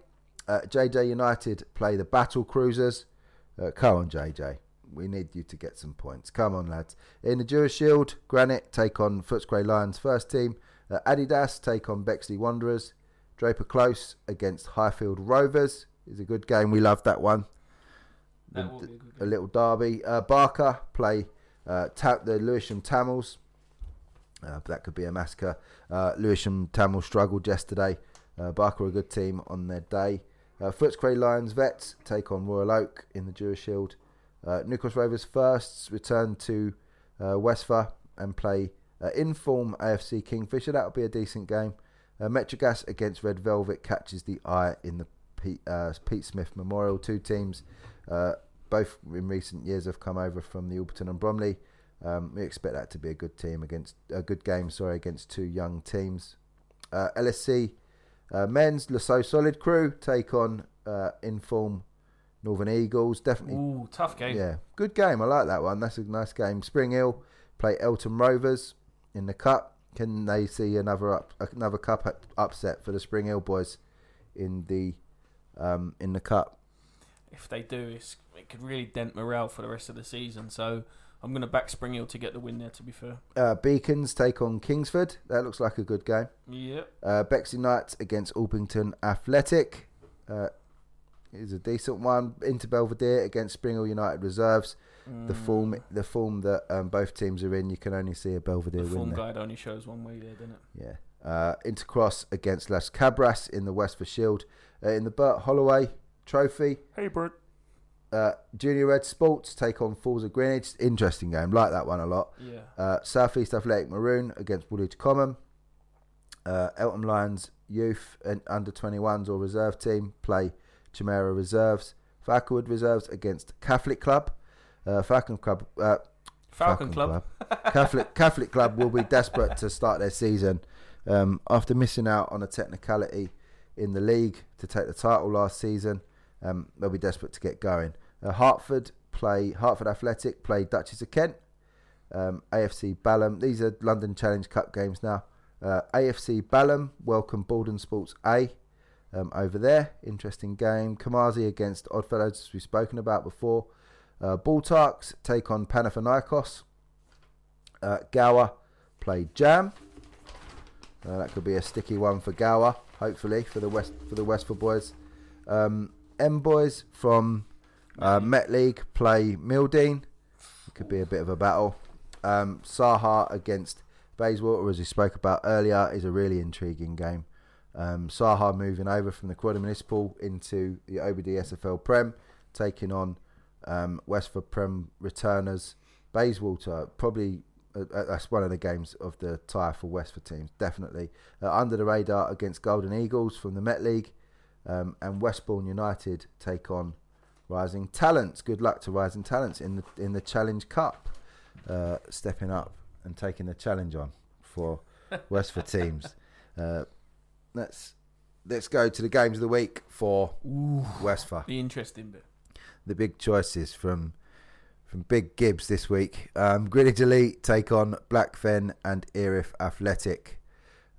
Uh, JJ United play the Battle Cruisers. Uh, come on, JJ. We need you to get some points. Come on, lads. In the Dura Shield, Granite take on Footscray Lions first team. Uh, Adidas take on Bexley Wanderers. Draper Close against Highfield Rovers is a good game. We love that one. That a a little derby. Uh, Barker play uh, Ta- the Lewisham Tamils. Uh, that could be a massacre. Uh, Lewisham Tamil struggled yesterday. Uh, Barker a good team on their day. Uh, Footscray Lions Vets take on Royal Oak in the Dura Shield. Uh, Rovers firsts return to uh, Westford and play uh, inform AFC Kingfisher. That'll be a decent game. Uh, Metrogas against Red Velvet catches the eye in the Pete, uh, Pete Smith Memorial. Two teams, both in recent years, have come over from the Orpington and Bromley. Um, we expect that to be a good team against a good game. Sorry, against two young teams. Uh, LSC uh, men's Lasso Solid Crew take on uh, Inform Northern Eagles. Definitely Ooh, tough game. yeah, good game. I like that one. That's a nice game. Spring Hill play Elton Rovers in the cup. Can they see another up, another cup upset for the Spring Hill boys in the um, in the cup? If they do, it's, it could really dent morale for the rest of the season. So I'm going to back Spring Hill to get the win there. To be fair. Uh, Beacons take on Kingsford. That looks like a good game. Yeah. Uh, Bexley Knights against Alpington Athletic uh, is a decent one. Inter Belvedere against Spring Hill United reserves. The Mm. form, the form that um, both teams are in, you can only see a Belvedere The win form there. guide only shows one way there, doesn't it? Yeah. Uh, Intercross against Las Cabras in the Westford Shield. Uh, in the Burt Holloway Trophy, Hey, Bert. Uh, Junior Red Sports take on Falls of Greenwich. Interesting game. Like that one a lot. Yeah. Uh, Southeast Athletic Maroon against Woolwich Common. Uh, Eltham Lions Youth and Under 21s or Reserve Team play Chimera Reserves. Falconwood Reserves against Catholic Club. Uh, Falcon Club. Uh, Falcon, Club. Catholic Catholic Club will be desperate to start their season um, after missing out on a technicality in the league to take the title last season. Um, they'll be desperate to get going. Uh, Hartford play Hartford Athletic play Duchess of Kent. Um, AFC Balham. These are London Challenge Cup games now. Uh, AFC Balham welcome Baldwin Sports A um, over there. Interesting game. Kamazi against Oddfellows, as we've spoken about before. Uh, Baltarks take on Panathinaikos. Uh, Gower play Jam. Uh, that could be a sticky one for Gower, hopefully for the West for the Westford boys. Um, M boys from uh, Met League play Mildeen. Could be a bit of a battle. Um, Saha against Bayswater, as we spoke about earlier, is a really intriguing game. Um, Saha moving over from the Quad Municipal into the OBD SFL Prem, taking on um, Westford Prem returners. Bayswater, probably uh, uh, that's one of the games of the tie for Westford teams, definitely. Uh, under the radar against Golden Eagles from the Met League, um, and Westbourne United take on Rising Talents. Good luck to Rising Talents in the in the Challenge Cup, uh, stepping up and taking the challenge on for Westford teams. Uh, let's let's go to the games of the week for Westford The interesting bit. the big choices from from Big Gibbs this week. Um, Greenwich Elite take on Blackfen and Erith Athletic.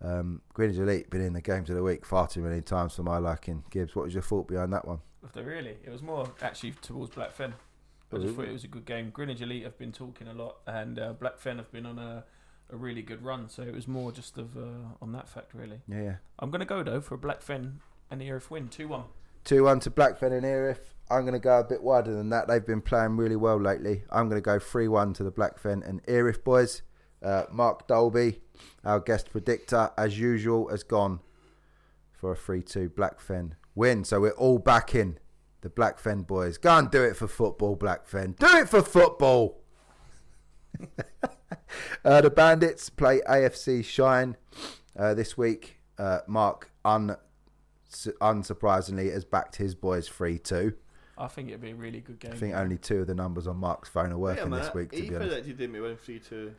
Um, Greenwich Elite been in the games of the week far too many times for my liking. Gibbs, what was your thought behind that one? They really, it was more actually towards Blackfen. I just thought it was a good game. Greenwich Elite have been talking a lot, and uh, Blackfen have been on a, a really good run. So it was more just of uh, on that fact, really. Yeah, yeah. I'm going to go though for a Blackfen and Erith win, two one. Two one to Blackfen and Erith. I'm going to go a bit wider than that. They've been playing really well lately. I'm going to go three one to the Blackfen and Erith boys. Uh, Mark Dolby, our guest predictor, as usual, has gone for a 3 2 Blackfen win. So we're all backing the Blackfen boys. Go and do it for football, Blackfen. Do it for football. uh, the Bandits play AFC Shine uh, this week. Uh, Mark, un- unsurprisingly, has backed his boys 3 2. I think it'd be a really good game. I think only two of the numbers on Mark's phone are working Wait a this minute, week, to he be honest. predicted Demi win 3 2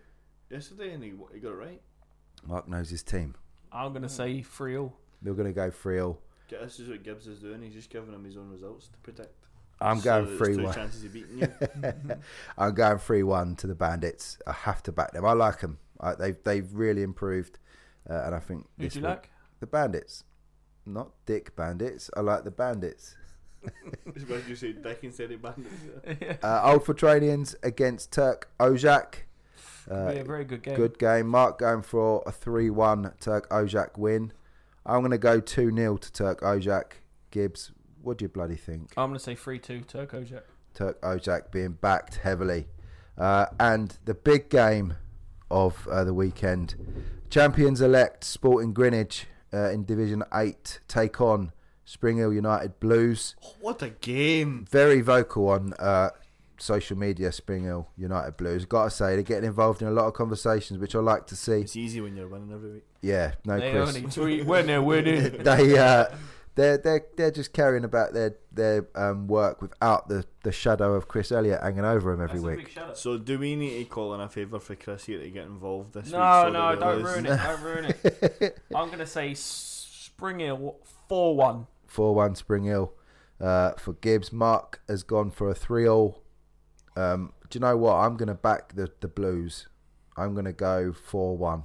yesterday and he, he got it right. Mark knows his team. I'm going to say three all. They're going to go 3 0. Get- This is what Gibbs is doing. He's just giving him his own results to predict. I'm going there's 3 two 1. chances of beating you. I'm going 3 1 to the Bandits. I have to back them. I like them. I, they've, they've really improved. Uh, and I think Who this do you week- like? The Bandits. not Dick Bandits. I like the Bandits. Why did you say Dick instead of bandits? Uh, Old Fortranians against Turk Ojak. Uh, yeah, very good game. Good game. Mark going for a 3 1 Turk Ojak win. I'm going to go 2 0 to Turk Ojak. Gibbs, what do you bloody think? I'm going to say 3 2 Turk Jack. Turk Ojak being backed heavily. Uh, and the big game of uh, the weekend champions elect Sporting Greenwich uh, in Division 8 take on Spring Hill United Blues. What a game! Very vocal on uh, social media, Spring Hill United Blues. Got to say, they're getting involved in a lot of conversations, which I like to see. It's easy when you're winning every week. Yeah, no, they Chris. only tweet when they're winning. they uh, they're they're they're just carrying about their their um, work without the, the shadow of Chris Elliott hanging over him every That's week. big shout out. So do we need to call in a favour for Chris here to get involved this week? No, so no, that don't we lose? ruin it. Don't ruin it. I'm going to say Spring Hill 4 1. 4 1 Spring Hill uh, for Gibbs. Mark has gone for a 3 all. Um, do you know what? I'm going to back the, the Blues. I'm going to go 4 1.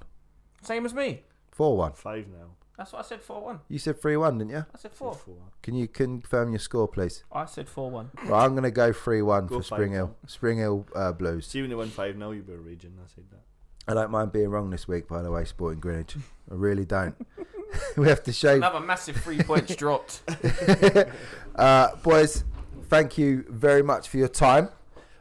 Same as me. 4 1. Five now. That's what I said 4 1. You said 3 1, didn't you? I said 4. Can you confirm your score, please? I said 4 1. Well, I'm going to go 3 1 for Spring Hill. Spring Hill uh, Blues. See when they win five now, you'll be raging. I said that. I don't mind being wrong this week, by the way, Sporting Greenwich. I really don't. we have to shave. Another massive three points dropped. uh, boys, thank you very much for your time.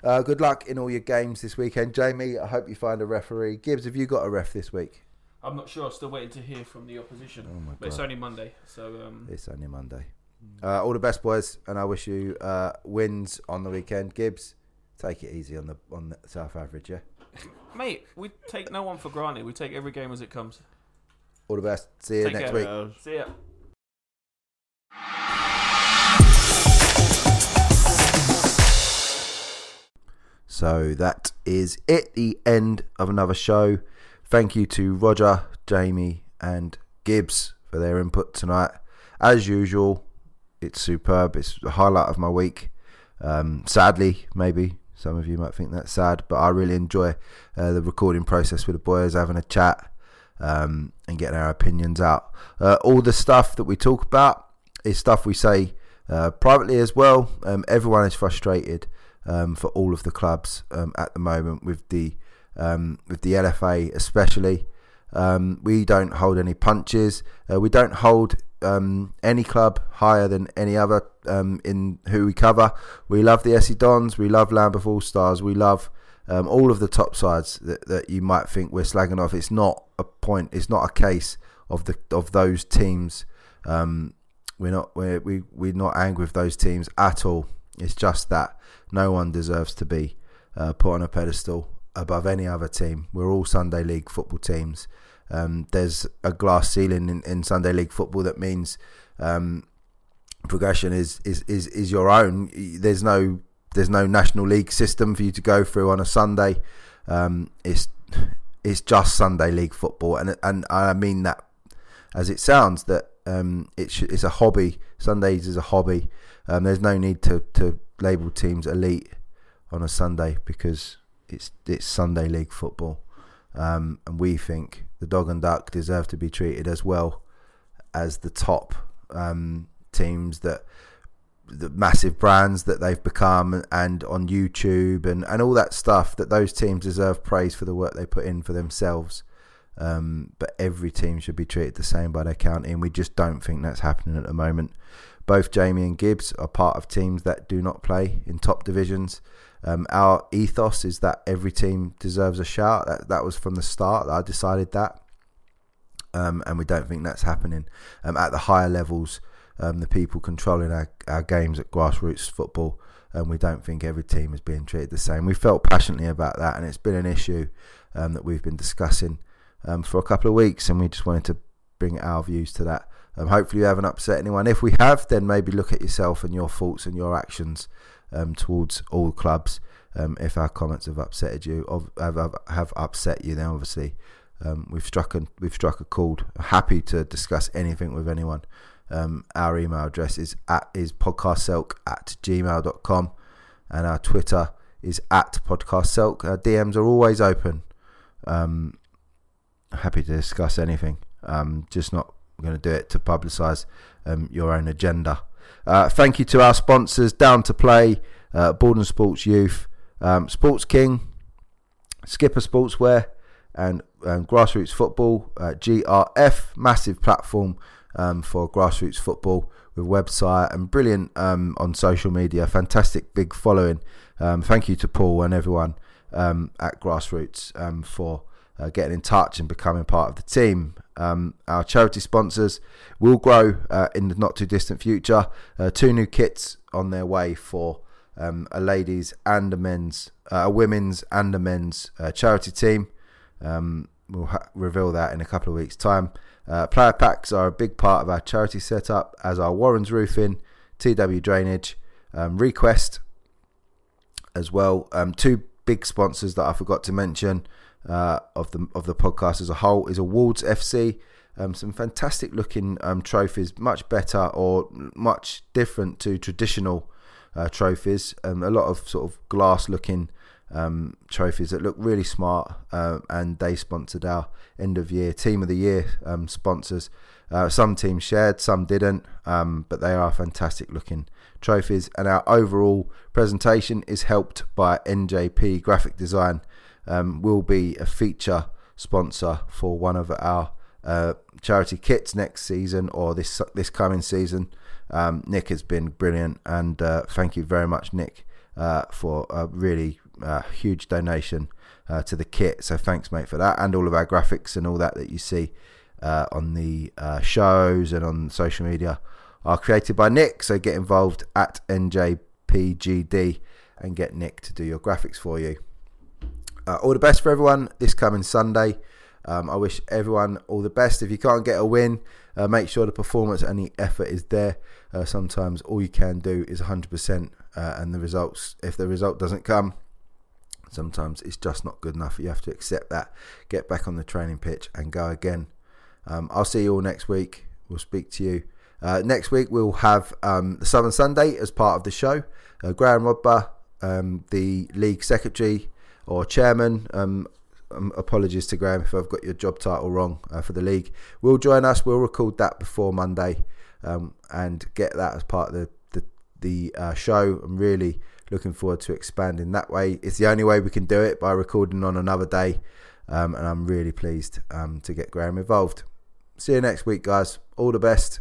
Uh, good luck in all your games this weekend. Jamie, I hope you find a referee. Gibbs, have you got a ref this week? I'm not sure. I'm still waiting to hear from the opposition. Oh my But it's only Monday. So um, It's only Monday. Uh, all the best, boys, and I wish you uh, wins on the weekend. Gibbs, take it easy on the on the South Average, yeah. Mate, we take no one for granted. We take every game as it comes. All the best. See you Take next care. week. See ya. So that is it, the end of another show. Thank you to Roger, Jamie, and Gibbs for their input tonight. As usual, it's superb. It's the highlight of my week. Um, sadly, maybe some of you might think that's sad, but I really enjoy uh, the recording process with the boys, having a chat um, and getting our opinions out. Uh, all the stuff that we talk about is stuff we say uh, privately as well. Um, everyone is frustrated um, for all of the clubs um, at the moment with the um, with the LFA especially. Um, we don't hold any punches. Uh, we don't hold um, any club higher than any other in who we cover. We love the SE Dons. We love Lambeth All Stars. We love all of the top sides that, that you might think we're slagging off. It's not a point. It's not a case of the of those teams. Um, we're not we're, we we're not angry with those teams at all. It's just that no one deserves to be uh, put on a pedestal above any other team. We're all Sunday League football teams. Um, there's a glass ceiling in, in Sunday League football that means um, progression is, is, is, is your own. There's no there's no national league system for you to go through on a Sunday. Um, it's it's just Sunday League football, and and I mean that as it sounds that um, it sh- it's a hobby. Sundays is a hobby. Um, there's no need to, to label teams elite on a Sunday because it's it's Sunday League football, um, and we think the Dog and Duck deserve to be treated as well as the top um, teams that the massive brands that they've become and on YouTube and, and all that stuff that those teams deserve praise for the work they put in for themselves. Um, but every team should be treated the same by their county, and we just don't think that's happening at the moment. Both Jamie and Gibbs are part of teams that do not play in top divisions. Um, our ethos is that every team deserves a shout. That that was from the start. I decided that, um, and we don't think that's happening um, at the higher levels. Um, the people controlling our, our games at grassroots football, and we don't think every team is being treated the same. We felt passionately about that, and it's been an issue um, that we've been discussing um, for a couple of weeks, and we just wanted to bring our views to that. Um, hopefully, you haven't upset anyone. If we have, then maybe look at yourself and your thoughts and your actions um, towards all clubs. Um, if our comments have upset you, have, have upset you, then obviously um, we've struck a we've struck a chord. Happy to discuss anything with anyone. Um, our email address is at is podcastselk at gmail.com and our Twitter is at podcastselk. Our DMs are always open. Um, happy to discuss anything. Just not going to do it to publicise um, your own agenda. Uh, thank you to our sponsors, Down to Play, uh, Borden Sports Youth, um, Sports King, Skipper Sportswear, and um, Grassroots Football. Uh, GRF, massive platform um, for grassroots football with website and brilliant um, on social media. Fantastic big following. Um, thank you to Paul and everyone um, at Grassroots for uh, getting in touch and becoming part of the team. Um, our charity sponsors will grow uh, in the not too distant future. Uh, two new kits on their way for um, a ladies and a men's, uh, a women's and a men's uh, charity team. Um, we'll ha- reveal that in a couple of weeks' time. Uh, player packs are a big part of our charity setup, as are Warren's Roofing, TW Drainage, um, Request, as well. Um, two big sponsors that I forgot to mention uh, of the of the podcast as a whole is Awards FC. Um, some fantastic looking um, trophies, much better or much different to traditional uh, trophies. Um, a lot of sort of glass looking um, trophies that look really smart, uh, and they sponsored our end of year team of the year um, sponsors. Uh, some teams shared, some didn't, um, but they are fantastic looking trophies. And our overall presentation is helped by NJP Graphic Design. Um, will be a feature sponsor for one of our uh, charity kits next season or this this coming season. Um, Nick has been brilliant, and uh, thank you very much, Nick, uh, for a really uh, huge donation uh, to the kit. So thanks, mate, for that, and all of our graphics and all that that you see uh, on the shows and on social media are created by Nick. So get involved at NJPGD and get Nick to do your graphics for you. Uh, all the best for everyone this coming Sunday. Um, I wish everyone all the best. If you can't get a win, uh, make sure the performance and the effort is there. Uh, sometimes all you can do is 100%, uh, and the results, if the result doesn't come, sometimes it's just not good enough. You have to accept that, get back on the training pitch, and go again. Um, I'll see you all next week. We'll speak to you. Uh, next week, we'll have um, the Southern Sunday as part of the show. Uh, Graham Rodber, um, the league secretary or chairman, um, um, apologies to Graham if I've got your job title wrong uh, for the league, will join us. We'll record that before Monday um, and get that as part of the, the, the uh, show. I'm really looking forward to expanding that way. It's the only way we can do it by recording on another day. Um, and I'm really pleased um, to get Graham involved. See you next week, guys. All the best.